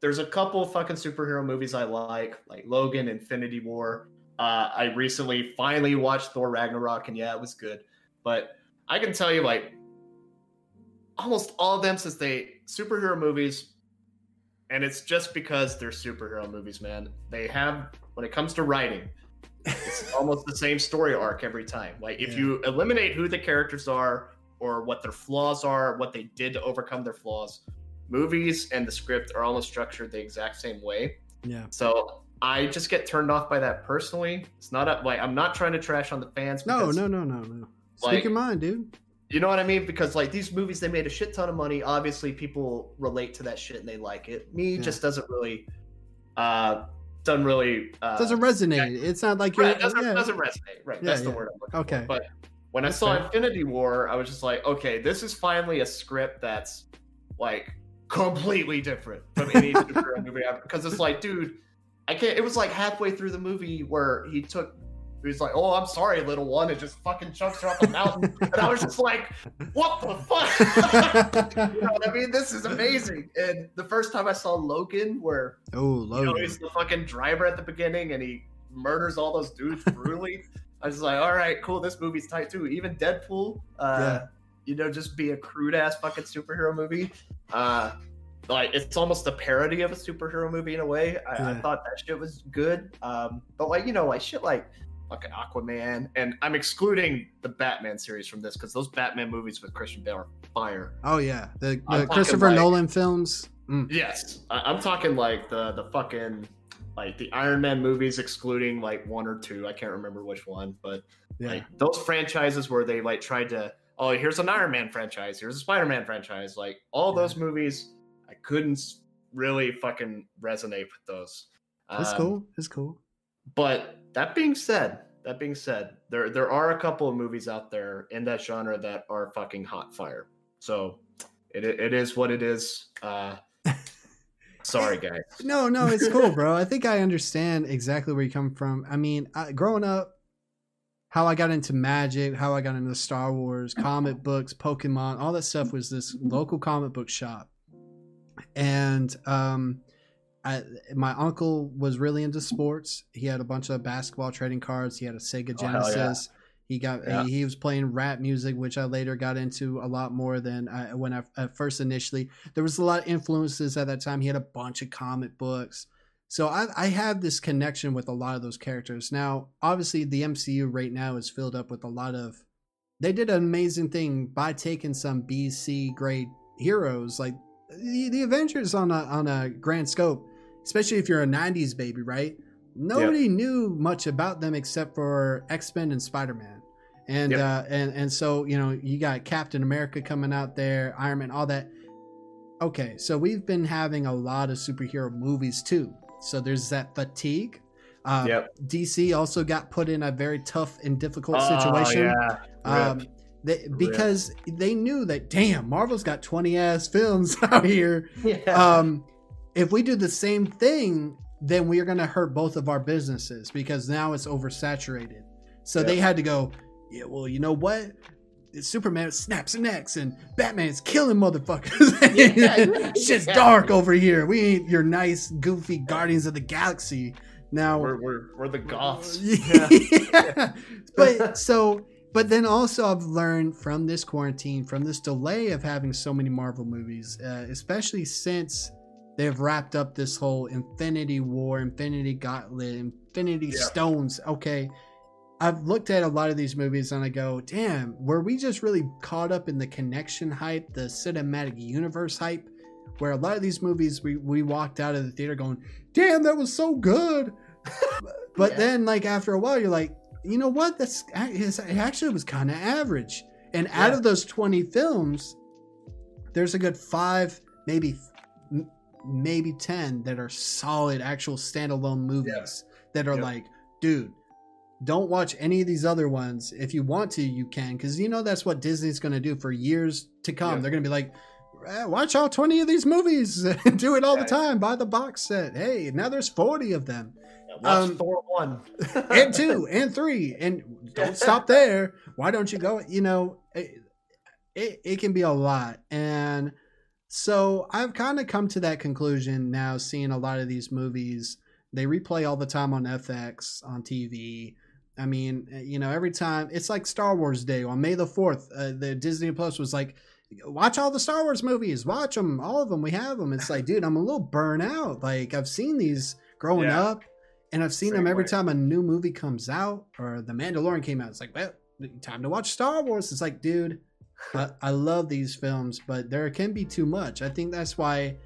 there's a couple fucking superhero movies I like, like Logan, Infinity War. Uh, I recently finally watched Thor Ragnarok, and yeah, it was good. But I can tell you, like almost all of them, since they superhero movies, and it's just because they're superhero movies, man. They have when it comes to writing, it's almost the same story arc every time. Like if Yeah. you eliminate who the characters are or what their flaws are, what they did to overcome their flaws, movies and the script are almost structured the exact same way. yeah. So I just get turned off by that personally. It's not a, like I'm not trying to trash on the fans. No, no, no, no, no. Speak like- your mind, dude. You know what I mean? Because like these movies, they made a shit ton of money. Obviously, people relate to that shit and they like it. Me Yeah. just doesn't really, uh, doesn't really uh, doesn't resonate. It's not like you're. Right, doesn't, yeah. doesn't resonate. Right, Yeah, that's the yeah. word I'm looking Okay. for. But when That's I saw fair. Infinity War, I was just like, okay, this is finally a script that's like completely different from any superhero movie ever. Because it's like, dude, I can't. It was like halfway through the movie where he took. He was like, "Oh, I'm sorry, little one," and just fucking chunks her off the mountain, and I was just like, "What the fuck?" you know what I mean? This is amazing. And the first time I saw Logan, where oh, you know, Logan. he's the fucking driver at the beginning and he murders all those dudes brutally. I was like, all right, cool. This movie's tight too. Even Deadpool, uh, Yeah. you know, just be a crude ass fucking superhero movie. Uh, like it's almost a parody of a superhero movie in a way. I, I thought that shit was good. Um, but like you know, like shit like fucking Aquaman, and I'm excluding the Batman series from this because those Batman movies with Christian Bale are fire. Oh yeah, the, the Christopher like- Nolan films. Mm. Yes, I- I'm talking like the the fucking like the Iron Man movies, excluding like one or two. I can't remember which one, but Yeah, like those franchises where they like tried to oh here's an Iron Man franchise, here's a Spider Man franchise. Like all Yeah. those movies, I couldn't really fucking resonate with those. it's Um, cool. It's cool. But that being said, that being said, there there are a couple of movies out there in that genre that are fucking hot fire. So it it is what it is. Uh, sorry, guys. No, no, it's cool, bro. I think I understand exactly where you come from. I mean, I, growing up, how I got into magic, how I got into Star Wars, comic books, Pokemon, all that stuff was this local comic book shop. And um I, my uncle was really into sports. He had a bunch of basketball trading cards. He had a Sega Oh, yeah. Genesis. He got Yeah. he, he was playing rap music, which I later got into a lot more than I, when I at first initially. There was a lot of influences at that time. He had a bunch of comic books, so I, I have this connection with a lot of those characters. Now, obviously, the MCU right now is filled up with a lot of. They did an amazing thing by taking some B C grade heroes like the, the Avengers on a on a grand scope, especially if you're a '90s baby, right? Nobody knew much about them except for X Men and Spider Man, and Yep. uh, and and so you know you got Captain America coming out there, Iron Man, all that. Okay, so we've been having a lot of superhero movies too. So there's that fatigue. Uh, Yep. DC also got put in a very tough and difficult Oh, situation. yeah. Um, They, because they knew that damn Marvel's got 20 ass films out here. Yeah. Um, if we do the same thing, then we are going to hurt both of our businesses because now it's oversaturated. So they had to go, yeah, well, you know what? Superman snaps necks and Batman's killing motherfuckers. Yeah. Shit's Yeah. dark over here. We ain't your nice, goofy Guardians of the Galaxy. Now we're, we're, we're the goths. yeah. but so but then also I've learned from this quarantine, from this delay of having so many Marvel movies, uh, especially since they've wrapped up this whole Infinity War, Infinity Gauntlet, Infinity Yeah. Stones. Okay. I've looked at a lot of these movies and I go, damn, were we just really caught up in the connection hype, the cinematic universe hype? Where a lot of these movies we, we walked out of the theater going, damn, that was so good. but Yeah. then, like, after a while, you're like, you know what? That's it actually was kind of average. And out of those 20 films, there's a good five, maybe, maybe 10 that are solid, actual standalone movies that are Yep. like, dude, don't watch any of these other ones. If you want to, you can, because you know that's what Disney's going to do for years to come. Yeah. They're going to be like, "Eh, watch all 20 of these movies do it all Right. the time. Buy the box set. Hey, now there's 40 of them Watch Um, Thor 1. and two and three and don't stop there why don't you go you know it, it, it can be a lot and so i've kind of come to that conclusion now seeing a lot of these movies they replay all the time on fx on tv i mean eh, you know every time it's like star wars day on may the 4th uh, the disney plus was like watch all the star wars movies watch them all of them we have them it's like dude i'm a little burnt out like i've seen these growing Yeah. up and I've seen Same them every way. time a new movie comes out or The Mandalorian came out. It's like, well, time to watch Star Wars. It's like, dude, I, I love these films, but there can be too much. I think that's why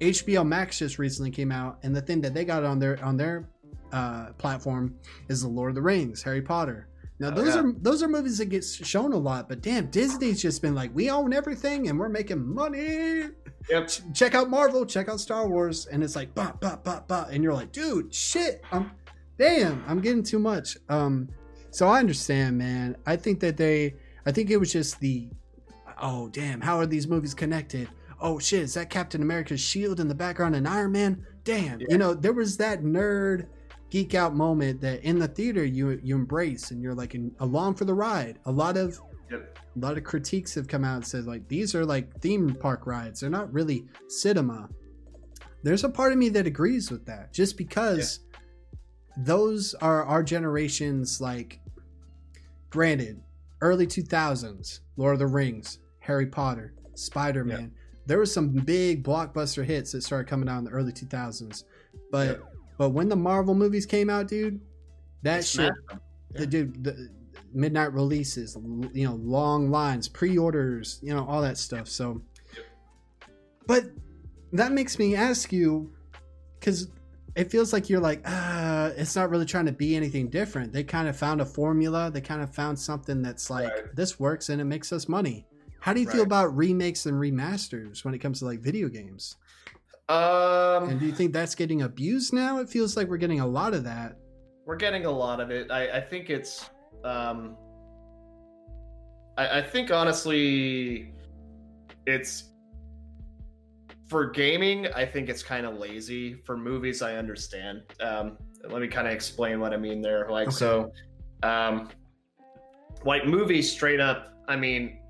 HBO Max just recently came out, and the thing that they got on their on their uh, platform is The Lord of the Rings, Harry Potter. Now Oh, those yeah. are those are movies that get shown a lot, but damn, Disney's just been like, we own everything and we're making money Yep. check out Marvel, check out Star Wars, and it's like bah bah bah bah, and you're like, dude, shit, I'm, damn, I'm getting too much. Um, so I understand, man. I think that they, I think it was just the, oh damn, how are these movies connected? Oh shit, is that Captain America's shield in the background and Iron Man? Damn, Yeah. you know, there was that nerd geek out moment that in the theater you you embrace and you're like in, along for the ride. A lot of Yep. a lot of critiques have come out and said like these are like theme park rides they're not really cinema there's a part of me that agrees with that just because those are our generation's like granted early 2000s lord of the rings harry potter spider-man. There was some big blockbuster hits that started coming out in the early 2000s but Yep. but when the marvel movies came out dude that They shit them. the dude the midnight releases you know long lines pre-orders you know all that stuff. So but that makes me ask you because it feels like you're like uh it's not really trying to be anything different. They kind of found a formula. They kind of found something that's like Right. this works and it makes us money how do you feel about remakes and remasters when it comes to like video games Um, and do you think that's getting abused now it feels like we're getting a lot of that we're getting a lot of it. I, I think it's. Um, I, I think honestly, it's for gaming. I think it's kind of lazy. For movies, I understand. Um, let me kind of explain what I mean there. Like Okay. so, um, like movies straight up. I mean,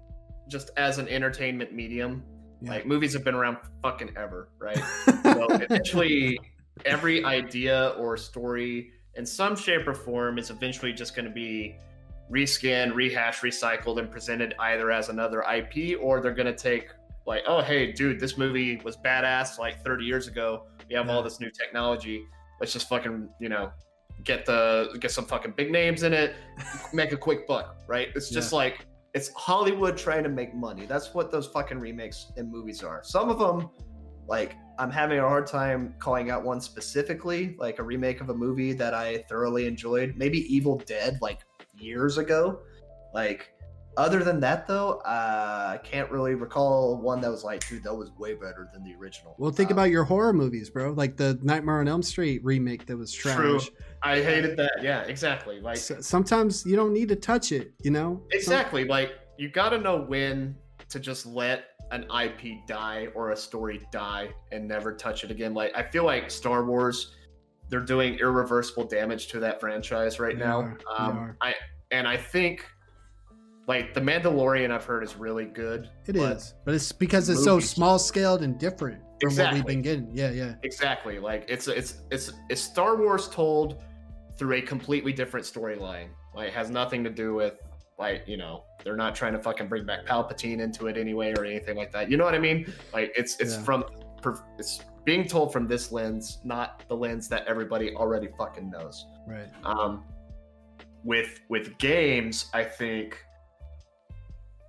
just as an entertainment medium, Yeah. like movies have been around fucking ever, right? so eventually every idea or story in some shape or form is eventually just going to be reskinned rehashed recycled and presented either as another ip or they're going to take like oh hey dude this movie was badass like 30 years ago. We have all this new technology. Let's just fucking you know get the get some fucking big names in it. Make a quick buck right? It's just like it's hollywood trying to make money. That's what those fucking remakes and movies are. Some of them like i'm having a hard time calling out one specifically like a remake of a movie that i thoroughly enjoyed maybe evil dead like years ago. Like other than that though uh, i can't really recall one that was like dude that was way better than the original Well, think Um, about your horror movies, bro. Like the Nightmare on Elm Street remake that was trash. True. i hated that yeah exactly like S- sometimes you don't need to touch it, you know? Some- Exactly. Like you got to know when to just let an IP die or a story die and never touch it again. Like I feel like Star Wars, they're doing irreversible damage to that franchise right They now. are, they Um, are. I and I think like the Mandalorian, I've heard is really good. It is, but but it's because it's so small scaled and different from what we've been getting. Yeah, yeah. Exactly. Like it's it's it's it's Star Wars told through a completely different storyline. Like it has nothing to do with like, you know, they're not trying to fucking bring back Palpatine into it anyway or anything like that. You know what I mean? Like it's it's Yeah. from it's being told from this lens, not the lens that everybody already fucking knows. Right. Um with with games, I think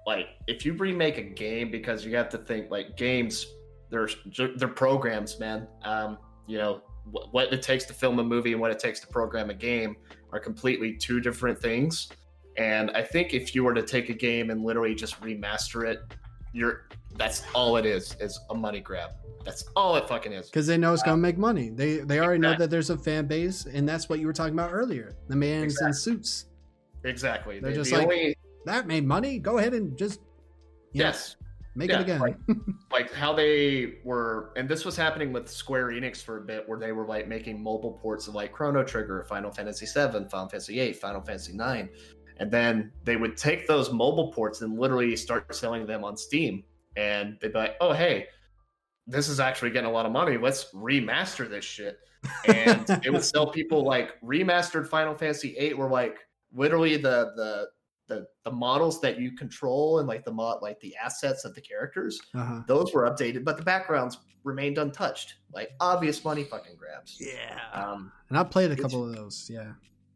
like if you remake a game because you have to think like games they're they're programs man. Um you know wh- what it takes to film a movie and what it takes to program a game are completely two different things. And i think if you were to take a game and literally just remaster it you're that's all it is is a money grab. That's all it fucking is. Because they know it's gonna make money. They they already know that there's a fan base, and that's what you were talking about earlier. The man's in suits. exactly. They're The- just the like, only- That made money. Go ahead and just you know, yes make yeah, it again. like- like how they were and this was happening with square enix for a bit where they were like making mobile ports of like chrono trigger final fantasy 7 final fantasy 8 final fantasy 9 and then they would take those mobile ports and literally start selling them on steam and they'd be like oh hey this is actually getting a lot of money let's remaster this shit and it would sell people like remastered final fantasy 8 were like literally the the the, the models that you control and like the mod like the assets of the characters uh-huh. those were updated, but the backgrounds remained untouched. Like obvious money fucking grabs. Yeah. Um, And I played a couple of those. Yeah.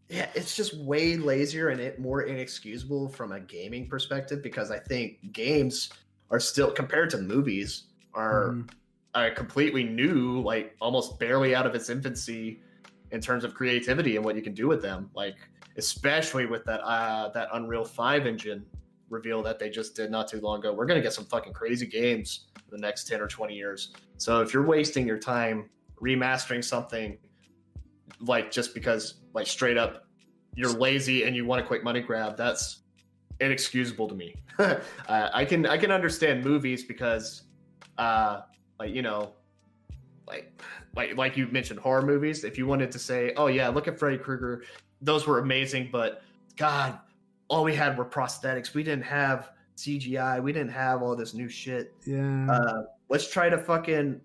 yeah, it's just way lazier and it more inexcusable from a gaming perspective because I think games are still compared to movies are Mhm. uh, completely new, like almost barely out of its infancy in terms of creativity and what you can do with them. Like especially with that uh, that Unreal Five engine reveal that they just did not too long ago. We're gonna get some fucking crazy games in the next ten or twenty years. So if you're wasting your time remastering something like just because like straight up you're lazy and you want a quick money grab, that's inexcusable to me. uh, I can I can understand movies because uh like you know like like like you mentioned horror movies if you wanted to say oh yeah look at freddy krueger those were amazing but god all we had were prosthetics. We didn't have cgi we didn't have all this new shit. Yeah. uh, let's try to fucking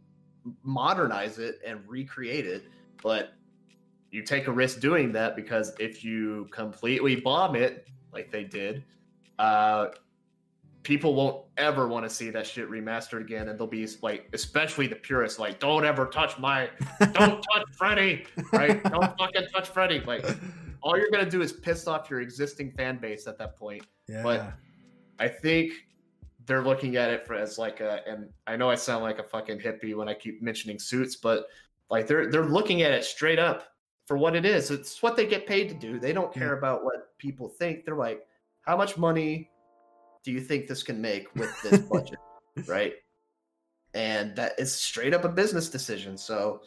modernize it and recreate it but you take a risk doing that because if you completely bomb it like they did uh people won't ever want to see that shit remastered again and they'll be like especially the purists like don't ever touch my don't touch freddy right don't fucking touch freddy like all you're gonna do is piss off your existing fan base at that point yeah. but- I think they're looking at it for as like a, and I know I sound like a fucking hippie when I keep mentioning suits, but like they're they're looking at it straight up for what it is. It's what they get paid to do. They don't care about what people think. They're like, how much money do you think this can make with this budget, right? And that is straight up a business decision. So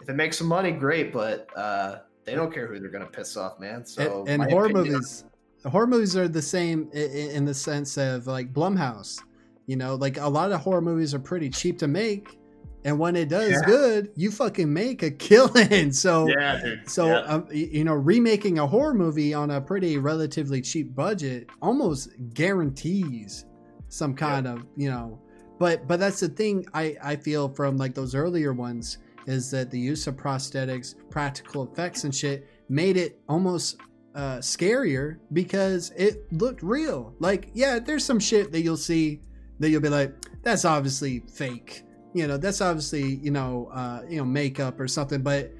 if it makes some money, great, but uh, they don't care who they're gonna piss off, man. So and, and horror opinion- movies horror movies are the same in the sense of like blumhouse you know like a lot of horror movies are pretty cheap to make and when it does Yeah. good you fucking make a killing. So yeah, so yeah. um, you know remaking a horror movie on a pretty relatively cheap budget almost guarantees some kind of you know but but that's the thing i i feel from like those earlier ones is that the use of prosthetics practical effects and shit made it almost uh scarier because it looked real. Like yeah there's some shit that you'll see that you'll be like that's obviously fake you know that's obviously you know uh you know makeup or something but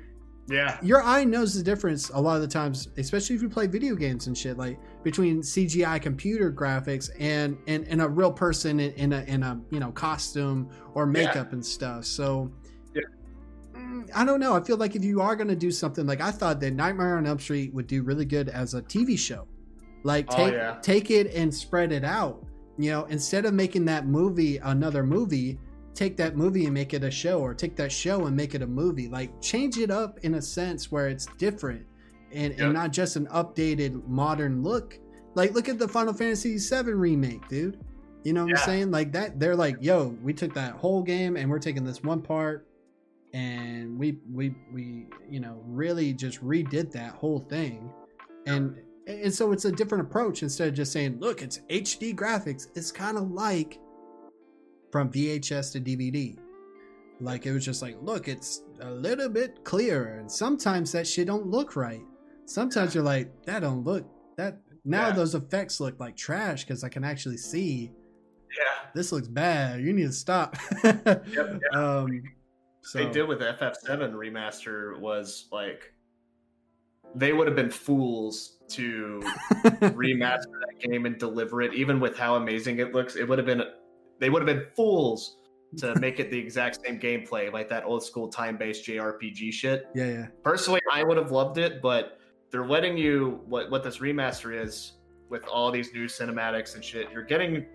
yeah. your eye knows the difference a lot of the times, especially if you play video games and shit, like between CGI computer graphics and and, and a real person in, in a in a you know costume or makeup and stuff. So Yeah. mm, I don't know. I feel like if you are gonna do something like I thought that Nightmare on Elm Street would do really good as a TV show. Like Oh, take yeah. take it and spread it out. You know, instead of making that movie another movie, take that movie and make it a show or take that show and make it a movie like change it up in a sense where it's different and, Yeah. and not just an updated modern look Like, look at the Final Fantasy VII remake, dude. You know what Yeah. I'm saying? Like that, they're like, "Yo, we took that whole game and we're taking this one part, and we we we you know really just redid that whole thing, and and so it's a different approach instead of just saying, look, it's HD graphics. It's kind of like from VHS to DVD. Like it was just like, look, it's a little bit clearer, and sometimes that shit don't look right. Sometimes you're like, that don't look that. Now Yeah. those effects look like trash because I can actually see Yeah. this looks bad. You need to stop. Yep, Um, so they did with the FF7 remaster was like they would have been fools to remaster that game and deliver it, even with how amazing it looks. It would have been they would have been fools to make it the exact same gameplay, like that old school time based JRPG shit. yeah, yeah, Personally, I would have loved it, but they're letting you what what this remaster is with all these new cinematics and shit. You're getting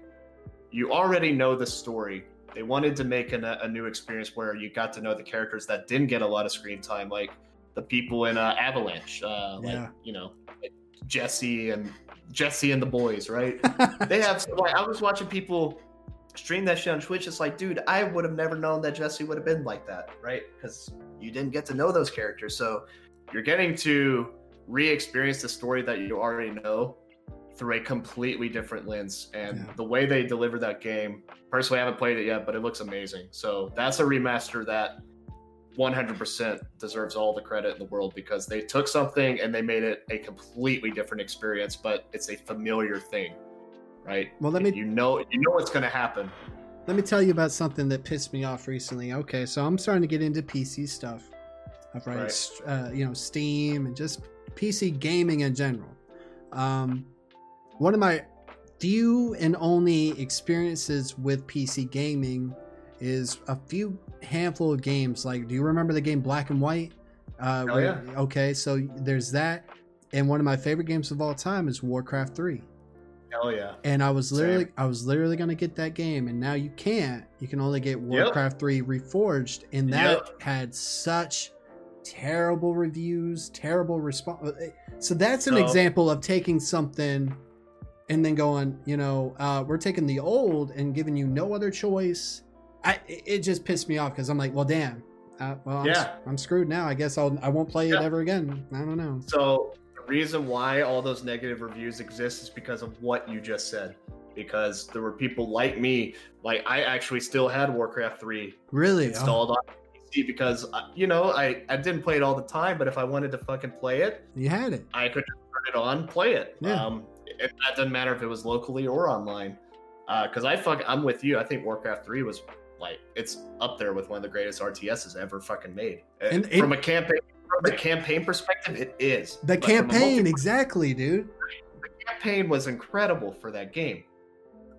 you already know the story. They wanted to make an, a new experience where you got to know the characters that didn't get a lot of screen time, like the people in uh, Avalanche, uh, Yeah. like you know like Jesse and Jesse and the boys, right? they have like I was watching people stream that shit on Twitch. It's like, dude, I would have never known that Jesse would have been like that, right? Because you didn't get to know those characters. So you're getting to re-experience the story that you already know through a completely different lens. And Yeah. the way they deliver that game, personally, I haven't played it yet, but it looks amazing. So that's a remaster that 100% deserves all the credit in the world because they took something and they made it a completely different experience, but it's a familiar thing, right? Well, let me- you know you know what's going to happen. Let me tell you about something that pissed me off recently. Okay, so I'm starting to get into PC stuff. Right, Right. uh, you know, Steam and just PC gaming in general. Um, one of my few and only experiences with PC gaming is a few handful of games. Like, do you remember the game Black and White? Uh, Hell where- yeah. Okay, so there's that, and one of my favorite games of all time is Warcraft Three Hell yeah. and I was Same. literally I was literally gonna get that game, and now you can't. You can only get Warcraft Three Reforged, and that Yep. had such terrible reviews, terrible response. So that's an So- example of taking something and then going, you know, uh, we're taking the old and giving you no other choice. I it just pissed me off because I'm like, well, damn. Uh, well, I'm, Yeah. I'm screwed now. I guess I'll I won't play it ever again. I don't know. So reason why all those negative reviews exist is because of what you just said. Because there were people like me, like I actually still had Warcraft 3 Really? Oh, installed on PC because uh, you know I I didn't play it all the time, but if I wanted to fucking play it, you had it. I could turn it on, play it. Yeah. Um, it, that doesn't matter if it was locally or online. Because I fuck, I'm with you. I think Warcraft 3 was like it's up there with one of the greatest RTSs ever fucking made. Uh, And it- from a campaign, from a campaign perspective, it is. The But campaign, multi- exactly, dude. the campaign was incredible for that game.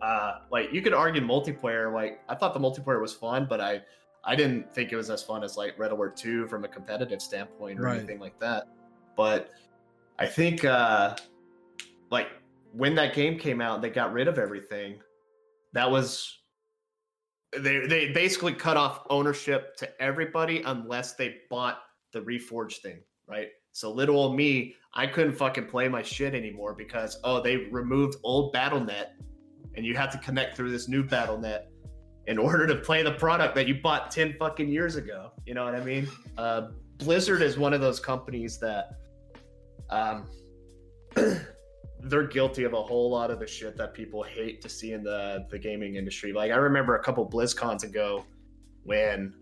Uh, like you could argue multiplayer. Like I thought the multiplayer was fun, but I I didn't think it was as fun as like Red Alert Two from a competitive standpoint or Right. anything like that. But I think uh, like when that game came out, they got rid of everything. That was they they basically cut off ownership to everybody unless they bought the reforge thing, right? So little old me, I couldn't fucking play my shit anymore because oh they removed old Battle.net, and you have to connect through this new Battle.net in order to play the product that you bought ten fucking years ago. You know what I mean? Uh, Blizzard is one of those companies that, um, they're guilty of a whole lot of the shit that people hate to see in the the gaming industry. Like I remember a couple BlizzCons ago when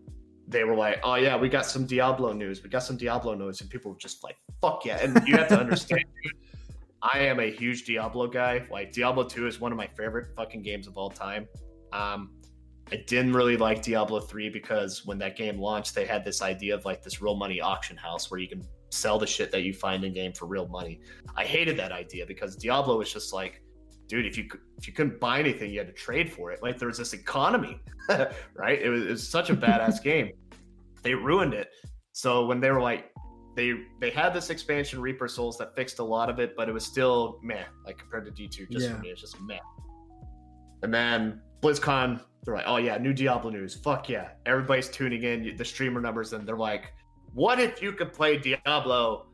they were like, "Oh yeah, we got some Diablo news. We got some Diablo news," and people were just like, "Fuck yeah!" And you have to understand, I am a huge Diablo guy. Like Diablo Two is one of my favorite fucking games of all time. Um, I didn't really like Diablo 3 because when that game launched, they had this idea of like this real money auction house where you can sell the shit that you find in game for real money. I hated that idea because Diablo was just like, dude, if you if you couldn't buy anything, you had to trade for it. Like there was this economy, right? It was, it was such a badass game. They ruined it. So when they were like, they they had this expansion Reaper Souls that fixed a lot of it, but it was still meh, like compared to D2. Just Yeah. for me, it's just meh. And then BlizzCon, they're like, oh yeah, new Diablo news. Fuck yeah. Everybody's tuning in, the streamer numbers, and they're like, what if you could play Diablo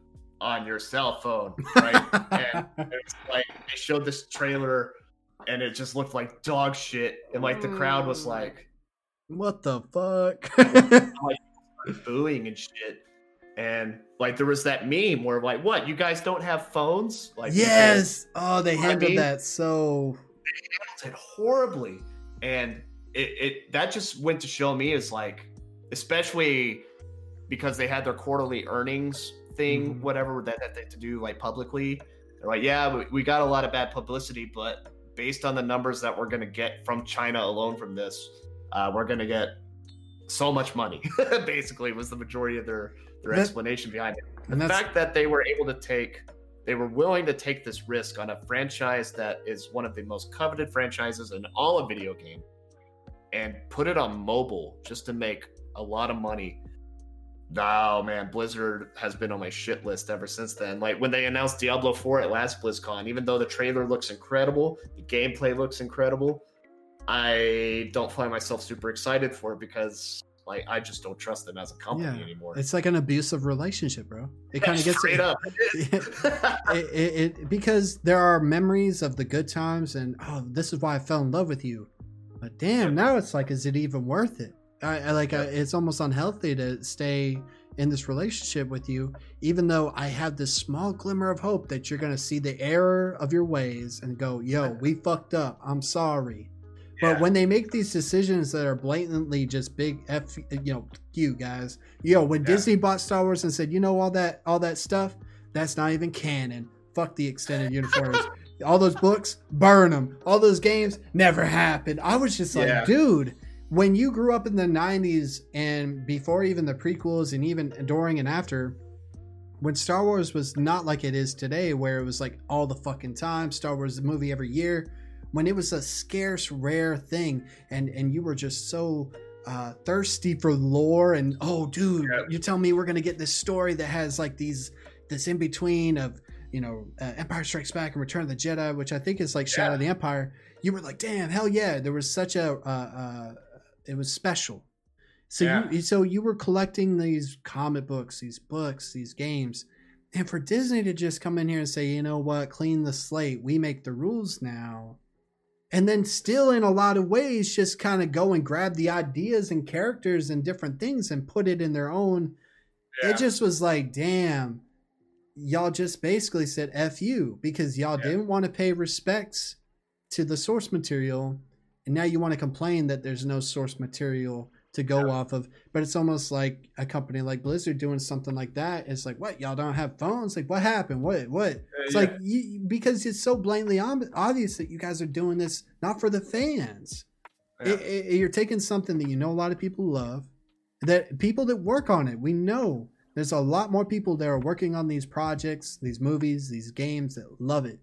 on your cell phone, right? and it's like they showed this trailer, and it just looked like dog shit, and like the crowd was mm. like what the fuck? booing and shit. And like there was that meme where like, what? You guys don't have phones? Like yes. Oh, they what I handled mean? that so. handled it horribly, and it, it that just went to show me is like, especially because they had their quarterly earnings thing, Mhm. whatever that, that they had to do like publicly. They're like, yeah, we, we got a lot of bad publicity, but based on the numbers that we're gonna get from China alone from this, uh, we're gonna get so much money. basically, was the majority of their their That- explanation behind it And the fact that they were able to take they were willing to take this risk on a franchise that is one of the most coveted franchises in all of video game and put it on mobile just to make a lot of money Oh man, Blizzard has been on my shit list ever since then. Like when they announced Diablo 4 at last BlizzCon, even though the trailer looks incredible, the gameplay looks incredible, I don't find myself super excited for it because like I just don't trust them as a company Yeah, anymore. it's like an abusive relationship, bro. It kind of gets straight up. it, it, it because there are memories of the good times and oh this is why i fell in love with you but damn now it's like is it even worth it i, I like I, it's almost unhealthy to stay in this relationship with you even though i have this small glimmer of hope that you're gonna see the error of your ways and go yo we fucked up. I'm sorry. But when they make these decisions that are blatantly just big f you know you guys yo when Yeah. disney bought star wars and said you know all that all that stuff that's not even canon. Fuck the extended universe. All those books burn them all those games never happened. I was just like Yeah. dude when you grew up in the 90s and before even the prequels and even during and after when Star Wars was not like it is today, where it was like all the fucking time, Star Wars a movie every year, when it was a scarce, rare thing, and and you were just so uh, thirsty for lore, and oh, dude, Yeah. you tell me we're gonna get this story that has like these this in between of you know uh, Empire Strikes Back and Return of the Jedi, which I think is like Shadow Yeah. of the Empire. You were like, damn, hell yeah! There was such a uh, uh, it was special. So Yeah. you so you were collecting these comic books, these books, these games, and for Disney to just come in here and say, you know what, clean the slate, we make the rules now, and then still in a lot of ways just kind of go and grab the ideas and characters and different things and put it in their own. Yeah. It just was like, damn, y'all just basically said F you because y'all Yeah. didn't want to pay respects to the source material. And now you want to complain that there's no source material to go Yeah. off of. But it's almost like a company like Blizzard doing something like that. It's like, what? Y'all don't have phones? Like, what happened? What? What? It's yeah. like, you, because it's so blatantly obvious that you guys are doing this not for the fans. Yeah. It- it- you're taking something that you know a lot of people love, that people that work on it, we know there's a lot more people that are working on these projects, these movies, these games that love it.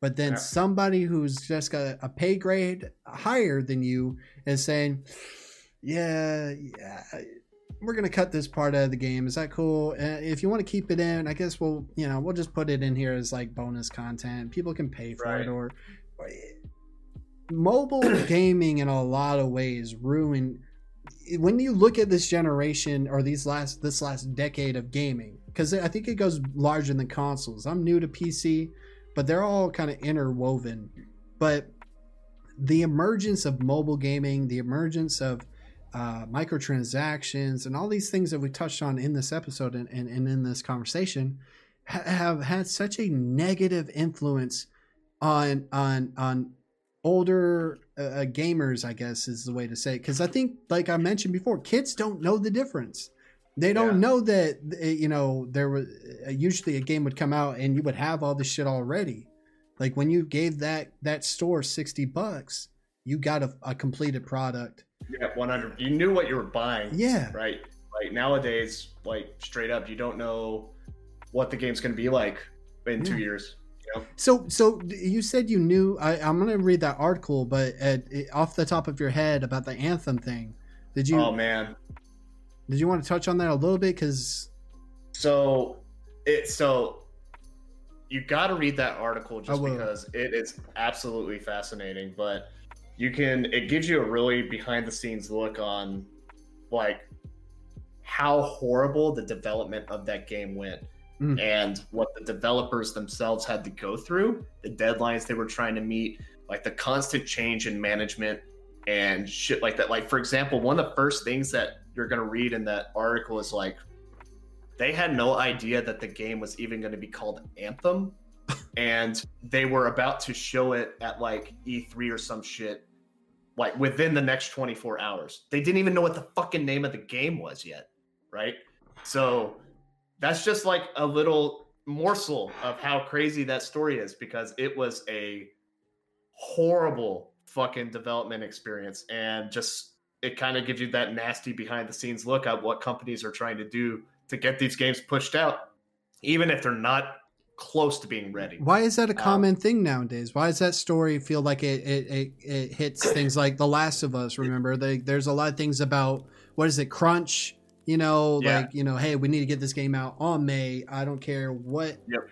But then Yeah. somebody who's just got a pay grade higher than you is saying, "Yeah, yeah, we're gonna cut this part out of the game. Is that cool? Uh, if you want to keep it in, I guess we'll, you know, we'll just put it in here as like bonus content. People can pay for Right. it, or, or mobile gaming in a lot of ways ruin when you look at this generation or these last this last decade of gaming because i think it goes larger than consoles i'm new to pc but they're all kind of interwoven. But the emergence of mobile gaming the emergence of uh, microtransactions and all these things that we touched on in this episode and, and, and in this conversation ha- have had such a negative influence on on on older uh, uh, gamers i guess is the way to say it. Because i think like i mentioned before kids don't know the difference they don't Yeah. know that uh, you know there was uh, usually a game would come out and you would have all this shit already like when you gave that that store 60 bucks you got a, a completed product Yeah, 100. You knew what you were buying. yeah Right. Like nowadays, like straight up, you don't know what the game's going to be like in two Yeah. years. So, so you said you knew. I, I'm gonna read that article, but uh off the top of your head about the anthem thing, did you Oh man. Did you want to touch on that a little bit? Because So it so you got to read that article just because it is absolutely fascinating. But you can it gives you a really behind the scenes look on like how horrible the development of that game went. Mm. and what the developers themselves had to go through, the deadlines they were trying to meet, like the constant change in management and shit like that. Like, for example, one of the first things that you're going to read in that article is like, they had no idea that the game was even going to be called Anthem. and they were about to show it at like E3 or some shit, like within the next 24 hours. They didn't even know what the fucking name of the game was yet, right? So that's just like a little morsel of how crazy that story is because it was a horrible fucking development experience and just it kind of gives you that nasty behind the scenes look at what companies are trying to do to get these games pushed out even if they're not close to being ready Why is that a Um, common thing nowadays? Why does that story feel like it it, it, it hits things like The Last of Us? Remember, they, there's a lot of things about what is it, crunch? You know, Yeah. like you know, hey, we need to get this game out on May. I don't care what. Yep.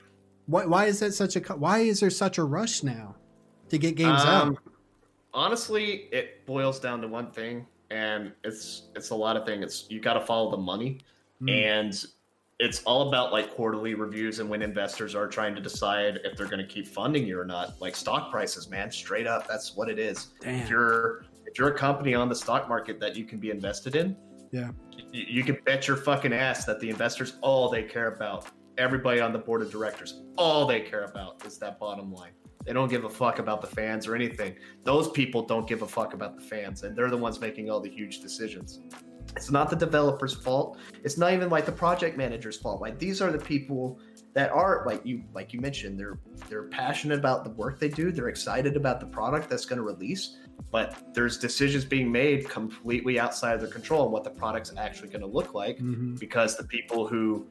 Why, why is that such a? Why is there such a rush now to get games Um, out? honestly it boils down to one thing and it's it's a lot of things it's you got to follow the money. Mm. and it's all about like quarterly reviews and when investors are trying to decide if they're going to keep funding you or not. Like stock prices man straight up that's what it is. If you're if you're a company on the stock market that you can be invested in Yeah. you, you can bet your fucking ass that the investors all they care about everybody on the board of directors all they care about is that bottom line they don't give a fuck about the fans or anything. Those people don't give a fuck about the fans and they're the ones making all the huge decisions. It's not the developer's fault. It's not even like the project manager's fault. Like these are the people that are like you like you mentioned they're they're passionate about the work they do. They're excited about the product that's going to release but there's decisions being made completely outside of their control on what the product's actually going to look like Mhm. because the people who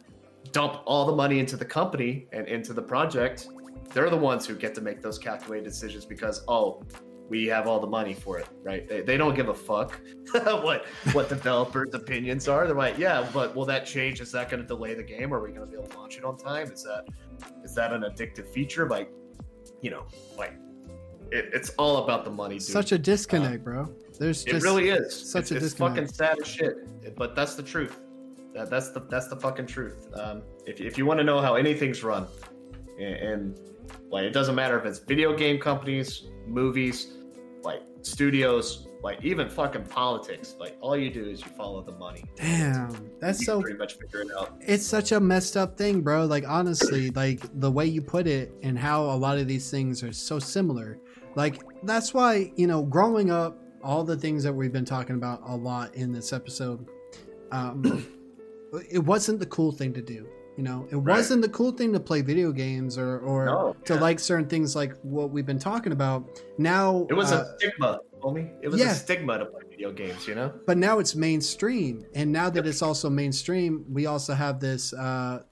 dump all the money into the company and into the project they're the ones who get to make those calculated decisions because oh we have all the money for it right they, they don't give a fuck what what developers opinions are they're like yeah but will that change is that going to delay the game are we going to be able to launch it on time is that is that an addictive feature like you know like it, it's all about the money dude. Such a disconnect, bro. There's It just really is. such it's, a it's disconnect. fucking sad as shit. But that's the truth. That, that's the that's the fucking truth. Um, if if you want to know how anything's run, and, and like it doesn't matter if it's video game companies, movies, like studios, like even fucking politics. Like all you do is you follow the money. damn. That's you so pretty much figure it out. it's such a messed up thing, bro. Like honestly, like the way you put it and how a lot of these things are so similar. Like that's why, you know, growing up, all the things that we've been talking about a lot in this episode, um, it wasn't the cool thing to do. You know, it Right. wasn't the cool thing to play video games or or No, to yeah. like certain things like what we've been talking about. Now It was uh, a stigma, homie. It was yeah. a stigma to play video games. You know. but now it's mainstream and now that it's also mainstream we also have this uh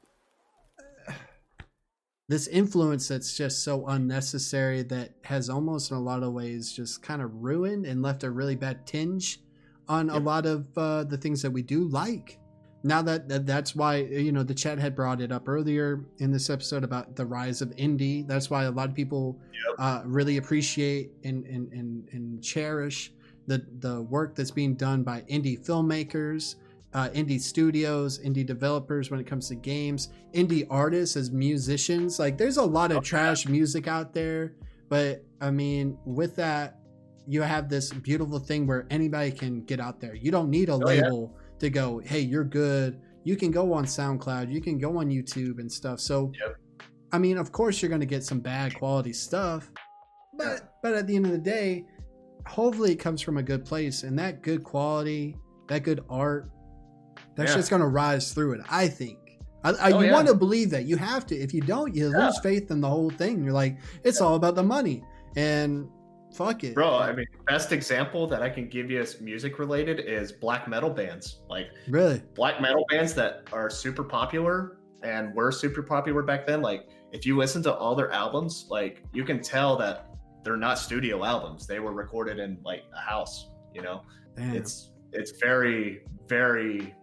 this influence that's just so unnecessary that has almost in a lot of ways just kind of ruined and left a really bad tinge on a lot of uh, the things that we do like now that, that that's why you know the chat had brought it up earlier in this episode about the rise of indie that's why a lot of people uh, really appreciate and, and, and, and cherish the, the work that's being done by indie filmmakers, uh, indie studios, indie developers when it comes to games, indie artists as musicians. Like, there's a lot of trash music out there, but I mean, with that, you have this beautiful thing where anybody can get out there. You don't need a Oh, yeah. To go, hey, you're good. You can go on SoundCloud, you can go on YouTube and stuff. So, Yep. I mean, of course, you're going to get some bad quality stuff, but but at the end of the day, hopefully, it comes from a good place, and that good quality, that good art, that's Yeah. just going to rise through it. I think. I, I, Oh, you yeah. want to believe that. You have to. If you don't, you Yeah. lose faith in the whole thing. You're like, it's all about the money, and fuck it, Bro, I mean, best example that I can give you as music related is black metal bands. Like really, black metal bands that are super popular and were super popular back then. Like if you listen to all their albums, like you can tell that they're not studio albums. They were recorded in like a house, you know? Damn. It's it's very, very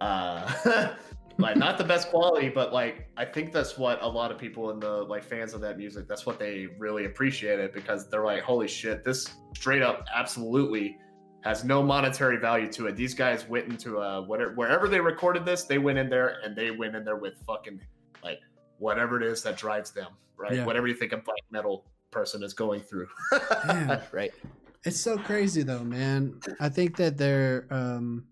uh like not the best quality, but like I think that's what a lot of people in the like fans of that music, that's what they really appreciate it because they're like, holy shit, this straight up absolutely has no monetary value to it. These guys went into uh whatever wherever they recorded this, they went in there and they went in there with fucking like whatever it is that drives them, right? Yeah. Whatever you think a black metal person is going through. Yeah. right. It's so crazy though, man. I think that there um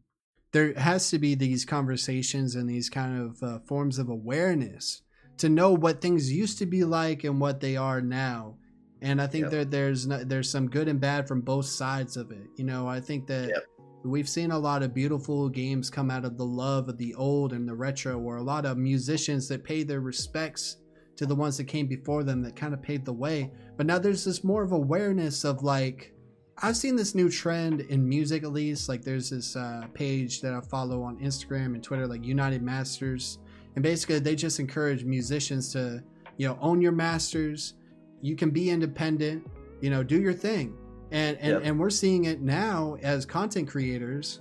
there has to be these conversations and these kind of uh, forms of awareness to know what things used to be like and what they are now. And I think Yep. that there's no, there's some good and bad from both sides of it. You know, I think that Yep. we've seen a lot of beautiful games come out of the love of the old and the retro, or a lot of musicians that pay their respects to the ones that came before them that kind of paved the way. But now there's this more of awareness of like I've seen this new trend in music at least. Like there's this uh, page that I follow on Instagram and Twitter, like United Masters, and basically they just encourage musicians to, you know, own your masters. You can be independent, you know, do your thing, and and, Yep. and we're seeing it now as content creators.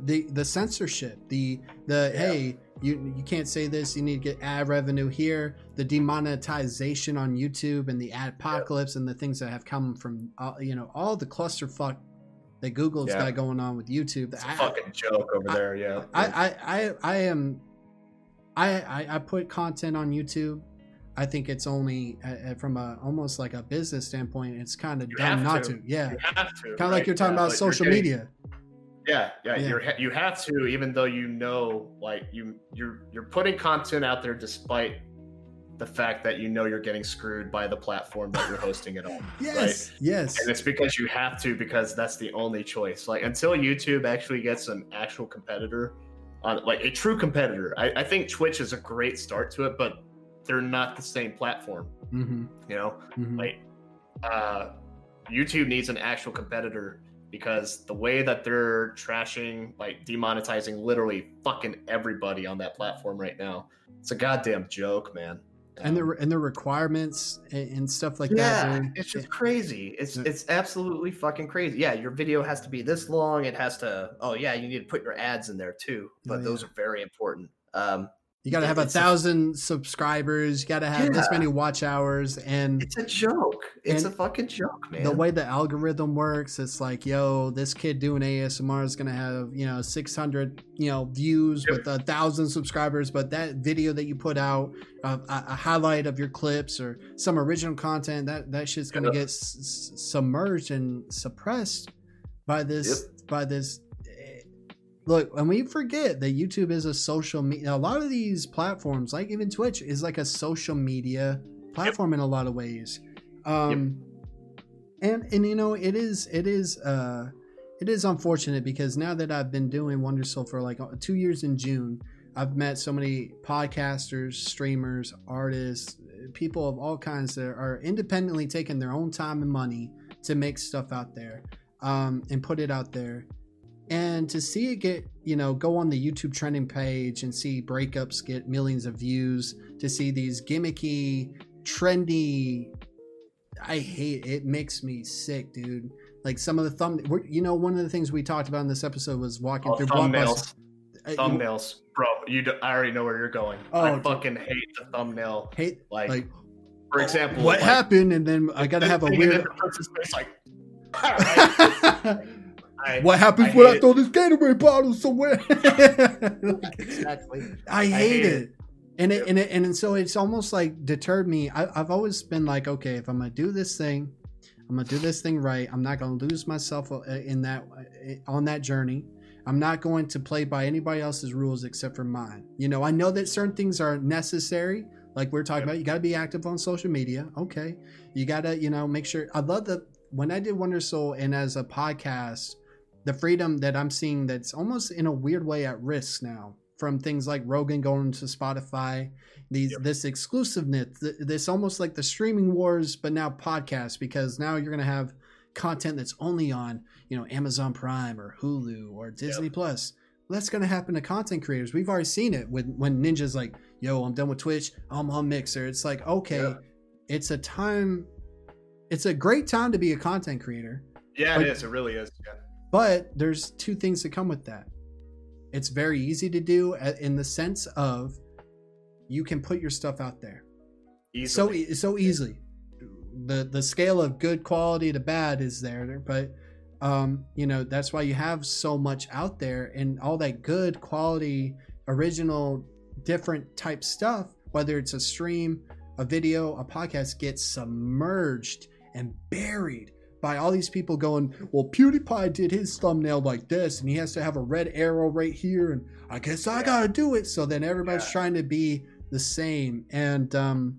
The the censorship, the the Yeah. hey, you you can't say this. You need to get ad revenue here. The demonetization on YouTube and the ad apocalypse and the things that have come from uh, you know all the clusterfuck that Google's Yeah. got going on with YouTube. It's a I- fucking joke over I- there, yeah. I, I, I, I am. I, I, I put content on YouTube. I think it's only uh, uh, from a almost like a business standpoint. It's kind of dumb not to. to. Yeah, you have to. kind of like you're talking Yeah, about social getting- media. Yeah, yeah, Yeah. you're you have to, even though you know, like you you're you're putting content out there despite the fact that you know you're getting screwed by the platform that you're hosting it on. Yes, yes, And it's because you have to, because that's the only choice. Like until YouTube actually gets an actual competitor, on like a true competitor. I, I think Twitch is a great start to it, but they're not the same platform. hmm You know, hmm like uh, YouTube needs an actual competitor because the way that they're trashing, like demonetizing literally fucking everybody on that platform right now, it's a goddamn joke, man. and the Um, and the requirements and, stuff like that. yeah, it's just crazy. It's it's absolutely fucking crazy. Yeah, your video has to be this long. It has to. Oh yeah, you need to put your ads in there too. But Oh, those are very important. Um, you got to have a it's a- thousand subscribers. You got to have this many watch hours, and it's a joke. It's a fucking joke, man. the way the algorithm works, it's like, yo, this kid doing ASMR is gonna have, you know, 600, you know, views Yep. with a thousand subscribers, but that video that you put out, uh, a, a highlight of your clips or some original content, that that shit's gonna Yep. get s- submerged and suppressed by this by this. Look, and we forget that YouTube is a social media. A lot of these platforms, like even Twitch, is like a social media platform in a lot of ways. Um, and and you know it is it is uh it is unfortunate because now that I've been doing Wonder Soul for like uh, two years in June, I've met so many podcasters, streamers, artists, people of all kinds that are independently taking their own time and money to make stuff out there um, and put it out there. And to see it get, you know, go on the YouTube trending page and see breakups get millions of views, to see these gimmicky, trendy I hate it. Makes me sick, dude. Like some of the thumb, you know, one of the things we talked about in this episode was walking Oh, through thumbnails. Uh, thumbnails, bro. You, do, I already know where you're going. Oh, I dude. fucking hate the thumbnail. hate Like, like for example, what like, happened, and then I gotta have a weird. in the person's face, like, I- what happens I when I hate it. throw this Gatorade bottle somewhere? exactly. I hate, hate it. it. And it, and it, and so it's almost like deterred me. I, I've always been like, okay, if I'm gonna do this thing, I'm gonna do this thing right. I'm not gonna lose myself uh, in that uh, on that journey. I'm not going to play by anybody else's rules except for mine. You know, I know that certain things are necessary. Like we're talking Yep. about, you got to be active on social media. Okay, you got to, you know, make sure. I love the when I did Wonder Soul and as a podcast, the freedom that I'm seeing that's almost in a weird way at risk now from things like Rogan going to Spotify, these Yep. this exclusiveness, th- this almost like the streaming wars, but now podcasts because now you're gonna have content that's only on you know Amazon Prime or Hulu or Disney Plus. Well, that's gonna happen to content creators. We've already seen it when when Ninja's like, "Yo, I'm done with Twitch. I'm on Mixer." It's like, okay, Yeah. it's a time. It's a great time to be a content creator. Yeah, Like- it is. It really is. Yeah. But there's two things that come with that. It's very easy to do in the sense of you can put your stuff out there so Easily. e- so easily. The the scale of good quality to bad is there, but um, you know, that's why you have so much out there and all that good quality, original, different type stuff, whether it's a stream, a video, a podcast, gets submerged and buried by all these people going, well, PewDiePie did his thumbnail like this, and he has to have a red arrow right here, and I guess I Yeah. gotta do it. So then everybody's Yeah. trying to be the same, and um,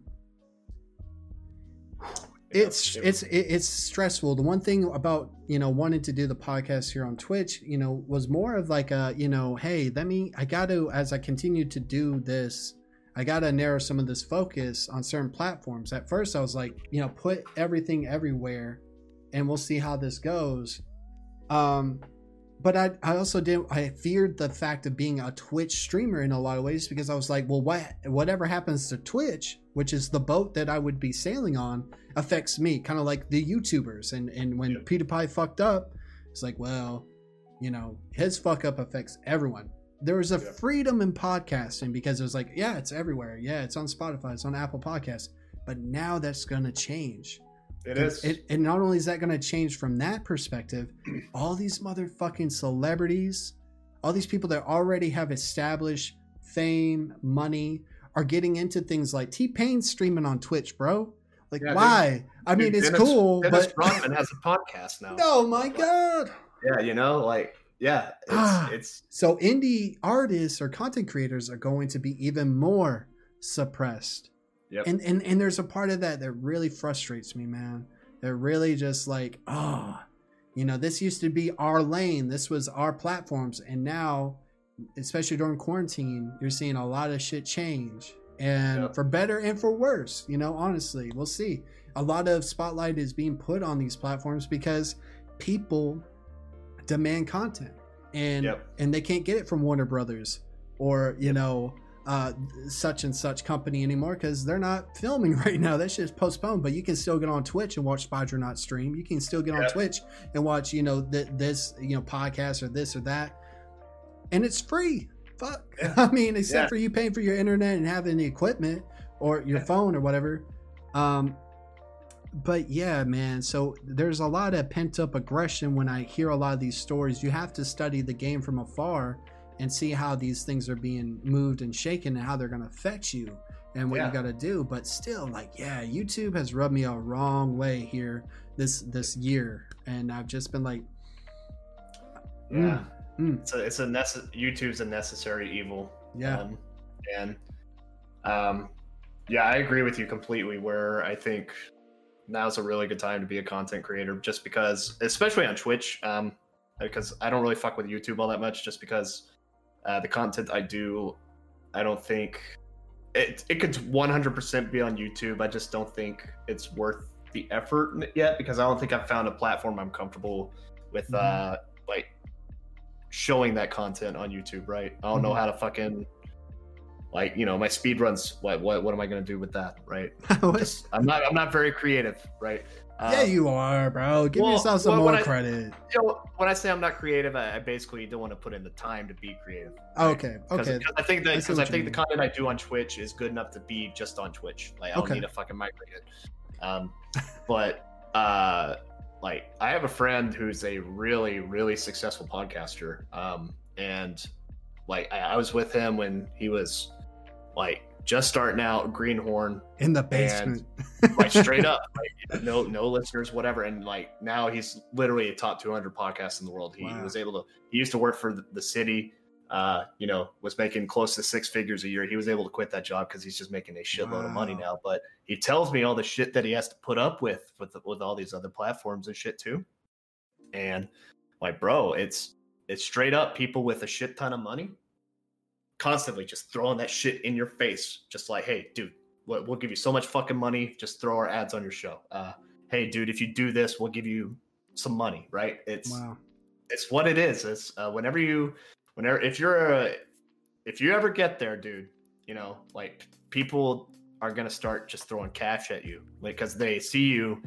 it's it's it- it's stressful. The one thing about you know wanting to do the podcast here on Twitch, you know, was more of like a you know, hey, let me. I got to as I continue to do this, I got to narrow some of this focus on certain platforms. At first, I was like, you know, put everything everywhere, and we'll see how this goes. Um, but I, I also did I feared the fact of being a Twitch streamer in a lot of ways because I was like, well, what whatever happens to Twitch, which is the boat that I would be sailing on, affects me, kind of like the YouTubers. And and when Yeah. PewDiePie fucked up, it's like, well, you know, his fuck up affects everyone. There was a Yeah. freedom in podcasting because it was like, yeah, it's everywhere. Yeah, it's on Spotify, it's on Apple Podcasts. But now that's gonna change. It is. It, and not only is that going to change from that perspective, all these motherfucking celebrities, all these people that already have established fame, money, are getting into things like T Pain streaming on Twitch, bro. Like, Yeah, dude. why? I mean, Dude, it's Dennis- cool, Dennis but Rodman has a podcast now. oh my god. Yeah, you know, like yeah, it's Ah. it's So indie artists or content creators are going to be even more suppressed. Yep. And and and there's a part of that that really frustrates me, man. They're really just like, oh, you know, this used to be our lane. This was our platforms, and now, especially during quarantine, you're seeing a lot of shit change, and Yep. for better and for worse. You know, honestly, we'll see. A lot of spotlight is being put on these platforms because people demand content, and Yep. and they can't get it from Warner Brothers or you know uh, such and such company anymore because they're not filming right now. That shit's postponed. But you can still get on Twitch and watch Spidronaut stream. You can still get on Twitch and watch you know th- this you know podcast or this or that, and it's free. Fuck. Yeah. I mean, except Yeah. for you paying for your internet and having the equipment or your phone or whatever. Um, but yeah, man. So there's a lot of pent up aggression when I hear a lot of these stories. You have to study the game from afar and see how these things are being moved and shaken and how they're going to affect you and what Yeah. you got to do. But still, like, yeah, YouTube has rubbed me a wrong way here this this year, and I've just been like, yeah. mm. It's a it's a necess- YouTube's a necessary evil. yeah, Um, and um, yeah, I agree with you completely. Where I think now's a really good time to be a content creator, just because, especially on Twitch, um, because I don't really fuck with YouTube all that much, just because uh, the content I do, I don't think it it could 100% be on YouTube. I just don't think it's worth the effort yet because I don't think I've found a platform I'm comfortable with. Mhm. Uh, like showing that content on YouTube, right? I don't know Mhm. how to fucking like you know my speed runs. What what what am I gonna do with that, right? Just, I'm not I'm not very creative, right? Yeah, Um, you are, bro. Give well, yourself some well, more I- credit. you know, when I say I'm not creative, I, I basically don't want to put in the time to be creative. Right? okay, okay. I think that because I think the content I do on Twitch is good enough to be just on Twitch. Like I don't Okay. need to fucking microphone. Um, but uh, like I have a friend who's a really really successful podcaster. Um, and like I, I was with him when he was like just starting out Greenhorn In the basement. like straight up like no no listeners whatever and like now he's literally a top 200 podcast in the world he Wow. was able to he used to work for the, the city uh you know was making close to six figures a year he was able to quit that job because he's just making a shitload of money now but he tells me all the shit that he has to put up with with with all these other platforms and shit too and like bro it's it's straight up people with a shit ton of money constantly just throwing that shit in your face. Just like hey dude we'll, we'll give you so much fucking money. Just throw our ads on your show. Uh hey dude if you do this we'll give you some money right? It's wow. it's what it is. It's uh, whenever you whenever if you're a if you ever get there dude you know like people are gonna start just throwing cash at you. Like because they see you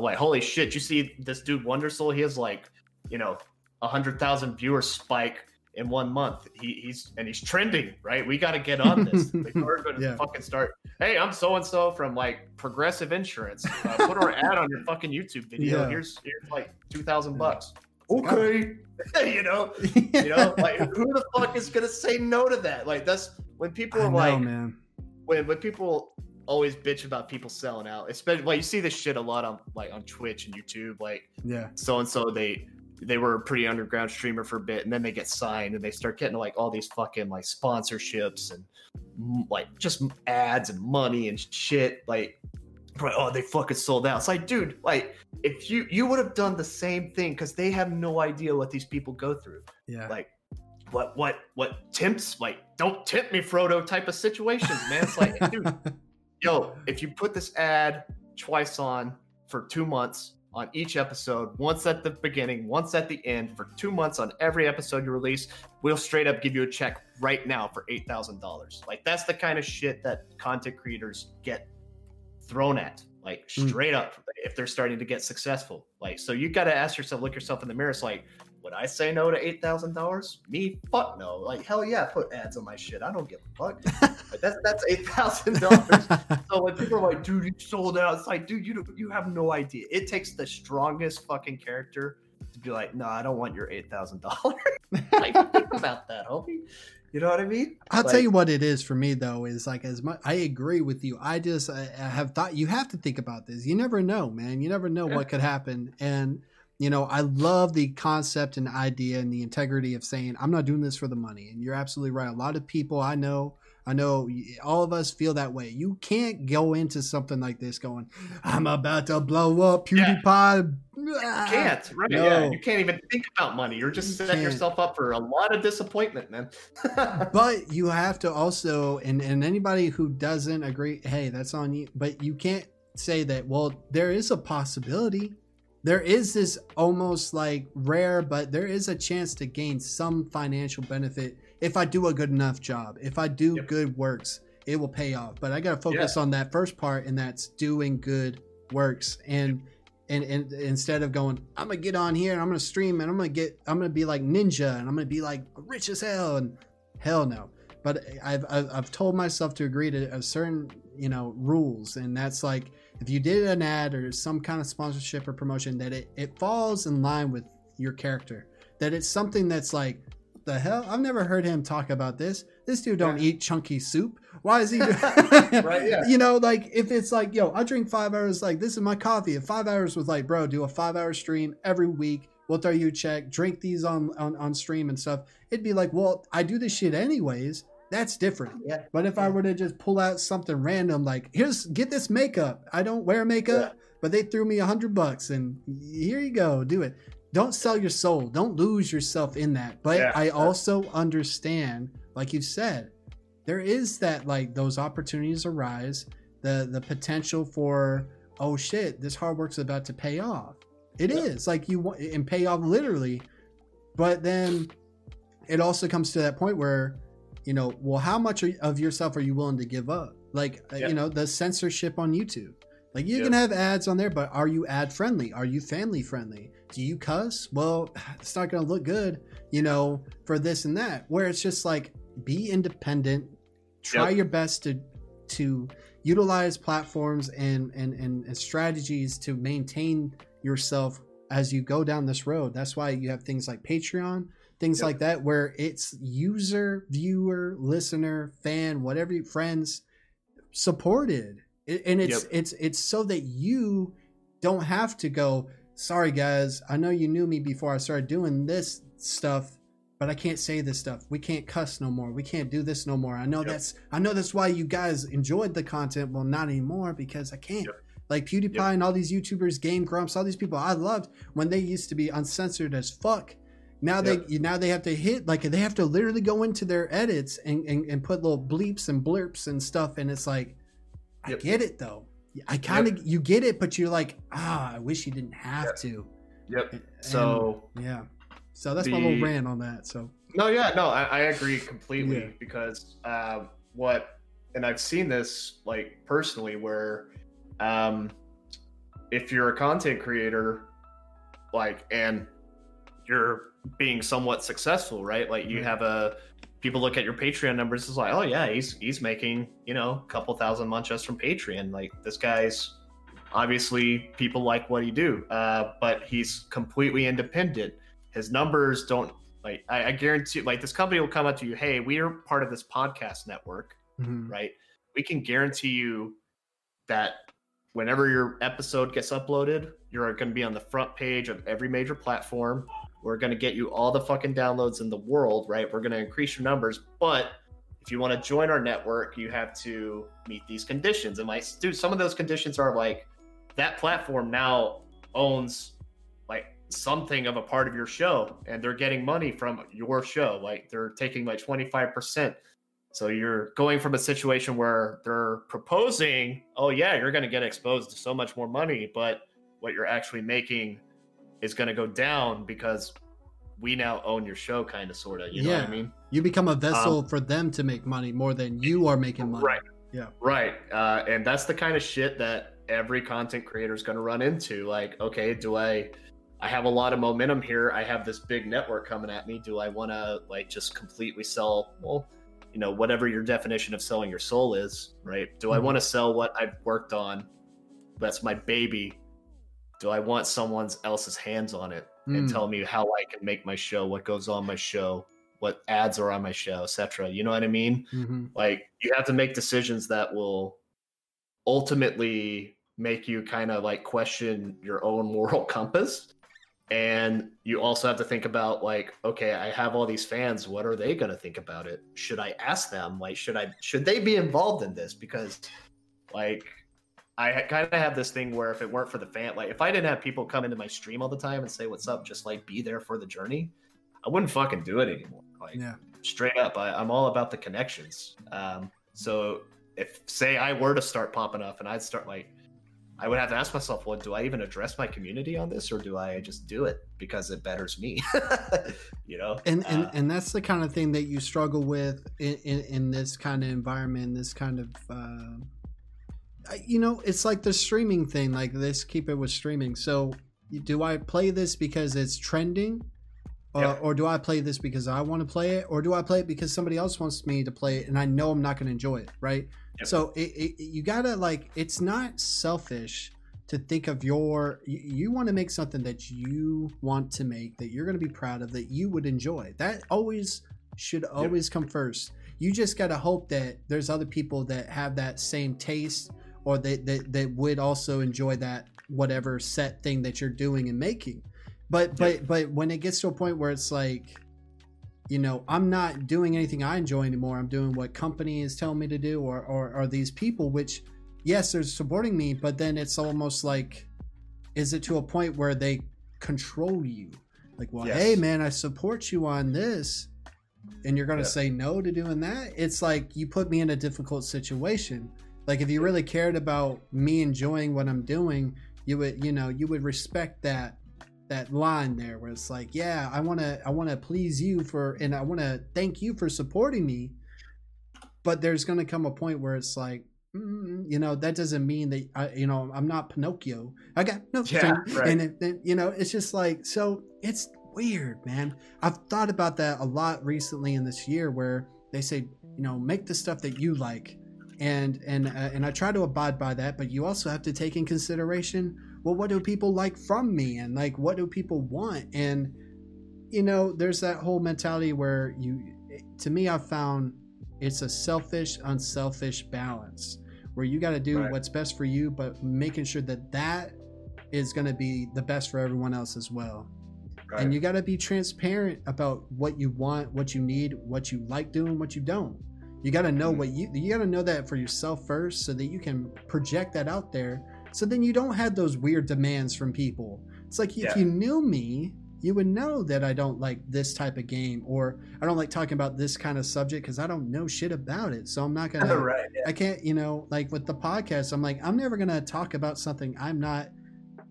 like holy shit you see this dude wondersoul he has like you know a hundred thousand viewers spike in one month he, he's and he's trending right we got to get on this like, we're gonna Yeah. fucking start hey i'm so and so from like progressive insurance uh, put our ad on your fucking youtube video Yeah. here's here's like 2000 bucks okay, you know, you know, like who the fuck is gonna say no to that? Like that's when people are know, like, man. when when people always bitch about people selling out, especially like you see this shit a lot on like on Twitch and YouTube, like Yeah. so and so they they were a pretty underground streamer for a bit and then they get signed and they start getting like all these fucking like sponsorships and like just ads and money and shit like oh they fucking sold out. It's like dude like if you you would have done the same thing because they have no idea what these people go through. Yeah. like what what what tempts like don't tempt me frodo type of situations man. It's like dude yo, if you put this ad twice on for two months on each episode, once at the beginning, once at the end, for two months on every episode you release, we'll straight up give you a check right now for eight thousand dollars. Like that's the kind of shit that content creators get thrown at, like Mm. straight up if they're starting to get successful. Like so, you got to ask yourself, look yourself in the mirror. It's like. Would I say no to eight thousand dollars? Me, fuck no. Like hell yeah, put ads on my shit. I don't give a fuck. Like, that's that's eight thousand dollars. So when people are like, "Dude, you sold out," it's like, "Dude, you you have no idea." It takes the strongest fucking character to be like, "No, I don't want your eight thousand dollars." Like, think about that, homie. You know what I mean? I'll tell you what it is for me though is like as much I agree with you. I just I, I have thought you have to think about this. You never know, man. You never know Yeah. what could happen. And you know, I love the concept and idea and the integrity of saying I'm not doing this for the money. And you're absolutely right. A lot of people I know, I know all of us feel that way. You can't go into something like this going, I'm about to blow up Yeah. PewDiePie. You ah. can't, right? No. Yeah, you can't even think about money. You're just You setting can't. yourself up for a lot of disappointment, man. but you have to also and and anybody who doesn't agree hey that's on you but you can't say that well there is a possibility there is this almost like rare but there is a chance to gain some financial benefit if i do a good enough job. If i do Yep. good works it will pay off. But i gotta focus on that first part and that's doing good works. And and, and instead of going i'm gonna get on here and i'm gonna stream and i'm gonna get i'm gonna be like ninja and i'm gonna be like rich as hell and hell no. But I've, I've i've told myself to agree to a certain you know rules and that's like if you did an ad or some kind of sponsorship or promotion that it, it falls in line with your character. That it's something that's like the hell? I've never heard him talk about this. This dude don't Yeah. eat chunky soup. Why is he Right, yeah. you know like if it's like yo i drink five hours like this is my coffee. If five hours was like bro do a five hour stream every week. We'll throw you a check drink these on, on on stream and stuff. It'd be like well i do this shit anyways that's different. Yeah. but if i were to just pull out something random like here's get this makeup. I don't wear makeup. But they threw me a hundred bucks and here you go do it. Don't sell your soul. Don't lose yourself in that. But Yeah. i also understand like you said there is that like those opportunities arise the the potential for oh shit this hard work's about to pay off. It is Yeah. like you want and pay off literally. But then it also comes to that point where you know well how much of yourself are you willing to give up? Like uh, Yeah. you know the censorship on youtube. Like you Yeah. can have ads on there but are you ad friendly are you family friendly do you cuss? Well it's not going to look good you know for this and that. Where it's just like be independent try Yep. your best to to utilize platforms and, and and and strategies to maintain yourself as you go down this road. That's why you have things like patreon things Yep. like that where it's user viewer listener fan whatever you, friends supported and it's Yep. it's it's so that you don't have to go sorry guys i know you knew me before i started doing this stuff but i can't say this stuff we can't cuss no more we can't do this no more i know Yep. that's i know that's why you guys enjoyed the content well not anymore because i can't Yep. like pewdiepie Yep. and all these youtubers game grumps all these people i loved when they used to be uncensored as fuck now Yep. they now they have to hit like they have to literally go into their edits and, and, and put little bleeps and blurps and stuff and it's like i Yep. get it though i kind of you get it but you're like ah i wish you didn't have Yep. to Yep. And- So yeah so that's my little rant on that so No, yeah, no, I, I agree completely Yeah. because um, what, and I've seen this like personally where, um, if you're a content creator, like, and you're being somewhat successful, right? Like, you Right. have a people look at your Patreon numbers, it's like, oh yeah, he's he's making you know a couple thousand months just from Patreon. Like, this guy's obviously people like what he do, uh, but he's completely independent his numbers don't like. I, I guarantee, like this company will come up to you, hey, we are part of this podcast network, Mhm. right? We can guarantee you that whenever your episode gets uploaded, you're going to be on the front page of every major platform. We're going to get you all the fucking downloads in the world, right? We're going to increase your numbers, but if you want to join our network, you have to meet these conditions. And like, dude, some of those conditions are like that platform now owns like something of a part of your show, and they're getting money from your show. Like they're taking like twenty five percent. So you're going from a situation where they're proposing, oh yeah, you're going to get exposed to so much more money, but what you're actually making is going to go down because we now own your show, kind of, sort of. You know what Yeah. I mean? You become a vessel for them to make money more than you are making money. Right. Yeah. Right. Uh, and that's the kind of shit that every content creator is going to run into. Like, okay, do I? I have a lot of momentum here. I have this big network coming at me. Do I want to like just completely sell? Well, you know, whatever your definition of selling your soul is, right? Do I Mhm. want to sell what I've worked on? That's my baby. Do I want someone else's hands on it and Mm. tell me how I can make my show, what goes on my show, what ads are on my show, etc. You know what I mean? Mhm. like you have to make decisions that will ultimately make you kind of like question your own moral compass and you also have to think about like okay i have all these fans what are they going to think about it should i ask them like should i should they be involved in this because like i kind of have this thing where if it weren't for the fan like if i didn't have people come into my stream all the time and say what's up? just like be there for the journey i wouldn't fucking do it anymore. Like Yeah. straight up I, i'm all about the connections. Um, so if say i were to start popping up and i'd start like i would have to ask myself well do i even address my community on this or do i just do it because it betters me? You know? And and, Uh, and that's the kind of thing that you struggle with in, in, in this kind of environment, this kind of uh, you know, it's like the streaming thing. Like let's keep it with streaming. So, do I play this because it's trending, or, or do I play this because I want to play it, or do I play it because somebody else wants me to play it and I know I'm not going to enjoy it, right? Yep. So it, it, you gotta like, it's not selfish to think of your you, you want to make something that you want to make that you're going to be proud of that you would enjoy that always should always come first you just got to hope that there's other people that have that same taste or they, that that would also enjoy that whatever set thing that you're doing and making. But but but when it gets to a point where it's like you know i'm not doing anything i enjoy anymore. I'm doing what company is telling me to do or or, or these people which yes they're supporting me but then it's almost like is it to a point where they control you? Like well Yes. hey man i support you on this and you're going to Yeah. say no to doing that? It's like you put me in a difficult situation like if you really cared about me enjoying what i'm doing you would you know you would respect that that line there where it's like yeah i want to i want to please you for and i want to thank you for supporting me. But there's going to come a point where it's like mm, you know that doesn't mean that I, you know i'm not pinocchio. I got no Yeah, right. and it, it- you know it's just like so it's weird man. I've thought about that a lot recently in this year where they say you know make the stuff that you like and and uh, and i try to abide by that but you also have to take in consideration well what do people like from me and like what do people want and you know there's that whole mentality where you to me i've found it's a selfish unselfish balance where you got to do Right. what's best for you but making sure that that is going to be the best for everyone else as well right. and you got to be transparent about what you want what you need what you like doing what you don't you got to know Mhm. what you you got to know that for yourself first so that you can project that out there so then you don't have those weird demands from people it's like if you knew me you would know that i don't like this type of game or i don't like talking about this kind of subject because i don't know shit about it so i'm not gonna right yeah. I can't, you know, like with the podcast, I'm like, I'm never gonna talk about something I'm not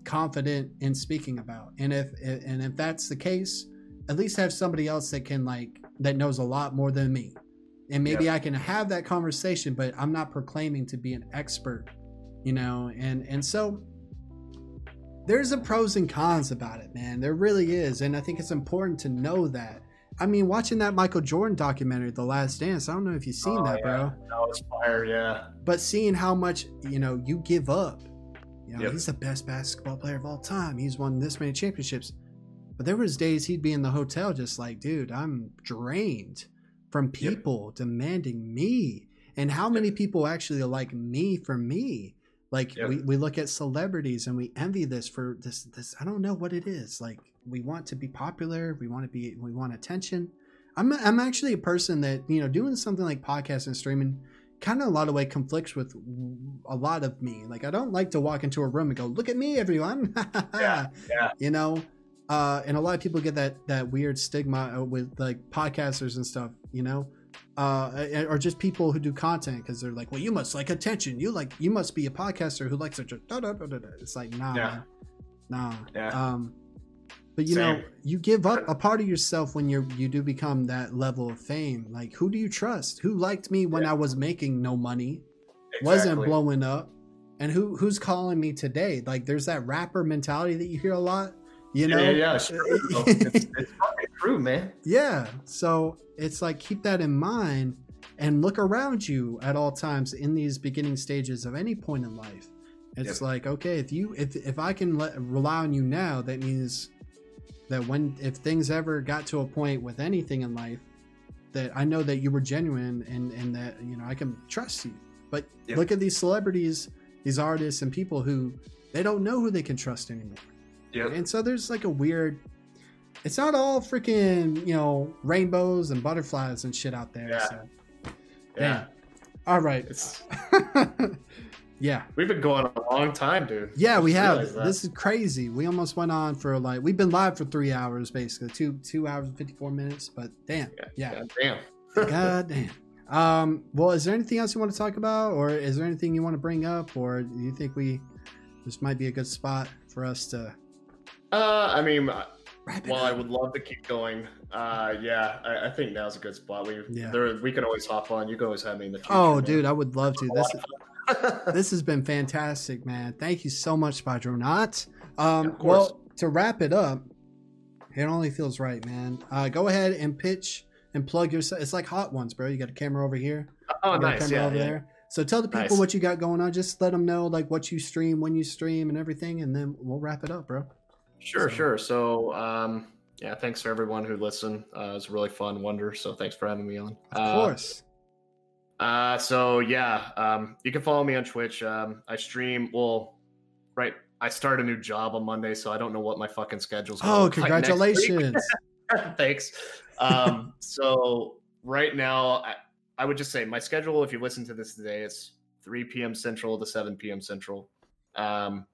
confident in speaking about. And if and if that's the case, at least have somebody else that can like that knows a lot more than me. And maybe I can have that conversation, but I'm not proclaiming to be an expert, you know, and and so there's a pros and cons about it, man. There really is. And I think it's important to know that. I mean, watching that Michael Jordan documentary, The Last Dance, I don't know if you've seen Oh, that, yeah. bro No, it's fire yeah but seeing how much you know you give up you know Yep. he's the best basketball player of all time he's won this many championships But there was days he'd be in the hotel just like, dude, I'm drained from people demanding me. And how many people actually like me for me? Like Yep. we, we look at celebrities and we envy this for this this I don't know what it is. Like we want to be popular, we want to be we want attention. I'm I'm actually a person that, you know, doing something like podcast and streaming kind of a lot of way conflicts with a lot of me. Like I don't like to walk into a room and go, "Look at me, everyone." Yeah, yeah. You know, uh, and a lot of people get that that weird stigma uh, with like podcasters and stuff. You know, uh, or just people who do content because they're like, "Well, you must like attention. You like you must be a podcaster who likes it." Da, da, da, da, da. It's like, nah, Yeah. nah. Yeah. Um, but you know, you give up a part of yourself when you're you do become that level of fame. Like, who do you trust? Who liked me when Yeah. I was making no money, wasn't blowing up, and who who's calling me today? Like, there's that rapper mentality that you hear a lot. You know, yeah, yeah, true. it's, it's fucking true, man. yeah. So it's like keep that in mind and look around you at all times in these beginning stages of any point in life. It's Yep. like okay, if you if if I can let, rely on you now, that means that when if things ever got to a point with anything in life, that I know that you were genuine and and that you know I can trust you. But Yep. look at these celebrities, these artists and people who they don't know who they can trust anymore. And so there's like a weird. It's not all freaking you know rainbows and butterflies and shit out there. Yeah. So. Yeah. All right. Yeah. we've been going a long time, dude. Yeah, we have. This is crazy. We almost went on for like we've been live for three hours basically, two two hours and fifty four minutes. But damn, yeah, God damn. god damn. Um, well, is there anything else you want to talk about, or is there anything you want to bring up, or do you think we this might be a good spot for us to Uh, I mean, wrap it Well, I would love to keep going. Uh, yeah, I, I think now's a good spot. We Yeah. there, we can always hop on. You can always have me in the future. Oh, man. dude, I would love to. This lot of fun. this has been fantastic, man. Thank you so much, Spidronaut. Um, course. well, to wrap it up, it only feels right, man. Uh, go ahead and pitch and plug yourself. It's like hot ones, bro. You got a camera over here. oh, you got a nice. camera Yeah, over yeah. there. So tell the people Nice. what you got going on. Just let them know like what you stream, when you stream, and everything, and then we'll wrap it up, bro. Sure, So- sure. So, um, yeah, thanks for everyone who listened. Uh, it was a really fun wonder. So, thanks for having me on. Of Uh, course. Uh, so yeah, um, you can follow me on Twitch. Um, I stream. Well, right. I start a new job on Monday, so I don't know what my fucking schedule's. Oh, like congratulations! Thanks. Um, so right now, I, I would just say my schedule. If you listen to this today, it's 3 p.m. Central to 7 p.m. Central. Um,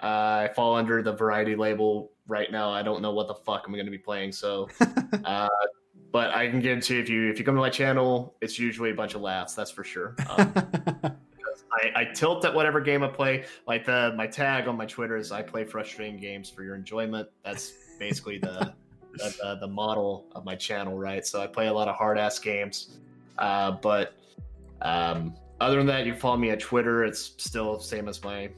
I fall under the variety label right now. I don't know what the fuck I'm going to be playing. So, uh, but I can guarantee if you if you come to my channel, it's usually a bunch of laughs. That's for sure. Um, I, I tilt at whatever game I play. Like the my tag on my Twitter is I play frustrating games for your enjoyment. That's basically the the, the, the model of my channel, right? So I play a lot of hard ass games. Uh, but um, other than that, you follow me at Twitter. It's still same as my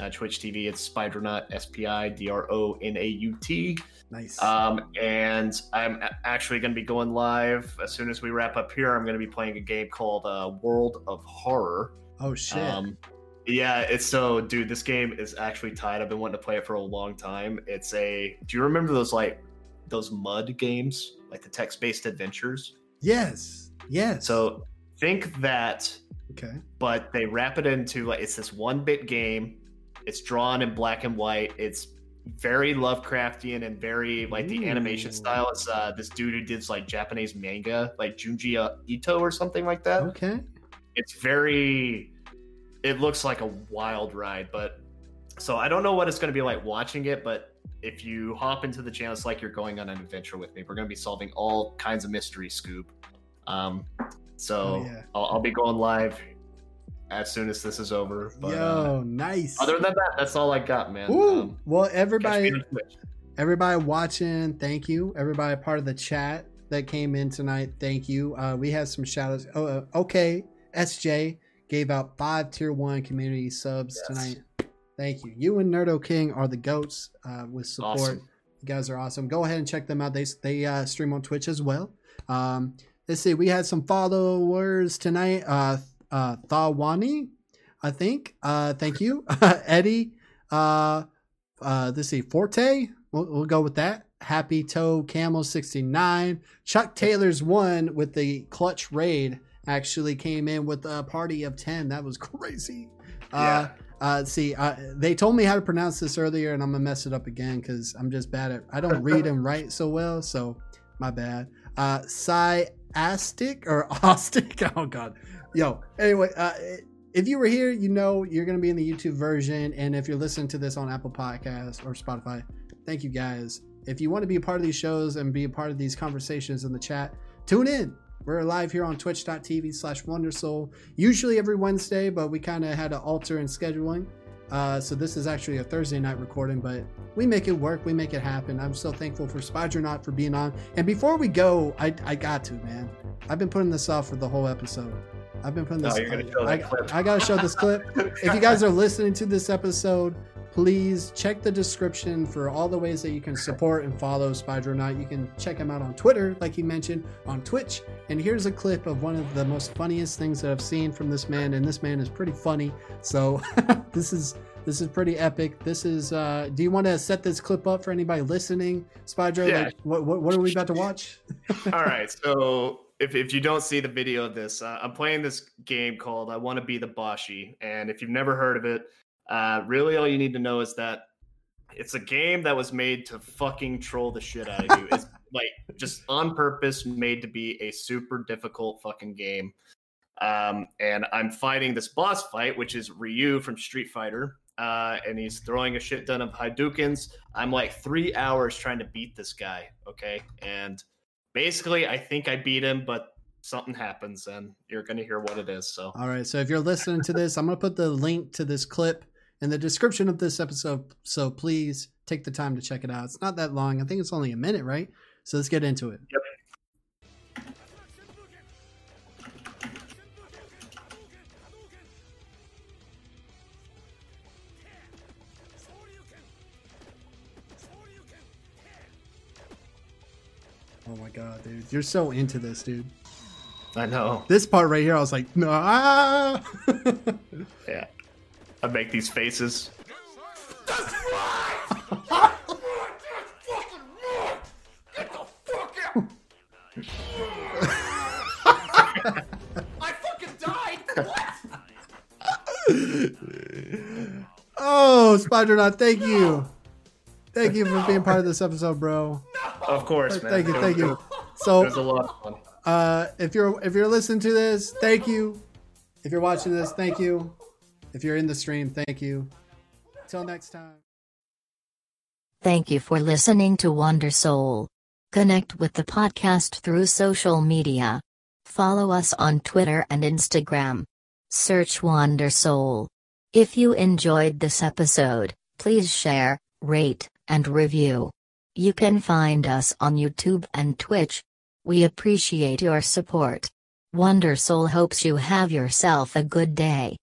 uh, Twitch TV. It's Spidronaut, S P I D R O N A U T. nice. Um, and I'm actually going to be going live as soon as we wrap up here. I'm going to be playing a game called uh, World of Horror. oh shit. Um, yeah, it's so, dude. This game is actually tied. I've been wanting to play it for a long time. It's a. Do you remember those like those mud games, like the text-based adventures? yes. Yes. So think that, okay. but they wrap it into like it's this one-bit game. It's drawn in black and white. It's very Lovecraftian and very like the animation style. It's uh, this dude who did like Japanese manga, like Junji Ito or something like that. Okay. it's very it looks like a wild ride but so i don't know what it's going to be like watching it but if you hop into the channel it's like you're going on an adventure with me we're going to be solving all kinds of mystery scoop um so Oh, yeah. I'll, I'll be going live as soon as this is over but uh, Yo, nice. other than that that's all i got man Woo. Um, well, everybody, everybody watching, thank you. Everybody part of the chat that came in tonight, thank you. Uh, we had some shout outs. Oh, uh, okay. SJ gave out five tier one community subs Yes. tonight. Thank you. You and Nerdo King are the goats uh, with support. Awesome. You guys are awesome. Go ahead and check them out. They they uh, stream on Twitch as well. Um, let's see. We had some followers tonight. Uh, uh, Thawani, I think. Uh, thank you, Eddie. Uh, uh, let's see. Forte. We'll, we'll go with that. Happy Toe Camel 69. Chuck Taylor's one with the clutch raid actually came in with a party of 10. That was crazy. Uh, uh, see, uh, they told me how to pronounce this earlier, and I'm gonna mess it up again because I'm just bad at. I don't read and write so well, so my bad. Uh, or Ostic? Oh God, yo. Anyway, uh, if you were here, you know you're gonna be in the YouTube version, and if you're listening to this on Apple Podcasts or Spotify, thank you guys. If you want to be a part of these shows and be a part of these conversations in the chat, tune in. We're live here on twitch.tv slash wondersoul, usually every Wednesday, but we kind of had to alter in scheduling. Uh, so this is actually a Thursday night recording, but we make it work. We make it happen. I'm so thankful for Spidronaut for being on. And before we go, I, I got to, man. I've been putting this off for the whole episode. I've been putting this. No, you're gonna show I, clip. I gotta show this clip. if you guys are listening to this episode, please check the description for all the ways that you can support and follow Spidronaut. You can check him out on Twitter, like he mentioned, on Twitch. And here's a clip of one of the most funniest things that I've seen from this man, and this man is pretty funny. So this is this is pretty epic. This is. uh Do you want to set this clip up for anybody listening, Spider? Yeah. Like, what, what what are we about to watch? All right, so if, if you don't see the video of this, uh, I'm playing this game called I Want to Be the Boshy. And if you've never heard of it, uh, really all you need to know is that it's a game that was made to fucking troll the shit out of you. It's like just on purpose made to be a super difficult fucking game. Um, and I'm fighting this boss fight, which is Ryu from Street Fighter. Uh, and he's throwing a shit ton of Hadoukens. I'm like three hours trying to beat this guy. Okay. And basically, I think I beat him, but something happens and you're going to hear what it is. So, All right. So if you're listening to this, I'm gonna put the link to this clip in the description of this episode. So please take the time to check it out. It's not that long. I think it's only a minute, right? So let's get into it. Oh my god, dude. You're so into this, dude. I know. This part right here, I was like, no. Ah! Yeah. I make these faces. I fucking died. What? oh, Spidronaut, thank you. Thank you for being part of this episode, bro. Of course, man. Thank you, It thank was- you. It So, was a lot of fun. uh, if you're if you're listening to this, thank you. If you're watching this, thank you. If you're in the stream, thank you. Till next time. Thank you for listening to Wonder Soul. Connect with the podcast through social media. Follow us on Twitter and Instagram. Search Wonder Soul. If you enjoyed this episode, please share, rate, and review. You can find us on YouTube and Twitch. We appreciate your support. Wonder Soul hopes you have yourself a good day.